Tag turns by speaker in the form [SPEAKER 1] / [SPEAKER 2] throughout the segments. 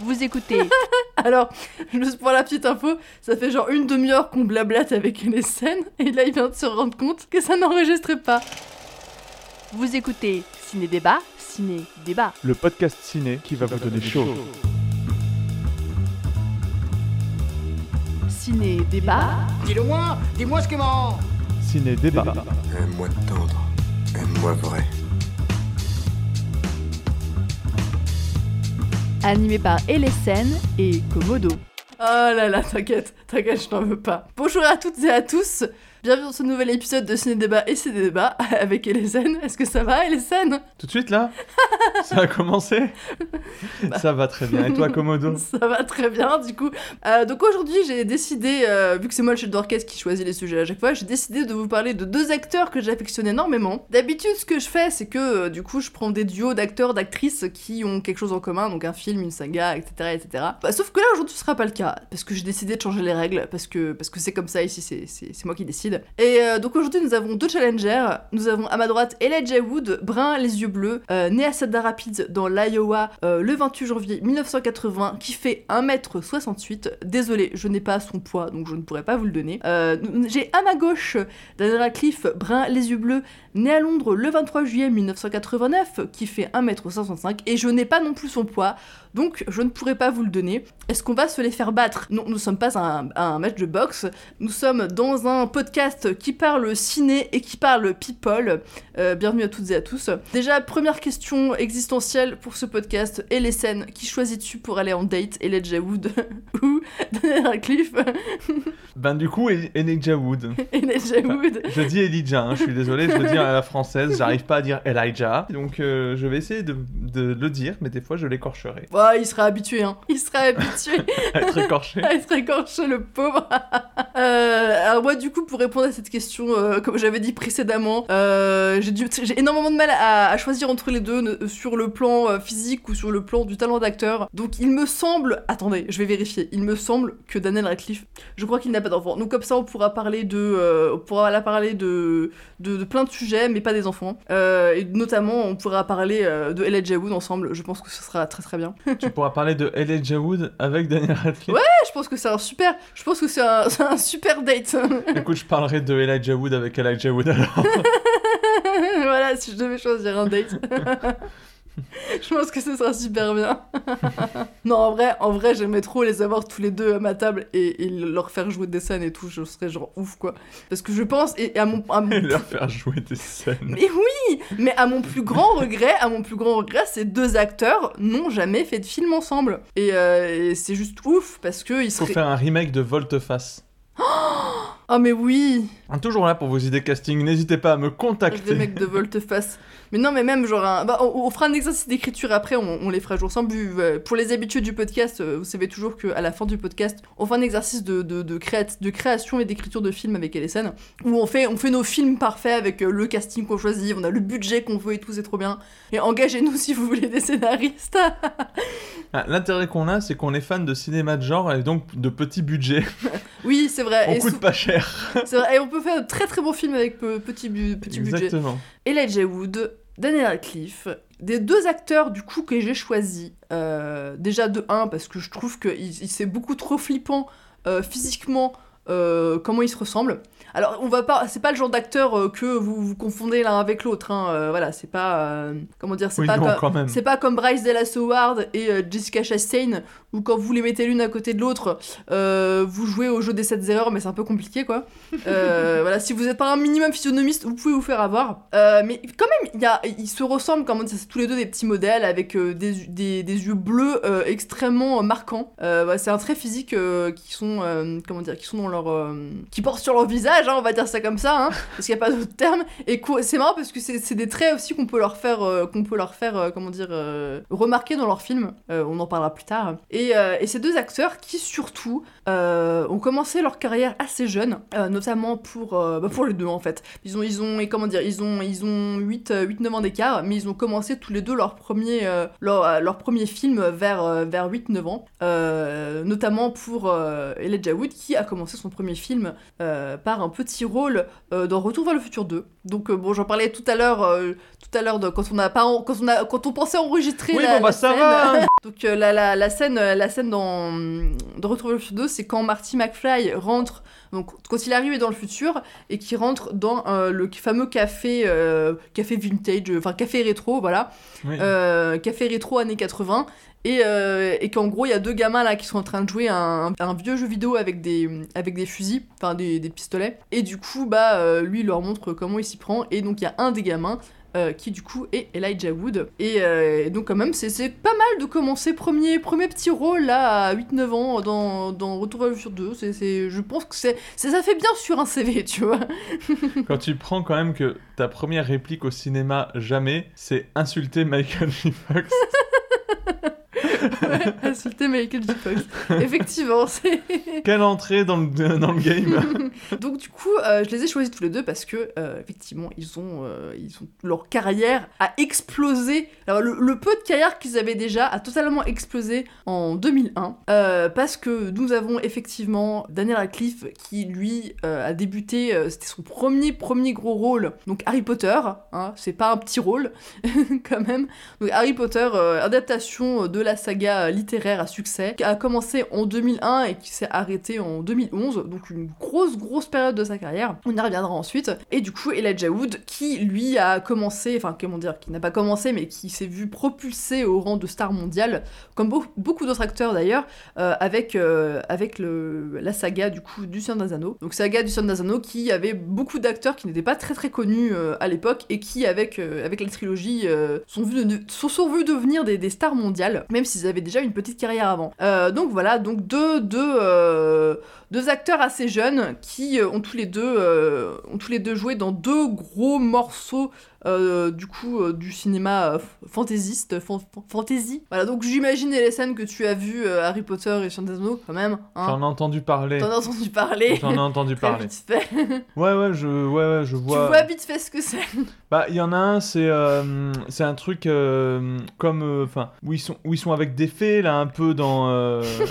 [SPEAKER 1] Vous écoutez
[SPEAKER 2] Alors, juste pour la petite info, ça fait genre une demi-heure qu'on blablate avec les scènes, et là il vient de se rendre compte que ça n'enregistrait pas.
[SPEAKER 1] Vous écoutez Ciné Débat, Ciné Débat.
[SPEAKER 3] Le podcast ciné qui va vous donner chaud.
[SPEAKER 1] Ciné Débat.
[SPEAKER 4] Dis-le moi, dis-moi ce qui est marrant.
[SPEAKER 3] Ciné débat.
[SPEAKER 5] Aime-moi tendre, aime-moi vrai.
[SPEAKER 1] Animé par Elesen et Komodo.
[SPEAKER 2] Oh là là, t'inquiète, t'inquiète, je t'en veux pas. Bonjour à toutes et à tous, bienvenue dans ce nouvel épisode de Ciné Débat et Ciné Débat avec Elesen. Est-ce que ça va, Elesen
[SPEAKER 3] Tout de suite là? Ça a commencé? Ça va très bien. Et toi, Komodo?
[SPEAKER 2] Ça va très bien, du coup. Euh, donc aujourd'hui, j'ai décidé, euh, vu que c'est moi le chef d'orchestre qui choisit les sujets à chaque fois, j'ai décidé de vous parler de deux acteurs que j'affectionne énormément. D'habitude, ce que je fais, c'est que euh, du coup, je prends des duos d'acteurs, d'actrices qui ont quelque chose en commun, donc un film, une saga, etc. etc. Bah, sauf que là, aujourd'hui, ce sera pas le cas, parce que j'ai décidé de changer les règles, parce que parce que c'est comme ça ici, c'est- c'est c'est moi qui décide. Et euh, donc aujourd'hui, nous avons deux challengers. Nous avons à ma droite Elijah Wood, brun, les yeux bleus, euh, né à Cedar Rapids dans l'Iowa euh, le 28 janvier 1980, qui fait 1m68. Désolé, je n'ai pas son poids, donc je ne pourrais pas vous le donner. J'ai à ma gauche Daniel Radcliffe, brun, les yeux bleus, né à Londres le 23 juillet 1989, qui fait 1m65, et je n'ai pas non plus son poids, donc je ne pourrais pas vous le donner. Est-ce qu'on va se les faire battre? Non, nous ne sommes pas un, un match de boxe, nous sommes dans un podcast qui parle ciné et qui parle people. Euh, bienvenue à toutes et à tous. Déjà, première question existentielle pour ce podcast, et les scènes qui choisis-tu pour aller en date Elijah Wood ou Daniel Radcliffe
[SPEAKER 3] Ben du coup, El- Elijah Wood.
[SPEAKER 2] Elijah Wood
[SPEAKER 3] Je dis Elijah, hein, je suis désolé, je le dis à la française, j'arrive pas à dire Elijah. Donc euh, je vais essayer de, de le dire, mais des fois je l'écorcherai.
[SPEAKER 2] Ouais, il sera habitué, hein. Il sera habitué
[SPEAKER 3] À être écorché.
[SPEAKER 2] à être écorché, le pauvre. Euh, alors moi, du coup, pour répondre à cette question, euh, comme j'avais dit précédemment, euh, j'ai énormément de mal à, à choisir entre les deux, ne- sur le plan euh, physique ou sur le plan du talent d'acteur. Donc il me semble... Attendez, je vais vérifier. Il me semble que Daniel Radcliffe, je crois qu'il n'a pas d'enfant. Donc comme ça, on pourra parler de... euh, on pourra la parler de, de, de plein de sujets, mais pas des enfants. Et notamment, on pourra parler de Elijah Wood ensemble. Je pense que ce sera très très bien.
[SPEAKER 3] tu pourras parler de Elijah Wood avec Daniel Radcliffe.
[SPEAKER 2] Ouais, je pense que c'est un super, je pense que c'est un, un super date.
[SPEAKER 3] Écoute, je parlerai de Elijah Wood avec Elijah Wood alors.
[SPEAKER 2] voilà, si je devais choisir un date. je pense que ce sera super bien. non, en vrai, en vrai, j'aimerais trop les avoir tous les deux à ma table et, et leur faire jouer des scènes et tout. Je serais genre ouf quoi. Parce que je pense et, et à mon, à mon-
[SPEAKER 3] Et leur faire jouer des scènes.
[SPEAKER 2] mais oui, mais à mon plus grand regret, à mon plus grand regret, ces deux acteurs n'ont jamais fait de film ensemble. Et, euh, et c'est juste ouf parce que ils
[SPEAKER 3] Faut
[SPEAKER 2] seraient.
[SPEAKER 3] faire un remake de Volte-Face.
[SPEAKER 2] Ah mais oui.
[SPEAKER 3] Toujours là pour vos idées casting, n'hésitez pas à me contacter.
[SPEAKER 2] mec de volte-face. Mais non, mais même genre un... bah, on, on fera un exercice d'écriture après, on, on les fera jouer ensemble. vu, euh, Pour les habitués du podcast, euh, vous savez toujours qu'à la fin du podcast, on fait un exercice de, de, de, créat- de création et d'écriture de films avec Ellison, où on fait, on fait nos films parfaits avec euh, le casting qu'on choisit, on a le budget qu'on veut et tout, c'est trop bien. Et engagez-nous si vous voulez des scénaristes.
[SPEAKER 3] Ah, L'intérêt qu'on a, c'est qu'on est fan de cinéma de genre et donc de petits budgets.
[SPEAKER 2] oui, c'est vrai.
[SPEAKER 3] On
[SPEAKER 2] et
[SPEAKER 3] coûte
[SPEAKER 2] sou-
[SPEAKER 3] pas cher.
[SPEAKER 2] C'est vrai. Et on peut faire de très très bons films avec peu- petit, bu- petit budget.
[SPEAKER 3] Exactement.
[SPEAKER 2] Elijah Wood, Daniel Radcliffe, des deux acteurs du coup que j'ai choisis. euh, déjà de un parce que je trouve que il, il- c'est beaucoup trop flippant euh, physiquement euh, comment ils se ressemblent. Alors on va pas, c'est pas le genre d'acteur euh, que vous vous confondez l'un avec l'autre. hein, euh, voilà, c'est pas euh, comment dire, c'est
[SPEAKER 3] Oui,
[SPEAKER 2] pas
[SPEAKER 3] non,
[SPEAKER 2] comme-
[SPEAKER 3] quand même.
[SPEAKER 2] c'est pas comme Bryce Dallas Howard et Jessica Chastain, où quand vous les mettez l'une à côté de l'autre, vous jouez au jeu des 7 erreurs, mais c'est un peu compliqué quoi. Voilà, si vous êtes pas un minimum physionomiste, vous pouvez vous faire avoir. Mais quand même, il y a, ils se ressemblent, comment dire, c'est tous les deux des petits modèles avec des, des, des yeux bleus extrêmement marquants. C'est un trait physique qui sont, comment dire, qui sont dans leur, qui portent sur leur visage, on va dire ça comme ça, hein, parce qu'il n'y a pas d'autre terme. Et c'est marrant parce que c'est des traits aussi qu'on peut leur faire, euh, qu'on peut leur faire, euh, comment dire, euh, remarquer dans leurs films. Euh, on en parlera plus tard. Et, et ces deux acteurs qui surtout ont commencé leur carrière assez jeunes, euh, notamment pour, bah, pour les deux en fait. Ils ont, ils ont, et comment dire, ils ont, ils ont 8, 8 9 ans d'écart, mais ils ont commencé tous les deux leur premier, leur, leur premier film vers, vers 8-9 ans, Euh, notamment pour Elijah Wood qui a commencé son premier film par un petit rôle euh, dans Retour vers le futur 2. Donc euh, bon, j'en parlais tout à l'heure, euh, tout à l'heure quand on a pas, en- quand on a, quand on pensait enregistrer
[SPEAKER 3] Oui,
[SPEAKER 2] la,
[SPEAKER 3] bon, bah,
[SPEAKER 2] la
[SPEAKER 3] ça
[SPEAKER 2] scène.
[SPEAKER 3] va.
[SPEAKER 2] Donc la, la, la scène, la scène dans, dans Retour vers le futur 2, c'est quand Marty McFly rentre, donc quand il arrive dans le futur et qu'il rentre dans euh, le fameux café, euh, café vintage, enfin café rétro, voilà,
[SPEAKER 3] Oui.
[SPEAKER 2] euh, café rétro années 80. Et, euh, et qu'en gros, il y a deux gamins là qui sont en train de jouer un, vieux jeu vidéo avec des, avec des fusils, enfin des, des pistolets. Et du coup, bah, euh, lui, il leur montre comment il s'y prend. Et donc, il y a un des gamins euh, qui, du coup, est Elijah Wood. Et, euh, donc, quand même, c'est- pas mal de commencer premier, premier petit rôle là à 8-9 ans dans, dans Retour vers le futur 2. C'est- je pense que c'est- ça fait bien sur un CV, tu vois.
[SPEAKER 3] Quand tu prends quand même que ta première réplique au cinéma jamais, c'est insulter Michael J. Fox.
[SPEAKER 2] Ouais, insulter Michael J. Fox. Effectivement, c'est.
[SPEAKER 3] Quelle entrée dans le, dans le game.
[SPEAKER 2] Donc du coup, euh, je les ai choisis tous les deux parce que euh, effectivement, ils ont, euh, ils ont leur carrière a explosé. Alors le, le peu de carrière qu'ils avaient déjà a totalement explosé en 2001 euh, parce que nous avons effectivement Daniel Radcliffe qui lui a débuté, c'était son premier premier gros rôle, donc Harry Potter. Hein, c'est pas un petit rôle quand même. Donc Harry Potter, adaptation de la saga euh, littéraire à succès, qui a commencé en 2001 et qui s'est arrêté en 2011, donc une grosse grosse période de sa carrière. On y reviendra ensuite. Et du coup, Elijah Wood, qui lui a commencé, enfin comment dire, qui n'a pas commencé, mais qui s'est vu propulsé au rang de star mondiale, comme beau- beaucoup d'autres acteurs d'ailleurs, euh, avec, euh, avec le, la saga du coup du Seigneur Anneaux. Donc saga du Seigneur Anneaux qui avait beaucoup d'acteurs qui n'étaient pas très très connus à l'époque et qui avec, avec la trilogie sont, vus sont, sont vus devenir des stars mondiales, même s'ils avaient déjà une petite carrière avant. Euh, donc voilà, donc euh, deux acteurs assez jeunes qui euh, ont tous les deux joué dans deux gros morceaux euh, du coup euh, du cinéma euh, fantaisiste fan- fan- fantasy voilà donc j'imagine les scènes que tu as vues Harry Potter et Anneaux quand même hein.
[SPEAKER 3] J'en ai entendu parler.
[SPEAKER 2] t'en as entendu parler
[SPEAKER 3] J'en ai entendu parler.
[SPEAKER 2] vite fait.
[SPEAKER 3] Ouais, ouais, je, ouais, ouais, je
[SPEAKER 2] tu
[SPEAKER 3] vois.
[SPEAKER 2] vois vite fait ce que c'est
[SPEAKER 3] Bah, il y en a un, c'est c'est un truc comme, enfin, où ils sont, où ils sont avec des fées là, un peu dans,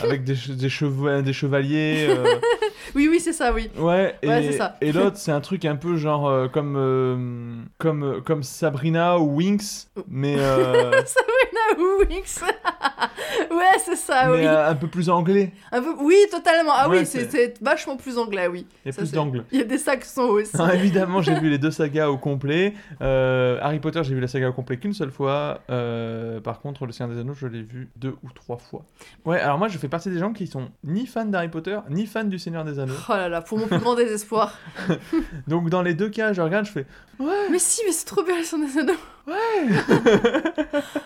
[SPEAKER 3] avec des, des, des chevaliers.
[SPEAKER 2] oui oui c'est ça oui
[SPEAKER 3] ouais. Et,
[SPEAKER 2] Ouais, c'est ça.
[SPEAKER 3] et l'autre, c'est un truc un peu genre comme, comme, euh, comme Sabrina ou Winx, mais, euh,
[SPEAKER 2] Sabrina Wings ouais c'est ça
[SPEAKER 3] mais
[SPEAKER 2] oui
[SPEAKER 3] euh, un peu plus anglais.
[SPEAKER 2] un peu oui totalement ah
[SPEAKER 3] Ouais,
[SPEAKER 2] oui c'est vachement plus anglais oui
[SPEAKER 3] Il y a
[SPEAKER 2] Ça,
[SPEAKER 3] plus d'angle.
[SPEAKER 2] il y a des saxons aussi
[SPEAKER 3] Ah, évidemment, j'ai vu les deux sagas au complet. Euh, Harry Potter, j'ai vu la saga au complet qu'une seule fois. Euh, par contre, Le Seigneur des Anneaux, je l'ai vu deux ou trois fois. Ouais, alors moi, je fais partie des gens qui sont ni fans d'Harry Potter, ni fans du Seigneur des Anneaux.
[SPEAKER 2] Oh là là, pour mon plus grand désespoir.
[SPEAKER 3] Donc, dans les deux cas, je regarde, je fais
[SPEAKER 2] Mais si, mais c'est trop bien, des Anneaux. Ouais.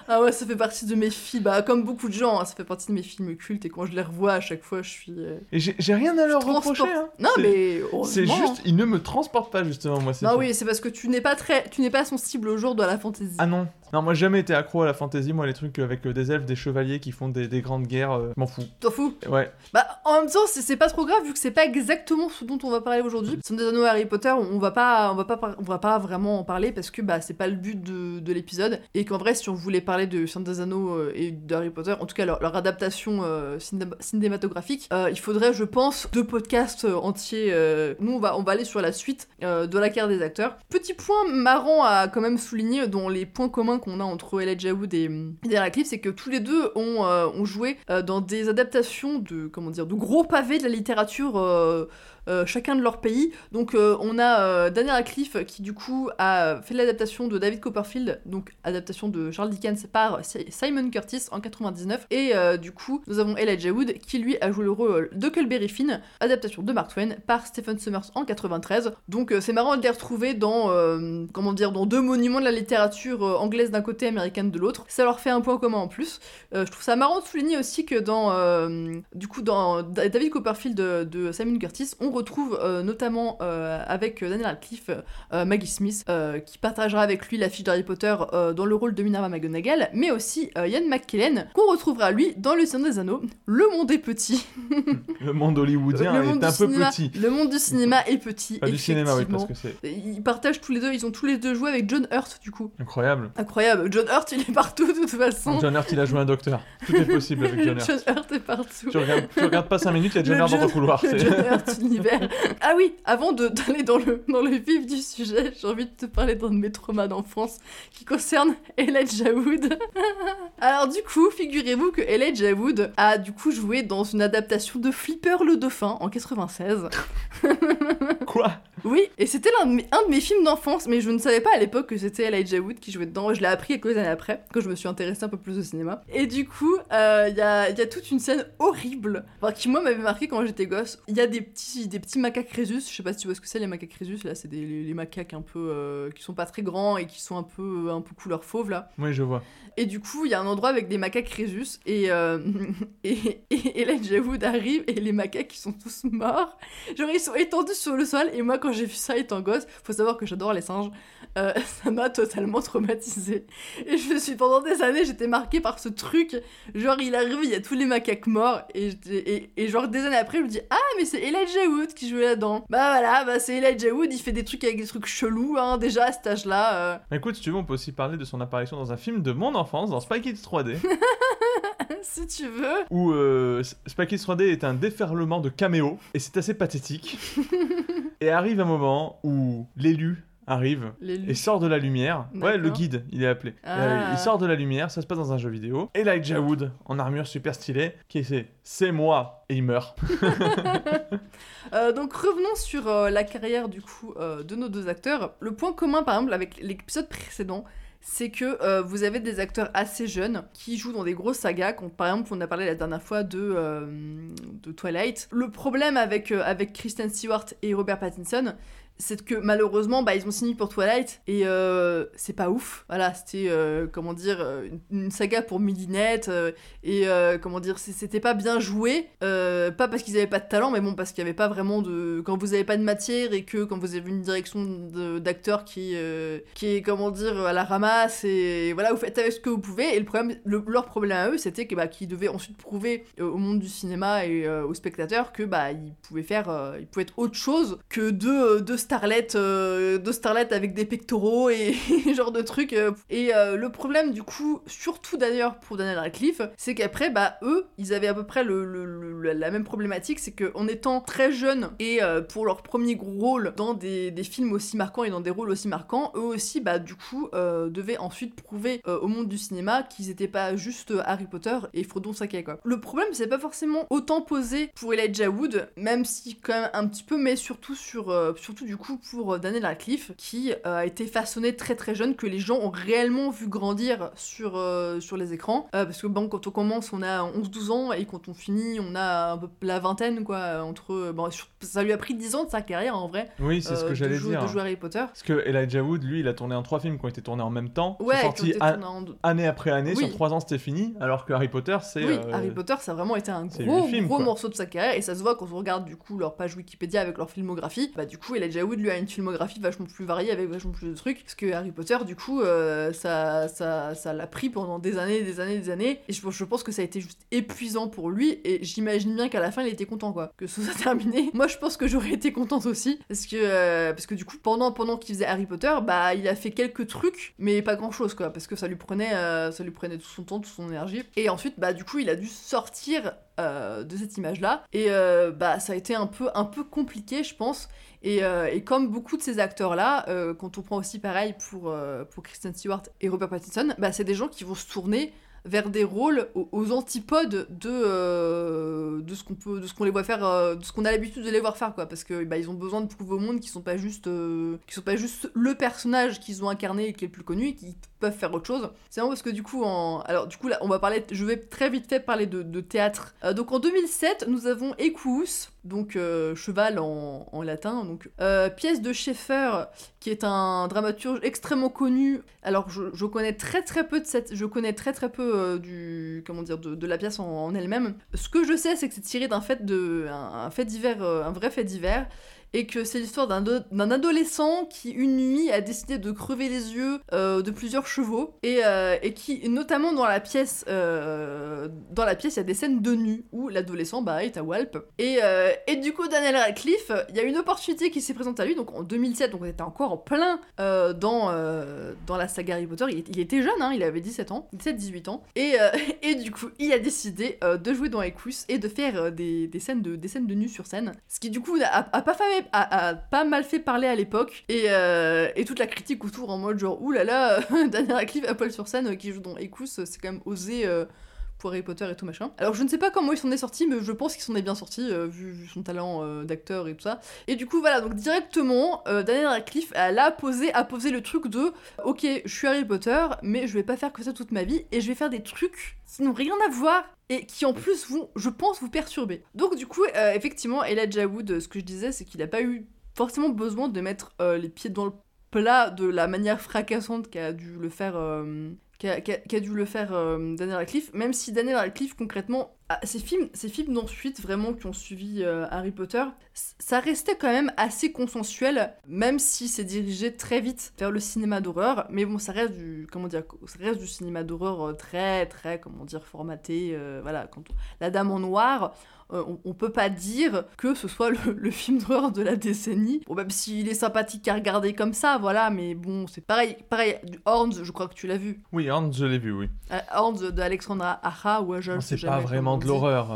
[SPEAKER 2] ah ouais, ça fait partie de mes films. Bah, comme beaucoup de gens, hein, ça fait partie de mes films cultes. Et quand je les revois, à chaque fois, je suis. euh,
[SPEAKER 3] Et j'ai rien à leur reprocher.
[SPEAKER 2] transporte.
[SPEAKER 3] hein.
[SPEAKER 2] Non, mais.
[SPEAKER 3] C'est juste, ils ne me transportent pas, justement, moi. c'est
[SPEAKER 2] Non,
[SPEAKER 3] ça.
[SPEAKER 2] oui, c'est parce que tu n'es pas très. Tu n'es pas sensible au jour de la fantaisie.
[SPEAKER 3] Ah non. Non, moi, j'ai jamais été accro à la fantasy. Moi, les trucs avec euh, des elfes, des chevaliers qui font des, des grandes guerres, euh, je m'en fous.
[SPEAKER 2] T'en fous?
[SPEAKER 3] Ouais.
[SPEAKER 2] Bah, en même temps, c'est pas trop grave vu que c'est pas exactement ce dont on va parler aujourd'hui. Seigneur des Anneaux Harry Potter, on va pas, on va pas, on va pas vraiment en parler parce que bah c'est pas le but de, de l'épisode et qu'en vrai, si on voulait parler de Seigneur des Anneaux euh, et de Harry Potter, en tout cas leur, adaptation euh, cinéma- cinématographique, euh, il faudrait, je pense, deux podcasts entiers. nous, on va, on va aller sur la suite de la carte des acteurs. Petit point marrant à quand même souligner dans les points communs qu'on a entre Elijah Wood et, et Daniel Radcliffe, c'est que tous les deux ont, ont joué dans des adaptations de comment dire de gros pavés de la littérature chacun de leur pays. Donc on a euh, Daniel Radcliffe qui du coup a fait l'adaptation de David Copperfield, donc adaptation de Charles Dickens par Si- Simon Curtis en 99. Et euh, du coup nous avons Elijah Wood qui lui a joué le rôle de Huckleberry Finn, adaptation de Mark Twain par Stephen Summers en 93. Donc euh, c'est marrant de les retrouver dans euh, comment dire dans deux monuments de la littérature euh, anglaise d'un côté, américaine de l'autre. Ça leur fait un point commun en plus. Euh, je trouve ça marrant de souligner aussi que dans euh, du coup dans Da- David Copperfield de, de Simon Curtis, on retrouve notamment avec Daniel Radcliffe Maggie Smith qui partagera avec lui l'affiche d'Harry Potter euh, dans le rôle de Minerva McGonagall, mais aussi euh, Ian McKellen qu'on retrouvera lui dans Le Seigneur des Anneaux. Le monde est petit.
[SPEAKER 3] Le monde hollywoodien
[SPEAKER 2] le monde
[SPEAKER 3] est un
[SPEAKER 2] du
[SPEAKER 3] peu
[SPEAKER 2] cinéma,
[SPEAKER 3] petit.
[SPEAKER 2] Le monde du cinéma est petit.
[SPEAKER 3] Pas du cinéma, oui, parce que c'est
[SPEAKER 2] Ils partagent tous les deux, ils ont tous les deux joué avec John Hurt du coup.
[SPEAKER 3] incroyable.
[SPEAKER 2] Incroyable. John Hurt, il est partout de toute façon.
[SPEAKER 3] John Hurt, il a joué un docteur. Tout est possible avec John Hurt.
[SPEAKER 2] John Hurt est partout.
[SPEAKER 3] Tu regardes, tu regardes pas 5 minutes, il y a John Hurt dans ton couloir.
[SPEAKER 2] Le John Hurt univers. Ah oui, avant d'aller dans le, dans le vif du sujet, j'ai envie de te parler d'un de mes traumas d'enfance qui concerne Elijah Wood. Alors du coup, figurez-vous que Elijah Wood a du coup joué dans une adaptation de Flipper le Dauphin en 96.
[SPEAKER 3] Quoi?
[SPEAKER 2] Oui, et c'était l'un de mes, un de mes films d'enfance, mais je ne savais pas à l'époque que c'était Elijah Wood qui jouait dedans. Je l'ai appris quelques années après, quand je me suis intéressée un peu plus au cinéma. Et du coup, euh, il y, a, il y a toute une scène horrible, enfin, qui moi m'avait marqué quand j'étais gosse. Il y a des petits, des petits macaques Rhésus, je sais pas si tu vois ce que c'est les macaques Rhésus, là c'est des, les, les macaques un peu... euh, qui sont pas très grands et qui sont un peu, un peu couleur fauve là.
[SPEAKER 3] Oui, je vois.
[SPEAKER 2] Et du coup, il y a un endroit avec des macaques Rhésus et, euh, et, et Elijah Wood arrive et les macaques ils sont tous morts. Genre ils sont étendus sur le sol et moi quand j'ai vu ça étant gosse, faut savoir que j'adore les singes, euh, ça m'a totalement traumatisée. Et je me suis pendant des années j'étais marquée par ce truc, genre il arrive, il y a tous les macaques morts et, j'étais- et, et genre des années après je me dis ah mais c'est Elijah Wood qui jouait là-dedans. Bah voilà, bah c'est Elijah Wood, il fait des trucs avec des trucs chelous hein, déjà à cet âge-là. euh.
[SPEAKER 3] Écoute, si tu veux, on peut aussi parler de son apparition dans un film de mon enfance, dans Spy Kids 3D,
[SPEAKER 2] si tu veux.
[SPEAKER 3] où euh, Spy Kids 3D est un déferlement de caméos, et c'est assez pathétique. et arrive un moment où l'élu arrive et sort de la lumière. Ouais, le guide, il est appelé.
[SPEAKER 2] Ah.
[SPEAKER 3] Euh, il sort de la lumière, ça se passe dans un jeu vidéo. Elijah Wood, en armure super stylée, qui c'est C'est moi, et il meurt.
[SPEAKER 2] Euh, donc revenons sur euh, la carrière du coup euh, de nos deux acteurs. Le point commun par exemple avec l'épisode précédent, c'est que euh, vous avez des acteurs assez jeunes qui jouent dans des grosses sagas. Quand, par exemple, on a parlé la dernière fois de, euh, Twilight. Le problème avec, euh, avec Kristen Stewart et Robert Pattinson, c'est que malheureusement, bah, ils ont signé pour Twilight et euh, c'est pas ouf. Voilà, c'était euh, comment dire euh, une, saga pour midinette euh, et comment dire, c'était pas bien joué. pas parce qu'ils avaient pas de talent, mais bon parce qu'il y avait pas vraiment de quand vous avez pas de matière et que quand vous avez une direction de- d'acteur qui qui est comment dire à la ramasse et voilà vous faites avec ce que vous pouvez. Et le problème, le- leur problème à eux, c'était que bah qu'ils devaient ensuite prouver au monde du cinéma et aux spectateurs que bah ils pouvaient faire, ils pouvaient être autre chose que deux starlettes, euh, deux starlettes avec des pectoraux et genre de trucs. euh. Et euh, le problème du coup, surtout d'ailleurs pour Daniel Radcliffe, c'est qu'après bah eux, ils avaient à peu près la même problématique, c'est qu'en étant très jeunes et pour leur premier gros rôle dans des, films aussi marquants et dans des rôles aussi marquants, eux aussi bah du coup devaient ensuite prouver au monde du cinéma qu'ils étaient pas juste Harry Potter et Frodon Sake quoi. Le problème c'est pas forcément autant posé pour Elijah Wood, même si quand même un petit peu, mais surtout sur surtout du coup pour euh, Daniel Radcliffe qui euh, a été façonné très très jeune que les gens ont réellement vu grandir sur euh, sur les écrans Euh, parce que bon quand on commence on a 11-12 ans et quand on finit on a un peu la vingtaine quoi entre bon ça lui a pris 10 ans de sa carrière en vrai
[SPEAKER 3] Oui, c'est ce que j'allais dire.
[SPEAKER 2] de jouer Harry Potter
[SPEAKER 3] Parce que Elijah Wood, lui, il a tourné en trois films qui ont été tournés en même temps.
[SPEAKER 2] ouais
[SPEAKER 3] a-
[SPEAKER 2] en
[SPEAKER 3] année après année,
[SPEAKER 2] Oui.
[SPEAKER 3] sur trois ans c'était fini, alors que Harry Potter c'est.
[SPEAKER 2] Oui, Harry Potter, ça a vraiment été un gros,
[SPEAKER 3] films,
[SPEAKER 2] gros
[SPEAKER 3] quoi.
[SPEAKER 2] morceau de sa carrière, et ça se voit quand on regarde du coup leur page Wikipédia avec leur filmographie. Bah du coup, Elijah Wood lui a une filmographie vachement plus variée avec vachement plus de trucs, parce que Harry Potter, du coup, euh, ça, ça, ça l'a pris pendant des années, des années, des années, et je, je pense que ça a été juste épuisant pour lui, et j'imagine bien qu'à la fin, il était content quoi, que ce soit terminé. Moi, je pense que j'aurais été contente aussi, parce que, euh, parce que du coup, pendant, pendant qu'il faisait Harry Potter, bah il a fait quelques trucs, mais pas grand chose quoi, parce que ça lui prenait, euh, ça lui prenait tout son temps, toute son énergie, et ensuite, bah du coup, il a dû sortir de cette image-là. Et euh, bah, ça a été un peu, un peu compliqué, je pense. Et, euh, et comme beaucoup de ces acteurs-là, euh, quand on prend aussi pareil pour, euh, pour Kristen Stewart et Robert Pattinson, bah, c'est des gens qui vont se tourner vers des rôles aux, antipodes de, de ce qu'on peut de ce qu'on les voit faire de ce qu'on a l'habitude de les voir faire quoi. Parce que bah, ils ont besoin de prouver au monde qu'ils sont pas juste qu'ils sont pas juste le personnage qu'ils ont incarné et qui est le plus connu et qu'ils peuvent faire autre chose c'est vraiment parce que du coup en alors du coup là on va parler je vais très vite fait parler de, théâtre Euh, donc en 2007 nous avons Equus donc euh, cheval en, latin donc euh, pièce de Schaeffer qui est un dramaturge extrêmement connu. Alors je, connais très très peu de cette, je connais très très peu du, comment dire, de, la pièce en, elle-même. Ce que je sais, c'est que c'est tiré d'un fait de, un, un fait divers, un vrai fait divers. Et que c'est l'histoire d'un do- d'un adolescent qui, une nuit, a décidé de crever les yeux euh, de plusieurs chevaux, et, euh, et qui, notamment dans la pièce, euh, dans la pièce, il y a des scènes de nu où l'adolescent bah, est à Walp. Et, et du coup, Daniel Radcliffe, il y a une opportunité qui s'est présentée à lui, donc en 2007, donc on était encore en plein dans, dans la saga Harry Potter. Il, était jeune, hein, il avait 17 ans, 17-18 ans, et, et du coup, il a décidé de jouer dans Ecus et de faire des, des, scènes de, des scènes de nu sur scène. Ce qui, du coup, a, a pas, fait, a, pas mal fait parler à l'époque, et, euh, et toute la critique autour en mode genre, oulala, Daniel Radcliffe à poil sur scène euh, qui joue dans Ecus, c'est quand même osé. Harry Potter et tout machin. Alors je ne sais pas comment ils s'en est sortis, mais je pense qu'ils s'en est bien sortis, euh, vu, son talent euh, d'acteur et tout ça. Et du coup voilà, donc directement, euh, Daniel Radcliffe, elle a posé, le truc de ok, je suis Harry Potter, mais je vais pas faire que ça toute ma vie, et je vais faire des trucs qui n'ont rien à voir et qui en plus vont, je pense, vous perturber. Donc du coup, effectivement, Elijah Wood, ce que je disais, c'est qu'il a pas eu forcément besoin de mettre les pieds dans le plat de la manière fracassante qu'a dû le faire qu'a- qu'a dû le faire euh, Daniel Radcliffe, même si Daniel Radcliffe, concrètement, ah, ces films, ces films d'ensuite, vraiment, qui ont suivi euh, Harry Potter, ça restait quand même assez consensuel, même si c'est dirigé très vite vers le cinéma d'horreur, mais bon, ça reste du, comment dire, ça reste du cinéma d'horreur euh, très, très, comment dire, formaté, euh, voilà, quand on- La Dame en Noir, euh, on, on peut pas dire que ce soit le, le film d'horreur de la décennie. Bon, même s'il est sympathique à regarder comme ça, voilà, mais bon, c'est pareil. Pareil, Horns, je crois que tu l'as vu.
[SPEAKER 3] Oui, Hans, je l'ai vu, oui.
[SPEAKER 2] Euh, Horns d'Alexandra Aja ou Aja,
[SPEAKER 3] C'est pas vraiment de l'horreur.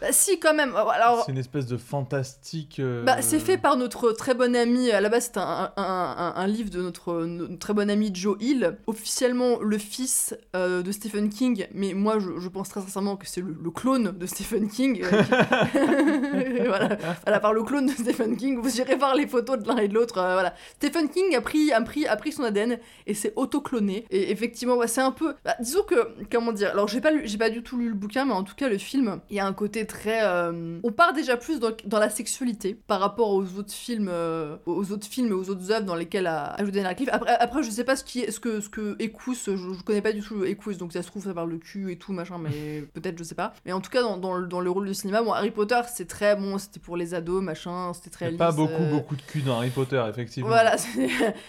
[SPEAKER 2] Bah si, quand même. Alors,
[SPEAKER 3] C'est une espèce de fantastique. euh,
[SPEAKER 2] Bah, c'est fait par notre très bon ami, à la base c'est un, un, un- un livre de notre, notre très bon ami Joe Hill, officiellement le fils euh, de Stephen King, mais moi je, je pense très sincèrement que c'est le, le clone de Stephen King. euh, qui- voilà. voilà, par le clone de Stephen King, vous irez voir les photos de l'un et de l'autre. euh, voilà. Stephen King a pris, a, pris, a pris son ADN et s'est auto-cloné. Et effectivement, ouais, c'est un peu... bah, disons que, comment dire, alors j'ai pas, lu- j'ai pas du tout lu le bouquin, mais en tout cas le film, il y a un côté très... euh, on part déjà plus dans, dans la sexualité par rapport aux autres films, euh, aux autres films et aux autres œuvres dans lesquelles a ajouté Daniel Radcliffe. Après, après, je sais pas ce, qui est, ce que, ce que Ecous, je, je connais pas du tout Ecous, donc ça se trouve ça parle de cul et tout, machin, mais peut-être, je sais pas. Mais en tout cas, dans, dans, le- dans le rôle de cinéma, bon, Harry Potter, c'est très bon, c'était pour les ados, machin, c'était très
[SPEAKER 3] a pas
[SPEAKER 2] lisse,
[SPEAKER 3] beaucoup,
[SPEAKER 2] euh,
[SPEAKER 3] beaucoup de cul dans Harry Potter, effectivement.
[SPEAKER 2] voilà, c'est-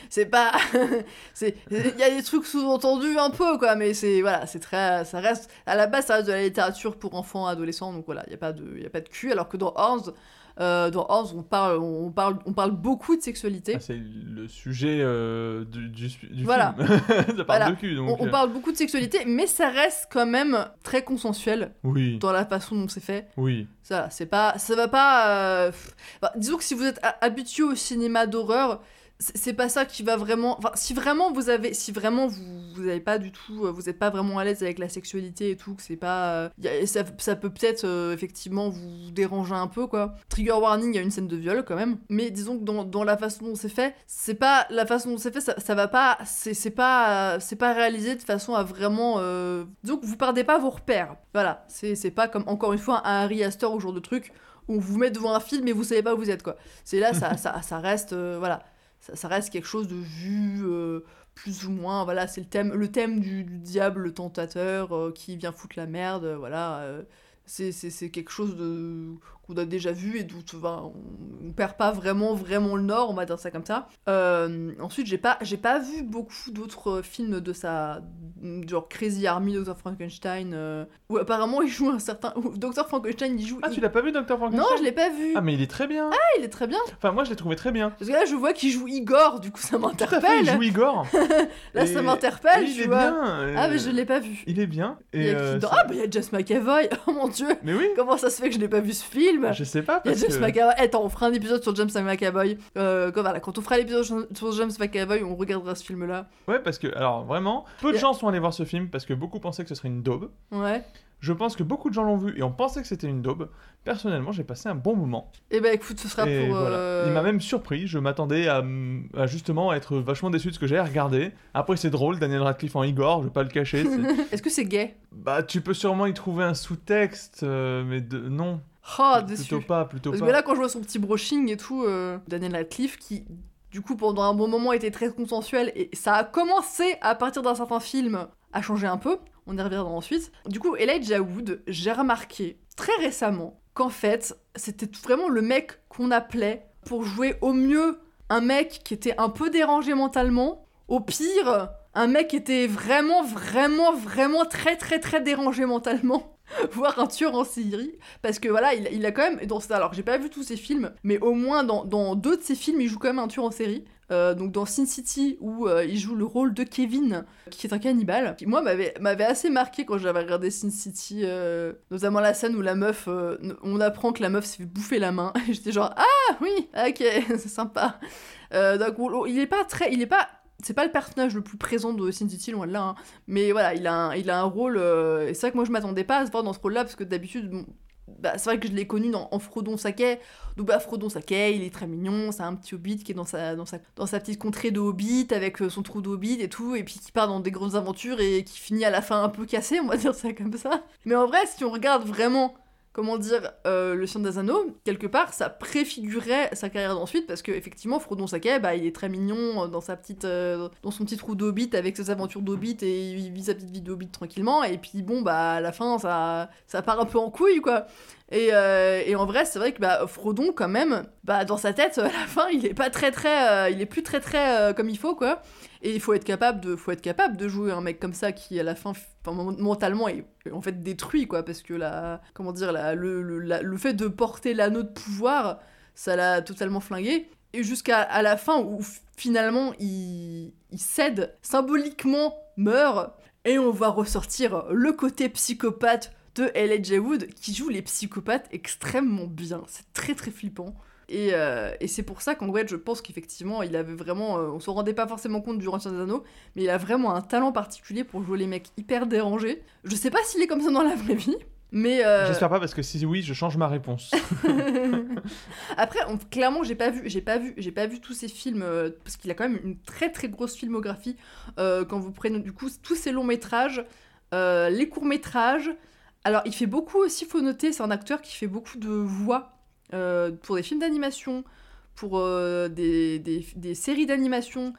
[SPEAKER 2] c'est pas. c'est- Il y a des trucs sous-entendus un peu, quoi, mais c'est. Voilà, c'est très. Ça reste. À la base, ça reste de la littérature pour enfants, adolescents, donc voilà, il n'y a, pas de- y a pas de cul, alors que dans Horns. euh, dans Horns, on parle, on, parle, on parle beaucoup de sexualité.
[SPEAKER 3] Ah, c'est le sujet euh, du, du, du
[SPEAKER 2] Voilà.
[SPEAKER 3] film. ça parle
[SPEAKER 2] Voilà.
[SPEAKER 3] de cul,
[SPEAKER 2] On,
[SPEAKER 3] donc.
[SPEAKER 2] on
[SPEAKER 3] euh,
[SPEAKER 2] parle beaucoup de sexualité, mais ça reste quand même très consensuel
[SPEAKER 3] Oui,
[SPEAKER 2] dans la façon dont c'est fait.
[SPEAKER 3] oui.
[SPEAKER 2] Ça, c'est pas, ça va pas. euh, bah, disons que si vous êtes habitué au cinéma d'horreur, c'est pas ça qui va vraiment. Enfin, si vraiment vous avez, si vraiment vous, vous avez pas du tout, euh, vous êtes pas vraiment à l'aise avec la sexualité et tout, que c'est pas, euh, a- ça, ça peut peut-être euh, effectivement vous déranger un peu quoi. Trigger warning, il y a une scène de viol quand même, mais disons que dans, dans la façon dont c'est fait, c'est pas la façon dont c'est fait, ça, ça va pas, c'est pas, c'est pas réalisé de façon à vraiment, euh, disons que vous perdez pas vos repères. Voilà, c'est pas comme encore une fois un Harry Astor ou ce genre de truc où on vous met devant un film et vous savez pas où vous êtes quoi. C'est là ça, ça, ça reste euh, voilà, ça, reste quelque chose de vu euh, plus ou moins voilà, c'est le thème le thème du, diable le tentateur euh, qui vient foutre la merde, euh, voilà. c'est quelque chose de qu'on a déjà vu et d'où on, on perd pas vraiment vraiment le nord on va dire ça comme ça Euh, ensuite j'ai pas j'ai pas vu beaucoup d'autres films de sa genre Crazy Army Dr Frankenstein euh, où apparemment il joue un certain Dr Frankenstein il joue
[SPEAKER 3] Ah,
[SPEAKER 2] il-
[SPEAKER 3] tu l'as pas vu, Dr. Frankenstein
[SPEAKER 2] non je l'ai pas vu
[SPEAKER 3] Ah, mais il est très bien.
[SPEAKER 2] Ah, il est très bien
[SPEAKER 3] Enfin, moi, je l'ai trouvé très bien.
[SPEAKER 2] parce que là je vois qu'il joue Igor du coup ça
[SPEAKER 3] Tout à fait, il
[SPEAKER 2] m'interpelle
[SPEAKER 3] joue Igor.
[SPEAKER 2] là
[SPEAKER 3] Et-
[SPEAKER 2] ça m'interpelle
[SPEAKER 3] et il
[SPEAKER 2] tu
[SPEAKER 3] est
[SPEAKER 2] vois
[SPEAKER 3] bien. euh,
[SPEAKER 2] ah mais je l'ai pas vu
[SPEAKER 3] Il est bien.
[SPEAKER 2] il
[SPEAKER 3] Et
[SPEAKER 2] y a
[SPEAKER 3] euh,
[SPEAKER 2] ah bah il y a James McAvoy oh mon dieu
[SPEAKER 3] Mais oui,
[SPEAKER 2] comment ça se fait que je n'ai pas vu ce film?
[SPEAKER 3] Je sais pas.
[SPEAKER 2] Il y a
[SPEAKER 3] Parce
[SPEAKER 2] James
[SPEAKER 3] que...
[SPEAKER 2] McAvoy. Eh, Attends, on fera un épisode sur James McAvoy. Euh, quand, voilà, quand on fera l'épisode sur James McAvoy, on regardera ce film-là.
[SPEAKER 3] Ouais, parce que, alors vraiment, peu de gens sont allés voir ce film parce que beaucoup pensaient que ce serait une daube.
[SPEAKER 2] Ouais.
[SPEAKER 3] Je pense que beaucoup de gens l'ont vu et on pensait que c'était une daube. Personnellement, j'ai passé un bon moment.
[SPEAKER 2] Et bah écoute, ce sera
[SPEAKER 3] et
[SPEAKER 2] pour.
[SPEAKER 3] voilà.
[SPEAKER 2] euh,
[SPEAKER 3] Il m'a même surpris. Je m'attendais à, justement être vachement déçu de ce que j'ai regardé. Après, c'est drôle, Daniel Radcliffe en Igor, je vais pas le cacher.
[SPEAKER 2] Est-ce que c'est gay?
[SPEAKER 3] Bah, tu peux sûrement y trouver un sous-texte, euh, mais de... non.
[SPEAKER 2] Oh,
[SPEAKER 3] plutôt pas, plutôt
[SPEAKER 2] Parce
[SPEAKER 3] pas.
[SPEAKER 2] que là, quand je vois son petit brushing et tout, euh, Daniel Radcliffe qui. Du coup, pendant un bon moment, était très consensuel et ça a commencé à partir d'un certain film à changer un peu. On y reviendra ensuite. Du coup, Elijah Wood, j'ai remarqué très récemment qu'en fait, c'était vraiment le mec qu'on appelait pour jouer au mieux un mec qui était un peu dérangé mentalement, au pire, un mec qui était vraiment, vraiment, vraiment très, très, très dérangé mentalement. Voire un tueur en série. Parce que voilà, il, il a quand même. Dans, alors, j'ai pas vu tous ses films, mais au moins dans, dans deux de ses films, il joue quand même un tueur en série. Euh, donc dans Sin City où euh, il joue le rôle de Kevin qui est un cannibale qui moi m'avait assez marqué quand j'avais regardé Sin City euh, notamment la scène où la meuf on apprend que la meuf s'est fait bouffer la main et j'étais genre ah oui ok c'est sympa donc on- il est pas très il est pas c'est pas le personnage le plus présent de Sin City loin de là hein. mais voilà il a un, il a un rôle euh, et c'est vrai que moi je m'attendais pas à se voir dans ce rôle là parce que d'habitude bah, c'est vrai que je l'ai connu dans, en Frodon Saké donc bah Frodon Saké, il est très mignon, c'est un petit hobbit qui est dans sa, dans sa, dans sa petite contrée de hobbit avec euh, son trou de hobbit et tout, et puis qui part dans des grosses aventures et qui finit à la fin un peu cassé, on va dire ça comme ça. Mais en vrai, si on regarde vraiment, comment dire, euh, le Seigneur des Anneaux, quelque part, ça préfigurait sa carrière d'ensuite parce que effectivement, Frodon Saké, bah, il est très mignon euh, dans sa petite, euh, dans son petit trou d'hobbit avec ses aventures d'hobbit et il vit sa petite vie de hobbit tranquillement, et puis bon, bah à la fin, ça, ça part un peu en couille quoi. Et, et en vrai, c'est vrai que bah, Frodon, quand même, bah, dans sa tête, à la fin, il est pas très très. euh, il est plus très très euh, comme il faut, quoi. Et il faut être capable de, faut être capable de jouer un mec comme ça qui, à la fin, mentalement, est en fait détruit, quoi. Parce que la. Comment dire, la, le, le, le fait de porter l'anneau de pouvoir, ça l'a totalement flingué. Et jusqu'à à la fin où finalement il, cède, symboliquement meurt, et on va ressortir le côté psychopathe de Elijah Wood qui joue les psychopathes extrêmement bien. C'est très très flippant. Et, euh, et c'est pour ça qu'en vrai, je pense qu'effectivement, il avait vraiment. euh, on s'en rendait pas forcément compte durant Seigneur des Anneaux, mais il a vraiment un talent particulier pour jouer les mecs hyper dérangés. Je sais pas s'il est comme ça dans la vraie vie, mais. euh,
[SPEAKER 3] J'espère pas parce que si oui, je change ma réponse.
[SPEAKER 2] Après, on- clairement, j'ai pas vu, j'ai pas vu, j'ai pas vu tous ces films euh, parce qu'il a quand même une très très grosse filmographie. euh, quand vous prenez du coup tous ces longs métrages, les courts métrages. Alors, il fait beaucoup aussi, faut noter, c'est un acteur qui fait beaucoup de voix euh, pour des films d'animation, pour euh, des, des- séries d'animation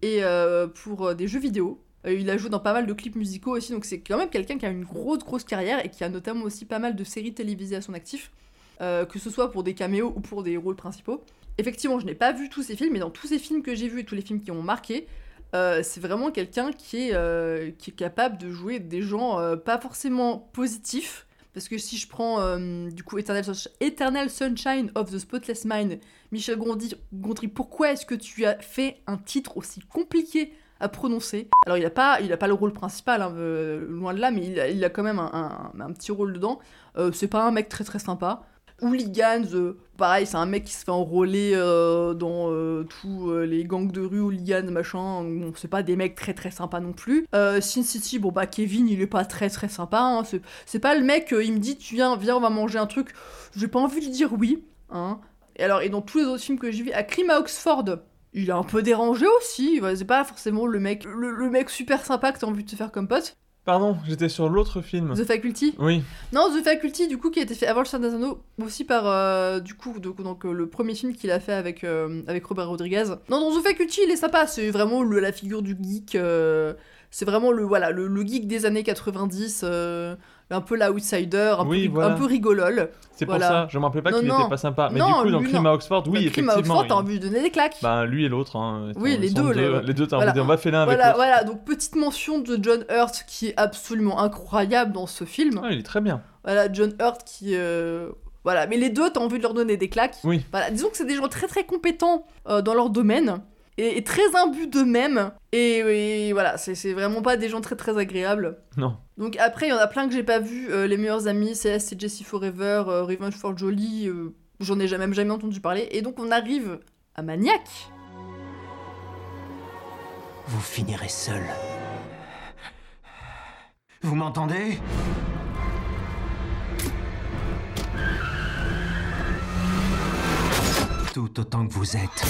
[SPEAKER 2] et euh, pour des jeux vidéo. Il a joué dans pas mal de clips musicaux aussi, donc c'est quand même quelqu'un qui a une grosse grosse carrière et qui a notamment aussi pas mal de séries télévisées à son actif que ce soit pour des caméos ou pour des rôles principaux. Effectivement, je n'ai pas vu tous ces films, mais dans tous ces films que j'ai vus et tous les films qui ont marqué, c'est vraiment quelqu'un qui, est, qui est capable de jouer des gens pas forcément positifs. Parce que si je prends euh, du coup Eternal, Sunsh- Eternal Sunshine of the Spotless Mind, Michel Gondry, pourquoi est-ce que tu as fait un titre aussi compliqué à prononcer? Alors il a pas, pas le rôle principal, hein, euh, loin de là, mais il a, quand même un petit rôle dedans. Euh, c'est pas un mec très très sympa. Hooligans, euh, pareil, c'est un mec qui se fait enrôler euh, dans euh, tous les gangs de rue, hooligans, machin. C'est pas des mecs très très sympas non plus. Sin City, bon bah Kevin, il est pas très très sympa. hein, c'est- pas le mec, il me dit, tu viens, viens, on va manger un truc. J'ai pas envie de dire oui. Hein. Et alors, dans tous les autres films que j'ai vus, à Crime à Oxford, il est un peu dérangé aussi. C'est pas forcément le mec, le mec super sympa que t'as envie de te faire comme pote.
[SPEAKER 3] Pardon, j'étais sur l'autre film.
[SPEAKER 2] The Faculty.
[SPEAKER 3] Oui,
[SPEAKER 2] Non, The Faculty, du coup, qui a été fait avant Le Seigneur des Anneaux, aussi par, euh, du coup, donc, donc, euh, le premier film qu'il a fait avec, euh, avec Robert Rodriguez. Non, dans The Faculty, il est sympa, c'est vraiment le- la figure du geek, euh, c'est vraiment le, voilà, le, le geek des années 90, euh, un peu l'outsider, un,
[SPEAKER 3] Oui, voilà.
[SPEAKER 2] un peu rigolole.
[SPEAKER 3] c'est
[SPEAKER 2] Voilà.
[SPEAKER 3] pour ça. Je me rappelais pas qu'il était pas sympa. Mais
[SPEAKER 2] Non,
[SPEAKER 3] du coup, dans Crime à Oxford, oui,
[SPEAKER 2] Crime à. Oxford, t'as envie de donner des claques.
[SPEAKER 3] Bah, lui et l'autre. Hein,
[SPEAKER 2] Oui, les deux,
[SPEAKER 3] deux.
[SPEAKER 2] les-
[SPEAKER 3] Les deux, t'as envie de dire, on va faire l'un avec
[SPEAKER 2] Voilà, voilà, donc petite mention de John Hurt qui est absolument incroyable dans ce film.
[SPEAKER 3] Ah, il est très bien.
[SPEAKER 2] Voilà, John Hurt qui. euh, Voilà, mais les deux, t'as envie de leur donner des claques.
[SPEAKER 3] Oui.
[SPEAKER 2] Voilà, disons que c'est des gens très très compétents euh, dans leur domaine et, et très imbus d'eux-mêmes. Et, et voilà, c'est vraiment pas des gens très très agréables.
[SPEAKER 3] Non.
[SPEAKER 2] Donc après, il y en a plein que j'ai pas vu. euh, les meilleurs amis, CS, c'est Jessie Forever, euh, Revenge for Jolie, euh, j'en ai jamais, même jamais entendu parler. Et donc on arrive à Maniac.
[SPEAKER 4] Vous finirez seul. Vous m'entendez? Tout autant que vous êtes.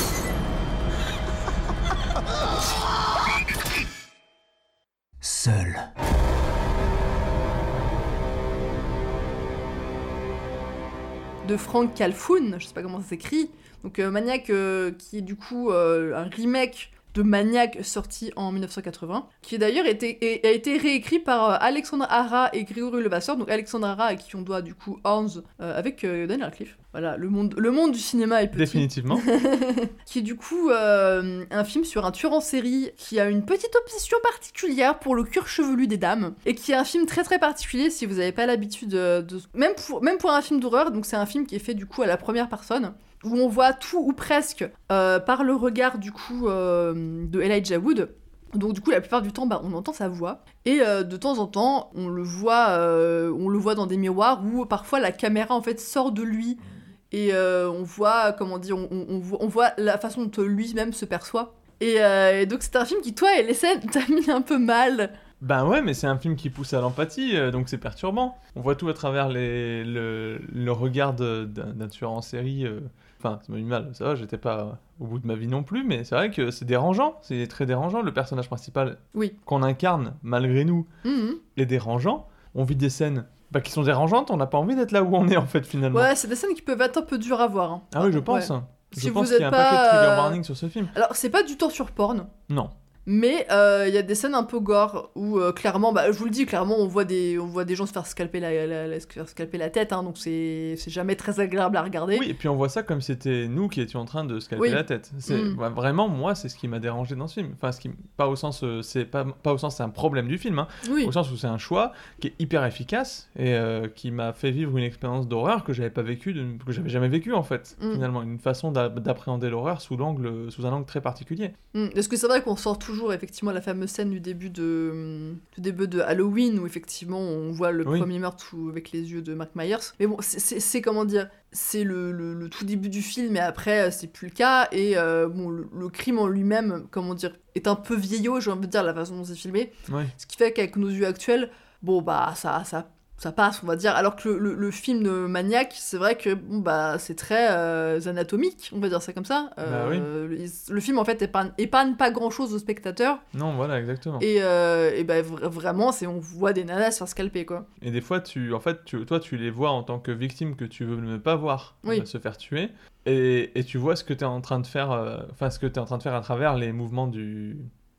[SPEAKER 2] De Frank Calfoun, je sais pas comment ça s'écrit. Donc euh, euh, qui est du coup euh, un remake de Maniac sorti en 1980, qui d'ailleurs a été réécrit par euh, Alexandre Hara et Grégory Levasseur. Donc Alexandre Hara à qui on doit du coup Horns euh, avec euh, Daniel Radcliffe. Voilà, le monde, le monde du cinéma est petit.
[SPEAKER 3] Définitivement.
[SPEAKER 2] qui est du coup euh, un film sur un tueur en série qui a une petite obsession particulière pour le cuir chevelu des dames et qui est un film très très particulier si vous n'avez pas l'habitude de même pour même pour un film d'horreur donc c'est un film qui est fait du coup à la première personne où on voit tout ou presque euh, par le regard du coup euh, de Elijah Wood donc du coup la plupart du temps bah, on entend sa voix et euh, de temps en temps on le voit on le voit dans des miroirs où parfois la caméra en fait sort de lui et on voit comment dire on, on- voit, la façon dont lui-même se perçoit et, donc c'est un film qui toi les scènes t'a mis un peu mal
[SPEAKER 3] Ben ouais, mais c'est un film qui pousse à l'empathie, donc c'est perturbant. On voit tout à travers le, regard d'un tueur en série. Enfin, ça m'a mis mal, ça va, j'étais pas au bout de ma vie non plus, mais c'est vrai que c'est dérangeant, c'est très dérangeant. Le personnage principal
[SPEAKER 2] Oui.
[SPEAKER 3] qu'on incarne, malgré nous,
[SPEAKER 2] Mhm.
[SPEAKER 3] est dérangeant. On vit des scènes bah, qui sont dérangeantes, on n'a pas envie d'être là où on est en fait finalement.
[SPEAKER 2] ouais c'est des scènes qui peuvent être un peu dures à voir hein.
[SPEAKER 3] Ah oui, je pense.
[SPEAKER 2] Ouais.
[SPEAKER 3] Je
[SPEAKER 2] Si
[SPEAKER 3] pense
[SPEAKER 2] vous
[SPEAKER 3] qu'il y a un paquet de trigger
[SPEAKER 2] euh,
[SPEAKER 3] warning sur ce film.
[SPEAKER 2] alors c'est pas du sur porn
[SPEAKER 3] Non.
[SPEAKER 2] Mais euh, il y a des scènes un peu gore où euh, clairement, bah, je vous le dis, clairement, on voit des, on voit des gens se faire scalper la, la- la- se faire scalper la tête, hein, donc c'est jamais très agréable à regarder.
[SPEAKER 3] Oui, et puis on voit ça comme c'était nous qui étions en train de se calper
[SPEAKER 2] Oui.
[SPEAKER 3] la tête. C'est
[SPEAKER 2] Mm.
[SPEAKER 3] ouais, vraiment moi, c'est ce qui m'a dérangé dans ce film. Enfin, ce qui pas au sens, euh, c'est pas pas au sens c'est un problème du film, hein,
[SPEAKER 2] Oui.
[SPEAKER 3] au sens où c'est un choix qui est hyper efficace et euh, qui m'a fait vivre une expérience d'horreur que j'avais pas vécu, de- que j'avais jamais vécu en fait.
[SPEAKER 2] Mm.
[SPEAKER 3] Finalement, une façon d'a- d'appréhender l'horreur sous l'angle, sous un angle très particulier.
[SPEAKER 2] Mm, Parce que c'est vrai qu'on sort toujours effectivement la fameuse scène du début de, du début de Halloween où effectivement on voit le
[SPEAKER 3] Oui.
[SPEAKER 2] premier meurtre avec les yeux de Mark Myers. Mais bon, c'est- comment dire, c'est le, le- le tout début du film et après euh, c'est plus le cas. Et euh, bon, le, le crime en lui-même, comment dire, est un peu vieillot, j'ai envie de dire, la façon dont c'est filmé.
[SPEAKER 3] Ouais.
[SPEAKER 2] Ce qui fait qu'avec nos yeux actuels, bon bah ça, ça, ça passe, on va dire. Alors que le, le- le film de Maniac, c'est vrai que bon bah c'est très euh, anatomique, on va dire ça comme ça.
[SPEAKER 3] Bah oui.
[SPEAKER 2] Euh, le, le film en fait épargne, épargne pas grand chose au spectateur.
[SPEAKER 3] Non, voilà, exactement.
[SPEAKER 2] Et, euh, et bah vra- vraiment, c'est on voit des nanas se faire scalper quoi.
[SPEAKER 3] Et des fois, tu, en fait, tu, toi, tu les vois en tant que victime que tu veux ne pas voir
[SPEAKER 2] Oui.
[SPEAKER 3] se faire tuer, et, et tu vois ce que tu es en train de faire, enfin, ce que tu es en train de faire à travers les mouvements du,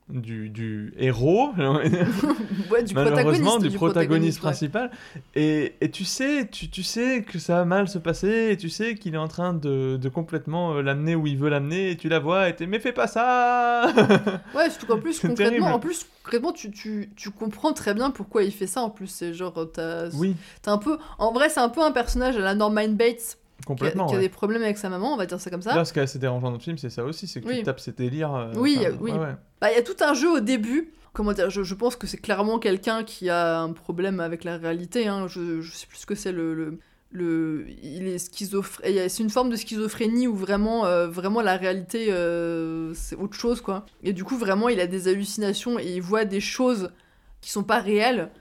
[SPEAKER 3] du, du héros,
[SPEAKER 2] ouais, du
[SPEAKER 3] malheureusement,
[SPEAKER 2] protagoniste.
[SPEAKER 3] du, protagoniste
[SPEAKER 2] ouais.
[SPEAKER 3] principal. Et, et tu sais, tu, tu sais que ça va mal se passer, et tu sais qu'il est en train de, de complètement euh, l'amener où il veut l'amener, et tu la vois, et t'es, mais fais pas ça
[SPEAKER 2] Ouais, surtout qu'en plus, concrètement,
[SPEAKER 3] terrible.
[SPEAKER 2] en plus, concrètement, tu, tu, tu comprends très bien pourquoi il fait ça. En plus, c'est genre, t'as
[SPEAKER 3] Oui,
[SPEAKER 2] t'as un peu. En vrai, c'est un peu un personnage à la Norman Bates qui a,
[SPEAKER 3] complètement.
[SPEAKER 2] qui a des problèmes avec sa maman, on va dire ça comme ça.
[SPEAKER 3] Là, ce qui est assez dérangeant dans le film, c'est ça aussi, c'est que
[SPEAKER 2] Oui.
[SPEAKER 3] tu tapes ces délires. euh,
[SPEAKER 2] Oui,
[SPEAKER 3] enfin,
[SPEAKER 2] oui.
[SPEAKER 3] ouais, ouais.
[SPEAKER 2] Bah, il y a tout un jeu au début. Comment dire, je, je pense que c'est clairement quelqu'un qui a un problème avec la réalité. Hein. Je, je sais plus ce que c'est le, le, le- Il est schizophrène. C'est une forme de schizophrénie où vraiment, euh, vraiment la réalité, euh, c'est autre chose, quoi. Et du coup, vraiment, il a des hallucinations et il voit des choses qui sont pas réelles.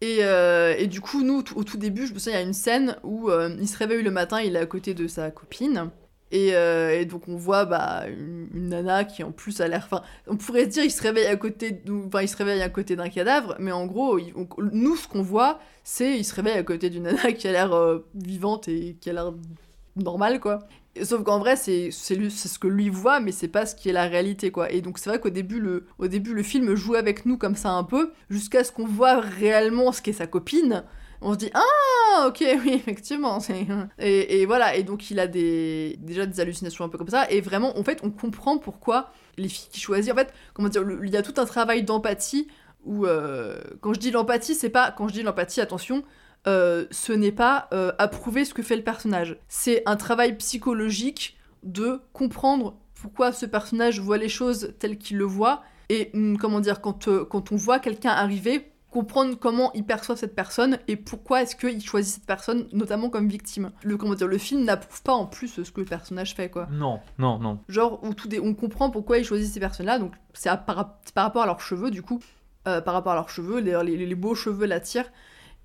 [SPEAKER 2] Et, euh, et du coup, nous, au tout début, je me souviens, il y a une scène où euh, il se réveille le matin, il est à côté de sa copine. Et, euh, et donc on voit bah, une, nana qui en plus a l'air... On pourrait se dire il se réveille à côté enfin, il se réveille à côté d'un cadavre, mais en gros, on- nous ce qu'on voit, c'est il se réveille à côté d'une nana qui a l'air vivante et qui a l'air normale quoi. Sauf qu'en vrai, c'est ce que lui voit, mais c'est pas ce qui est la réalité, quoi. Et donc, c'est vrai qu'au début, le, au début, le film joue avec nous comme ça un peu, jusqu'à ce qu'on voit réellement ce qu'est sa copine. On se dit, ah, ok, oui, effectivement. Et, et voilà, et donc il a des, déjà des hallucinations un peu comme ça, et vraiment, en fait, on comprend pourquoi les filles qui choisissent, en fait, comment dire, il y a tout un travail d'empathie, où, euh, quand je dis l'empathie, c'est pas, quand je dis l'empathie, attention, euh, ce n'est pas euh, approuver ce que fait le personnage. C'est un travail psychologique de comprendre pourquoi ce personnage voit les choses telles qu'il le voit, et hum, comment dire, quand, euh, quand on voit quelqu'un arriver, comprendre comment il perçoit cette personne et pourquoi est-ce qu'il choisit cette personne, notamment comme victime. Le, comment dire, le film n'approuve pas en plus ce que le personnage fait, quoi.
[SPEAKER 3] Non, non, non.
[SPEAKER 2] Genre, où tout on comprend pourquoi ils choisissent ces personnes-là, donc c'est par, rapport à leurs cheveux, du coup. Euh, par rapport à leurs cheveux, les, les- les beaux cheveux l'attirent.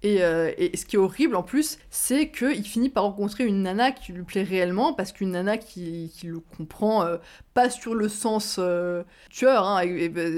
[SPEAKER 2] Et, euh, et ce qui est horrible en plus, c'est qu'il finit par rencontrer une nana qui lui plaît réellement, parce qu'une nana qui, qui le comprend, euh, pas sur le sens euh, tueur, hein,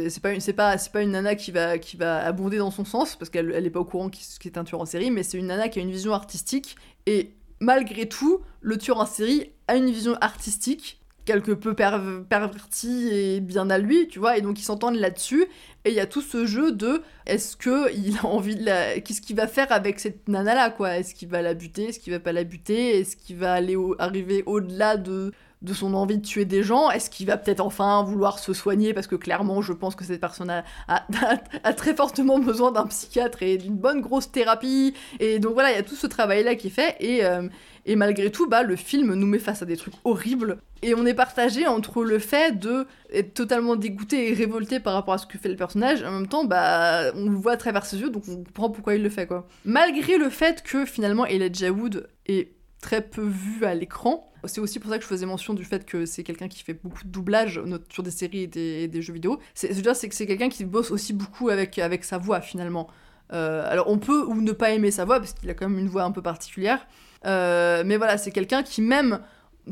[SPEAKER 2] c'est pas, une- pas, pas une nana qui va, qui va abonder dans son sens, parce qu'elle elle est pas au courant qu'il qu'il est un tueur en série, mais c'est une nana qui a une vision artistique, et malgré tout, le tueur en série a une vision artistique, quelque peu perv- perverti et bien à lui, tu vois, et donc ils s'entendent là-dessus. Et il y a tout ce jeu de est-ce que il a envie de la. Qu'est-ce qu'il va faire avec cette nana-là, quoi? Est-ce qu'il va la buter? Est-ce qu'il va pas la buter? Est-ce qu'il va aller arriver au-delà de de son envie de tuer des gens? Est-ce qu'il va peut-être enfin vouloir se soigner? Parce que clairement, je pense que cette personne a- a très fortement besoin d'un psychiatre et d'une bonne grosse thérapie. Et donc voilà, il y a tout ce travail-là qui est fait. Et, euh, et malgré tout, bah, le film nous met face à des trucs horribles. Et on est partagé entre le fait de être totalement dégoûté et révolté par rapport à ce que fait le personnage. En même temps, bah, on le voit à travers ses yeux, donc on comprend pourquoi il le fait, quoi. Malgré le fait que finalement, Elijah Wood est très peu vu à l'écran. C'est aussi pour ça que je faisais mention du fait que c'est quelqu'un qui fait beaucoup de doublage sur des séries et des, jeux vidéo. C'est, je dire, que c'est quelqu'un qui bosse aussi beaucoup avec, avec sa voix finalement. Euh, alors on peut ou ne pas aimer sa voix parce qu'il a quand même une voix un peu particulière. Euh, mais voilà, c'est quelqu'un qui même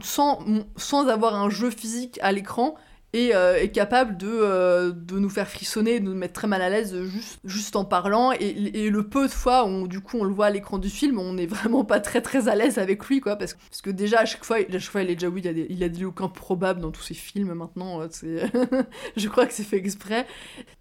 [SPEAKER 2] sans, sans avoir un jeu physique à l'écran est, euh, est capable de, euh, de nous faire frissonner, de nous mettre très mal à l'aise juste, juste en parlant. Et, et le peu de fois où du coup on le voit à l'écran du film, on n'est vraiment pas très très à l'aise avec lui, quoi. Parce, parce que déjà à chaque fois, à chaque fois il est déjà oui, il a des, il a des looks improbables dans tous ses films maintenant. euh, je crois que c'est fait exprès.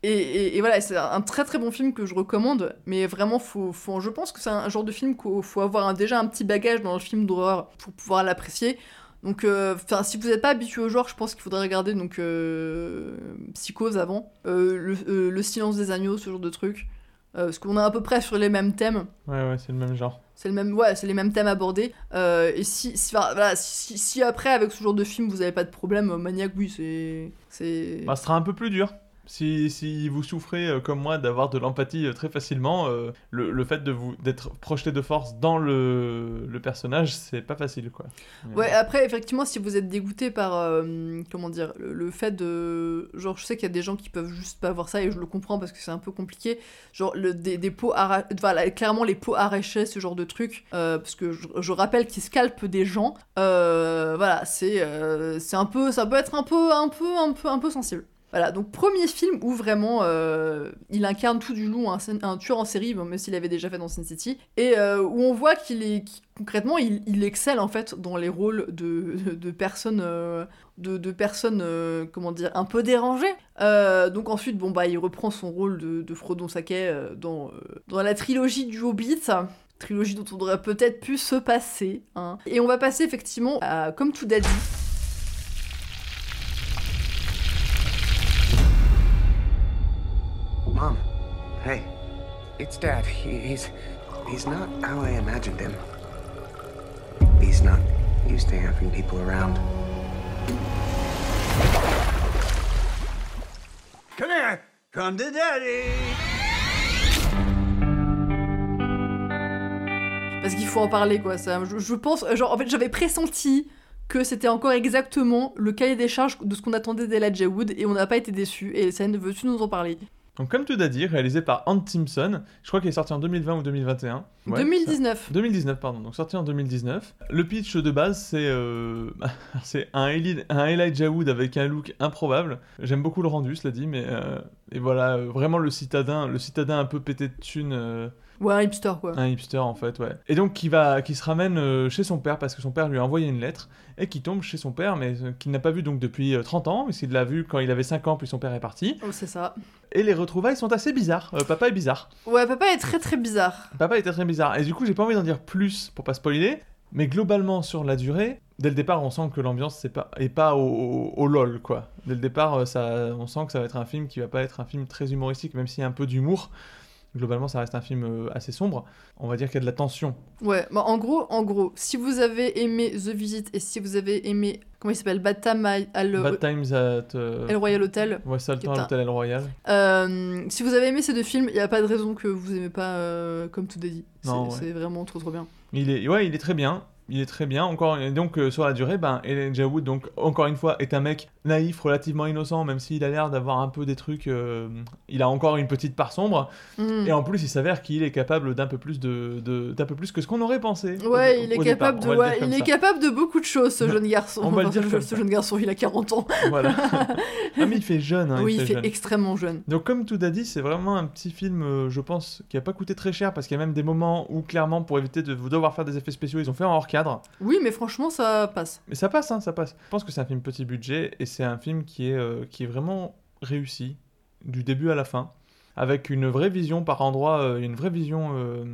[SPEAKER 2] Et, et- et voilà, c'est un très très bon film que je recommande, mais vraiment, faut, faut, je pense que c'est un genre de film qu'il faut avoir déjà un petit bagage dans le film d'horreur pour pouvoir l'apprécier. Donc, euh, 'fin, si vous n'êtes pas habitué au genre, je pense qu'il faudrait regarder donc euh, Psychose avant, euh, le, euh, Le silence des agneaux, ce genre de truc, parce qu'on est à peu près sur les mêmes thèmes.
[SPEAKER 3] Ouais, ouais, c'est le même genre.
[SPEAKER 2] C'est le même, ouais, c'est les mêmes thèmes abordés. Et si, si, enfin, voilà, si, si après avec ce genre de film vous avez pas de problème, Maniac, oui, c'est, c'est.
[SPEAKER 3] Bah, ce sera un peu plus dur. Si, si vous souffrez euh, comme moi d'avoir de l'empathie euh, très facilement, euh, le, le fait de vous d'être projeté de force dans le, le personnage, c'est pas facile quoi.
[SPEAKER 2] Ouais, après, effectivement, si vous êtes dégoûté par, comment dire, le, le fait de... Genre, je sais qu'il y a des gens qui peuvent juste pas voir ça, et je le comprends parce que c'est un peu compliqué. Genre, le, des, des peaux arrachées... Voilà, clairement, les peaux arrachées, ce genre de truc. parce que je, je rappelle qu'ils scalpent des gens. Voilà, c'est c'est un peu... Ça peut être un peu, un peu, un peu, un peu sensible. Voilà, donc premier film où vraiment euh, il incarne tout du long un, tueur en série, même s'il avait déjà fait dans Sin City, et euh, où on voit qu'il est concrètement il, excelle en fait dans les rôles de, de, personnes, euh, de, personnes comment dire, un peu dérangées. Donc ensuite, bon bah il reprend son rôle de, de Frodon euh, dans, dans la trilogie du Hobbit. Trilogie dont on aurait peut-être pu se passer. hein. Et on va passer effectivement à Comme tout daddy.
[SPEAKER 5] Mom, hey, it's Dad. He, he's he's not how I imagined him. He's not used to having people around.
[SPEAKER 6] Come here. Come to daddy.
[SPEAKER 2] Parce qu'il faut en parler, quoi. Ça, je, je pense, genre, en fait, j'avais pressenti que c'était encore exactement le cahier des charges de ce qu'on attendait d'Elijah Wood et on n'a pas été déçus. Et Sen, veux-tu nous en parler?
[SPEAKER 3] Donc comme tu l'as dit, réalisé par Ant Simpson, je crois qu'il est sorti en 2020 ou 2021. Ouais,
[SPEAKER 2] 2019.
[SPEAKER 3] 2019, pardon, donc sorti en 2019. Le pitch de base, c'est euh, c'est un, Eli- un Elijah Wood avec un look improbable. J'aime beaucoup le rendu, cela dit, mais euh, et voilà, euh, vraiment le citadin, le citadin un peu pété de thunes, euh,
[SPEAKER 2] Ouais, un hipster, quoi.
[SPEAKER 3] un hipster en fait, ouais. Et donc qui va, qui se ramène euh, chez son père parce que son père lui a envoyé une lettre et qui tombe chez son père, mais euh, qu'il n'a pas vu donc depuis euh, 30 ans, mais qu'il l'a vu quand il avait 5 ans puis son père est parti.
[SPEAKER 2] Oh, c'est ça.
[SPEAKER 3] Et les retrouvailles sont assez bizarres. Euh, papa est bizarre.
[SPEAKER 2] Ouais, papa est très très bizarre.
[SPEAKER 3] Papa était très bizarre. Et du coup, j'ai pas envie d'en dire plus pour pas spoiler. Mais globalement, sur la durée, dès le départ, on sent que l'ambiance c'est pas, est pas au, au- au lol, quoi. Dès le départ, euh, ça, on sent que ça va être un film qui va pas être un film très humoristique, même s'il y a un peu d'humour. Globalement, ça reste un film euh, assez sombre. On va dire qu'il y a de la tension.
[SPEAKER 2] Ouais, bah, en gros, en gros, si vous avez aimé The Visit et si vous avez aimé, comment il s'appelle, Bad Time à, à le-
[SPEAKER 3] Bad Times at... euh,
[SPEAKER 2] El Royal Hotel,
[SPEAKER 3] Ouais, ça, le temps
[SPEAKER 2] est
[SPEAKER 3] à l'hôtel El Royal.
[SPEAKER 2] euh, si vous avez aimé ces deux films, il n'y a pas de raison que vous aimez pas euh, Comme tout dit. C'est
[SPEAKER 3] ouais.
[SPEAKER 2] vraiment trop trop bien.
[SPEAKER 3] Il est, ouais, il est très bien. Il est très bien. Encore, donc euh, sur la durée, ben, Elijah Wood, donc encore une fois, est un mec naïf, relativement innocent, même s'il a l'air d'avoir un peu des trucs. euh, il a encore une petite part sombre.
[SPEAKER 2] Mm.
[SPEAKER 3] Et en plus, il s'avère qu'il est capable d'un peu plus de, de- d'un peu plus que ce qu'on aurait pensé. au-
[SPEAKER 2] Ouais, il est
[SPEAKER 3] départ.
[SPEAKER 2] capable de, ouais, il est
[SPEAKER 3] ça.
[SPEAKER 2] capable de beaucoup de choses, ce jeune garçon.
[SPEAKER 3] On va le dire
[SPEAKER 2] ce, jeune garçon, il a 40 ans.
[SPEAKER 3] Voilà. ah mais il fait jeune. Hein,
[SPEAKER 2] oui,
[SPEAKER 3] il
[SPEAKER 2] il
[SPEAKER 3] fait jeune.
[SPEAKER 2] extrêmement jeune.
[SPEAKER 3] Donc comme tout a dit, c'est vraiment un petit film, euh, je pense, qui a pas coûté très cher parce qu'il y a même des moments où clairement, pour éviter de vous devoir faire des effets spéciaux, ils ont fait en 4 cadre.
[SPEAKER 2] Oui, mais franchement, ça passe.
[SPEAKER 3] Mais ça passe, hein, ça passe. Je pense que c'est un film petit budget et c'est un film qui est, euh, qui est vraiment réussi du début à la fin, avec une vraie vision par endroit, euh, une vraie vision euh,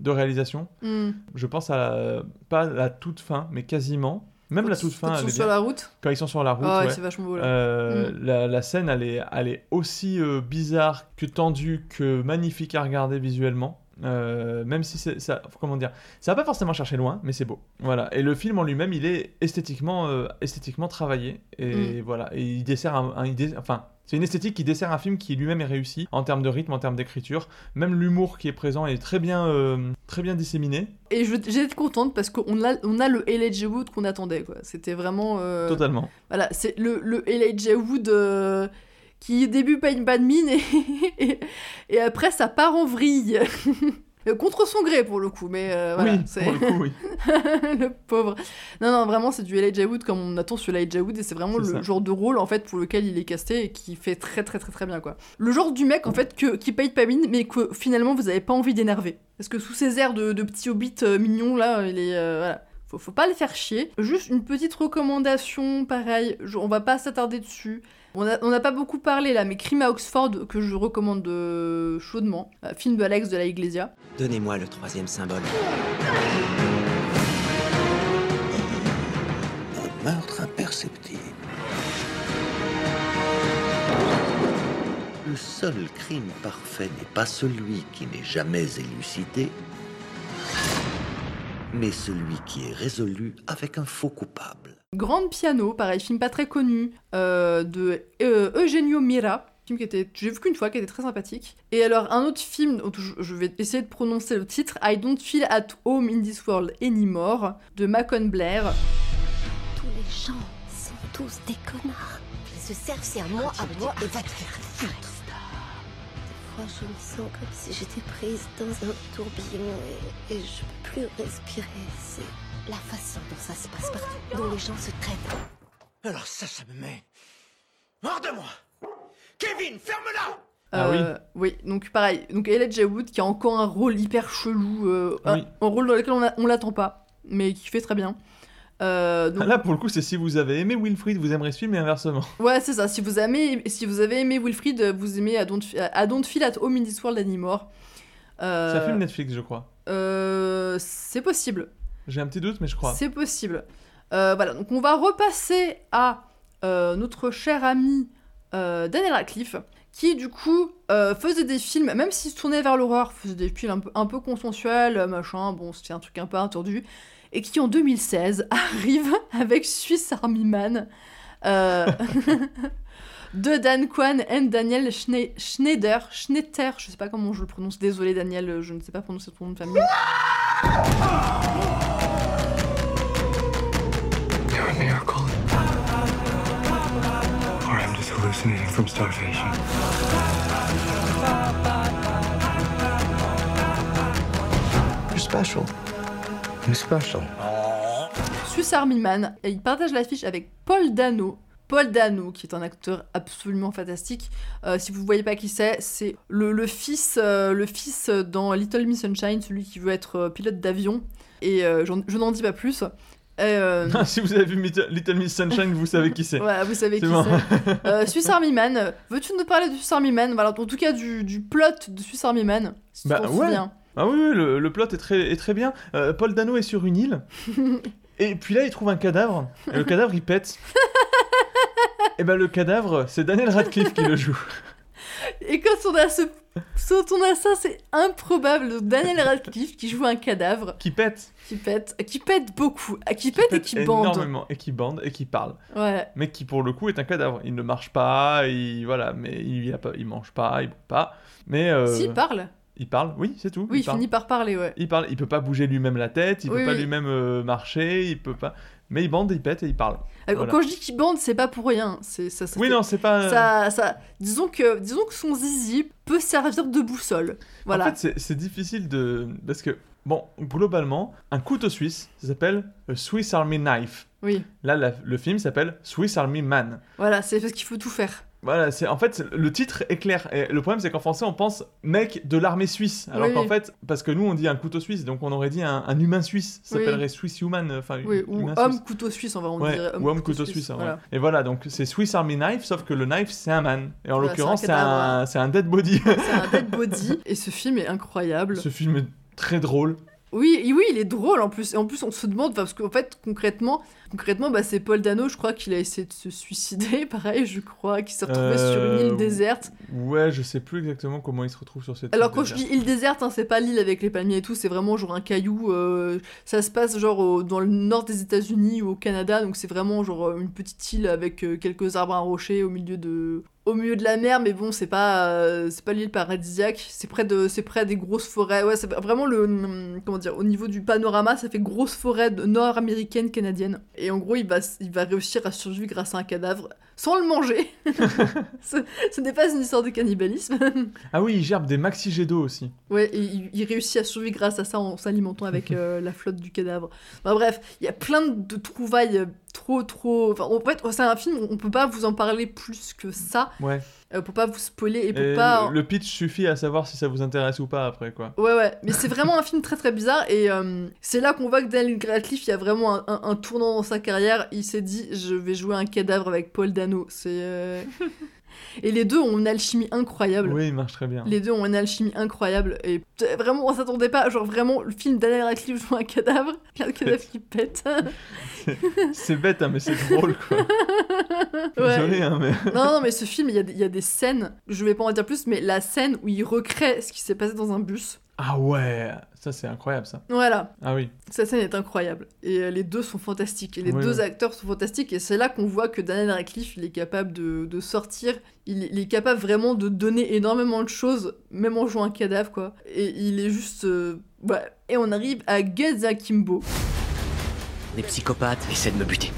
[SPEAKER 3] de réalisation.
[SPEAKER 2] Hmm.
[SPEAKER 3] Je pense à la- pas la toute fin, mais quasiment. Même la toute fin,
[SPEAKER 2] Quand ils sont sur
[SPEAKER 3] bien.
[SPEAKER 2] la route.
[SPEAKER 3] quand ils sont sur la route.
[SPEAKER 2] Ouais. c'est vachement beau là.
[SPEAKER 3] Euh,
[SPEAKER 2] Mm.
[SPEAKER 3] la, la scène, elle est, elle est aussi euh, bizarre que tendue que magnifique à regarder visuellement. Euh, même si c'est ça, comment dire, ça va pas forcément chercher loin, mais c'est beau. Voilà. Et le film en lui-même, il est esthétiquement, euh, esthétiquement travaillé. Et voilà. Et il dessert un, un- il dé- enfin, c'est une esthétique qui dessert un film qui lui-même est réussi en termes de rythme, en termes d'écriture. Même l'humour qui est présent est très bien, euh, très bien disséminé.
[SPEAKER 2] Et été contente parce qu'on a, on a le Elijah Wood qu'on attendait. quoi. C'était vraiment. euh,
[SPEAKER 3] Totalement.
[SPEAKER 2] Voilà, c'est le, le Elijah Wood qui au début pas une bonne mine et, et, et après ça part en vrille. Contre son gré pour le coup, mais euh, voilà,
[SPEAKER 3] oui,
[SPEAKER 2] c'est
[SPEAKER 3] pour le coup, oui.
[SPEAKER 2] le pauvre. Non, non, vraiment, c'est du Elijah Wood comme on attend sur Elijah Wood et c'est vraiment
[SPEAKER 3] C'est
[SPEAKER 2] le
[SPEAKER 3] ça.
[SPEAKER 2] genre de rôle en fait pour lequel il est casté et qui fait très très très très bien quoi. Le genre du mec en fait que, qui paye pas mine mais que finalement vous avez pas envie d'énerver. Parce que sous ses airs de, de petit hobbit euh, mignon là, il est. euh, voilà. Faut, faut pas les faire chier. Juste une petite recommandation, pareil, je- on va pas s'attarder dessus. On n'a pas beaucoup parlé là, mais Crime à Oxford, que je recommande euh, chaudement. Euh, film de Alex de la Iglesia.
[SPEAKER 7] Donnez-moi le troisième symbole.
[SPEAKER 8] Un meurtre imperceptible. Le seul crime parfait n'est pas celui qui n'est jamais élucidé, mais celui qui est résolu avec un faux coupable.
[SPEAKER 2] Grande Piano, pareil, film pas très connu, euh, de euh, Eugenio Mira. Film qui était, j'ai vu qu'une fois, qui était très sympathique. Et alors, un autre film, dont je, je vais essayer de prononcer le titre, I Don't Feel at Home in This World Anymore, de Macon Blair.
[SPEAKER 9] Tous les gens sont tous des connards. Ils se servent, c'est à moi, à moi, et va te faire foutre. Des fois, je me sens comme si j'étais prise dans un tourbillon et, et je peux plus respirer. C'est la façon dont ça se passe partout, dont les gens se traitent.
[SPEAKER 6] Alors ça, ça me met hors de moi. Kevin, ferme-la
[SPEAKER 3] Ah oui.
[SPEAKER 2] Euh, oui, donc pareil, donc Elijah Wood qui a encore un rôle hyper chelou, euh, un,
[SPEAKER 3] Oui.
[SPEAKER 2] un rôle dans lequel on, a- on l'attend pas, mais qui fait très bien. Euh, donc,
[SPEAKER 3] Ah, Là, pour le coup, c'est si vous avez aimé Wilfried, vous aimerez ce film et inversement.
[SPEAKER 2] Ouais, c'est ça. Si vous, aimez, si vous avez aimé Wilfried, vous aimez I Don't, I Don't Feel at Home in This World Anymore. Euh,
[SPEAKER 3] C'est un film Netflix, je crois.
[SPEAKER 2] euh, c'est possible.
[SPEAKER 3] J'ai un petit doute, mais je crois.
[SPEAKER 2] C'est possible. Euh, voilà, donc on va repasser à euh, notre cher ami euh, Daniel Radcliffe, qui du coup euh, faisait des films, même s'il se tournait vers l'horreur, faisait des films un peu, un peu consensuels, machin, bon, c'était un truc un peu attendu, et qui en 2016 arrive avec Swiss Army Man. euh, de Dan Kwan et Daniel Schne- Schneider, Schneider, je sais pas comment je le prononce, désolé Daniel, je ne sais pas prononcer ton nom de famille.
[SPEAKER 10] You're a miracle. Or I'm just hallucinating from starvation.
[SPEAKER 8] You're special. You're special.
[SPEAKER 2] Swiss Army Man, et il partage l'affiche avec Paul Dano. Paul Dano, qui est un acteur absolument fantastique. Euh, si vous ne voyez pas qui c'est, c'est le, le fils, euh, le fils dans Little Miss Sunshine, celui qui veut être euh, pilote d'avion. Et je n'en dis pas plus. Et,
[SPEAKER 3] si vous avez vu Little Miss Sunshine, vous savez qui c'est.
[SPEAKER 2] voilà, vous savez qui
[SPEAKER 3] bon.
[SPEAKER 2] c'est. Swiss Army Man, veux-tu nous parler de Swiss Army Man? Voilà, en tout cas du, du plot de Swiss Army Man, si
[SPEAKER 3] Bah, ouais.
[SPEAKER 2] souviens.
[SPEAKER 3] Ah oui, oui, le, le plot est très, est très bien. Paul Dano est sur une île. et puis là, il trouve un cadavre. Et le cadavre, il pète. et ben le cadavre, c'est Daniel Radcliffe qui le joue.
[SPEAKER 2] Et quand on a ce, quand on a ça, c'est improbable. Daniel Radcliffe qui joue un cadavre,
[SPEAKER 3] Qui pète.
[SPEAKER 2] qui pète, qui pète beaucoup, ah, qui pète, et qui bande.
[SPEAKER 3] énormément. Et qui bande et qui parle.
[SPEAKER 2] Ouais.
[SPEAKER 3] Mais qui, pour le coup, est un cadavre. Il ne marche pas, il, voilà, mais il, a pas, il mange pas, il boit pas. Mais. euh,
[SPEAKER 2] S'il parle,
[SPEAKER 3] Il parle, oui, c'est tout.
[SPEAKER 2] oui, il, finit par parler, ouais.
[SPEAKER 3] Il parle, il peut pas bouger lui-même la tête, il
[SPEAKER 2] Oui,
[SPEAKER 3] peut pas lui-même euh, marcher, il peut pas. Mais il bande, il pète et il parle.
[SPEAKER 2] Euh,
[SPEAKER 3] Voilà.
[SPEAKER 2] Quand je dis qu'il bande, c'est pas pour rien. C'est ça. ça
[SPEAKER 3] Oui, non, c'est pas.
[SPEAKER 2] Ça, ça, disons que, disons que son zizi peut servir de boussole. Voilà.
[SPEAKER 3] En fait, c'est- difficile de. Parce que, bon, globalement, un couteau suisse, ça s'appelle a Swiss Army Knife.
[SPEAKER 2] oui.
[SPEAKER 3] Là, la- le film s'appelle Swiss Army Man.
[SPEAKER 2] Voilà, c'est parce qu'il faut tout faire.
[SPEAKER 3] Voilà, c'est en fait le titre est clair. Et le problème c'est qu'en français on pense mec de l'armée suisse, alors
[SPEAKER 2] Oui,
[SPEAKER 3] qu'en
[SPEAKER 2] oui.
[SPEAKER 3] fait parce que nous on dit un couteau suisse, donc on aurait dit un, un humain suisse, ça
[SPEAKER 2] Oui.
[SPEAKER 3] s'appellerait Swiss human, enfin
[SPEAKER 2] Oui, ou
[SPEAKER 3] humain
[SPEAKER 2] homme
[SPEAKER 3] suisse.
[SPEAKER 2] couteau suisse, on va on
[SPEAKER 3] Ouais,
[SPEAKER 2] dirait
[SPEAKER 3] ou homme couteau suisse. ouais.
[SPEAKER 2] voilà.
[SPEAKER 3] Et voilà, donc c'est Swiss Army Knife, sauf que le knife c'est un man. Et en
[SPEAKER 2] Voilà,
[SPEAKER 3] l'occurrence
[SPEAKER 2] c'est
[SPEAKER 3] c'est
[SPEAKER 2] un
[SPEAKER 3] un, c'est un dead body.
[SPEAKER 2] C'est un dead body, et ce film est incroyable.
[SPEAKER 3] Ce film est très drôle.
[SPEAKER 2] Oui, oui, il est drôle en plus. Et en plus, on se demande, parce qu'en fait, concrètement, concrètement bah, c'est Paul Dano, je crois qu'il a essayé de se suicider, pareil, je crois, qui s'est retrouvé sur une
[SPEAKER 3] Euh,
[SPEAKER 2] île déserte.
[SPEAKER 3] Ouais, je sais plus exactement comment il se retrouve sur cette
[SPEAKER 2] Alors
[SPEAKER 3] île
[SPEAKER 2] quand je dis île déserte, hein, c'est pas l'île avec les palmiers et tout, c'est vraiment genre un caillou. euh, ça se passe genre au- dans le nord des États-Unis ou au Canada, donc c'est vraiment genre euh, une petite île avec euh, quelques arbres à rocher au milieu de au milieu de la mer, mais bon c'est pas euh, c'est pas l'île paradisiaque, c'est près de c'est près des grosses forêts. Ouais, c'est vraiment le hum, comment dire au niveau du panorama, ça fait grosse forêt nord-américaine canadienne. Et en gros il va il va réussir à survivre grâce à un cadavre sans le manger. ce ce n'est pas une histoire de cannibalisme.
[SPEAKER 3] Ah oui, il gerbe des maxi jets d'eau aussi.
[SPEAKER 2] Ouais, et il, il réussit à survivre grâce à ça en s'alimentant avec euh, la flotte du cadavre. Bref, il y a plein de trouvailles euh, trop, trop. Enfin, en fait, c'est un film, on peut pas vous en parler plus que ça.
[SPEAKER 3] Ouais.
[SPEAKER 2] Euh, pour pas vous spoiler et pour
[SPEAKER 3] Et
[SPEAKER 2] pas.
[SPEAKER 3] le, pitch suffit à savoir si ça vous intéresse ou pas après quoi.
[SPEAKER 2] Ouais, ouais, mais c'est vraiment un film très très bizarre et euh, c'est là qu'on voit que Daniel Radcliffe, il y a vraiment un, un- un tournant dans sa carrière. Il s'est dit, je vais jouer un cadavre avec Paul Dano. C'est. euh, et les deux ont une alchimie incroyable.
[SPEAKER 3] Oui, il marche très bien.
[SPEAKER 2] Les deux ont une alchimie incroyable et vraiment on s'attendait pas, genre vraiment le film Daniel Radcliffe joue un cadavre, un cadavre qui pète.
[SPEAKER 3] C'est bête, hein, mais c'est drôle quoi.
[SPEAKER 2] Ouais.
[SPEAKER 3] Désolé, hein, mais.
[SPEAKER 2] non, non, mais ce film, il y, a des- il y a des scènes, je vais pas en dire plus, mais la scène où il recrée ce qui s'est passé dans un bus,
[SPEAKER 3] Ah ouais, ça c'est incroyable ça.
[SPEAKER 2] voilà,
[SPEAKER 3] Ah oui.
[SPEAKER 2] cette scène est incroyable. Et euh, les deux sont fantastiques, et les
[SPEAKER 3] Oui,
[SPEAKER 2] deux
[SPEAKER 3] oui.
[SPEAKER 2] acteurs sont fantastiques, et c'est là qu'on voit que Daniel Radcliffe, il est capable de, de sortir, il, il est capable vraiment de donner énormément de choses, même en jouant un cadavre, quoi. Et il est juste... euh, ouais. Et on arrive à Guns Akimbo.
[SPEAKER 7] Des psychopathes essaient de me buter.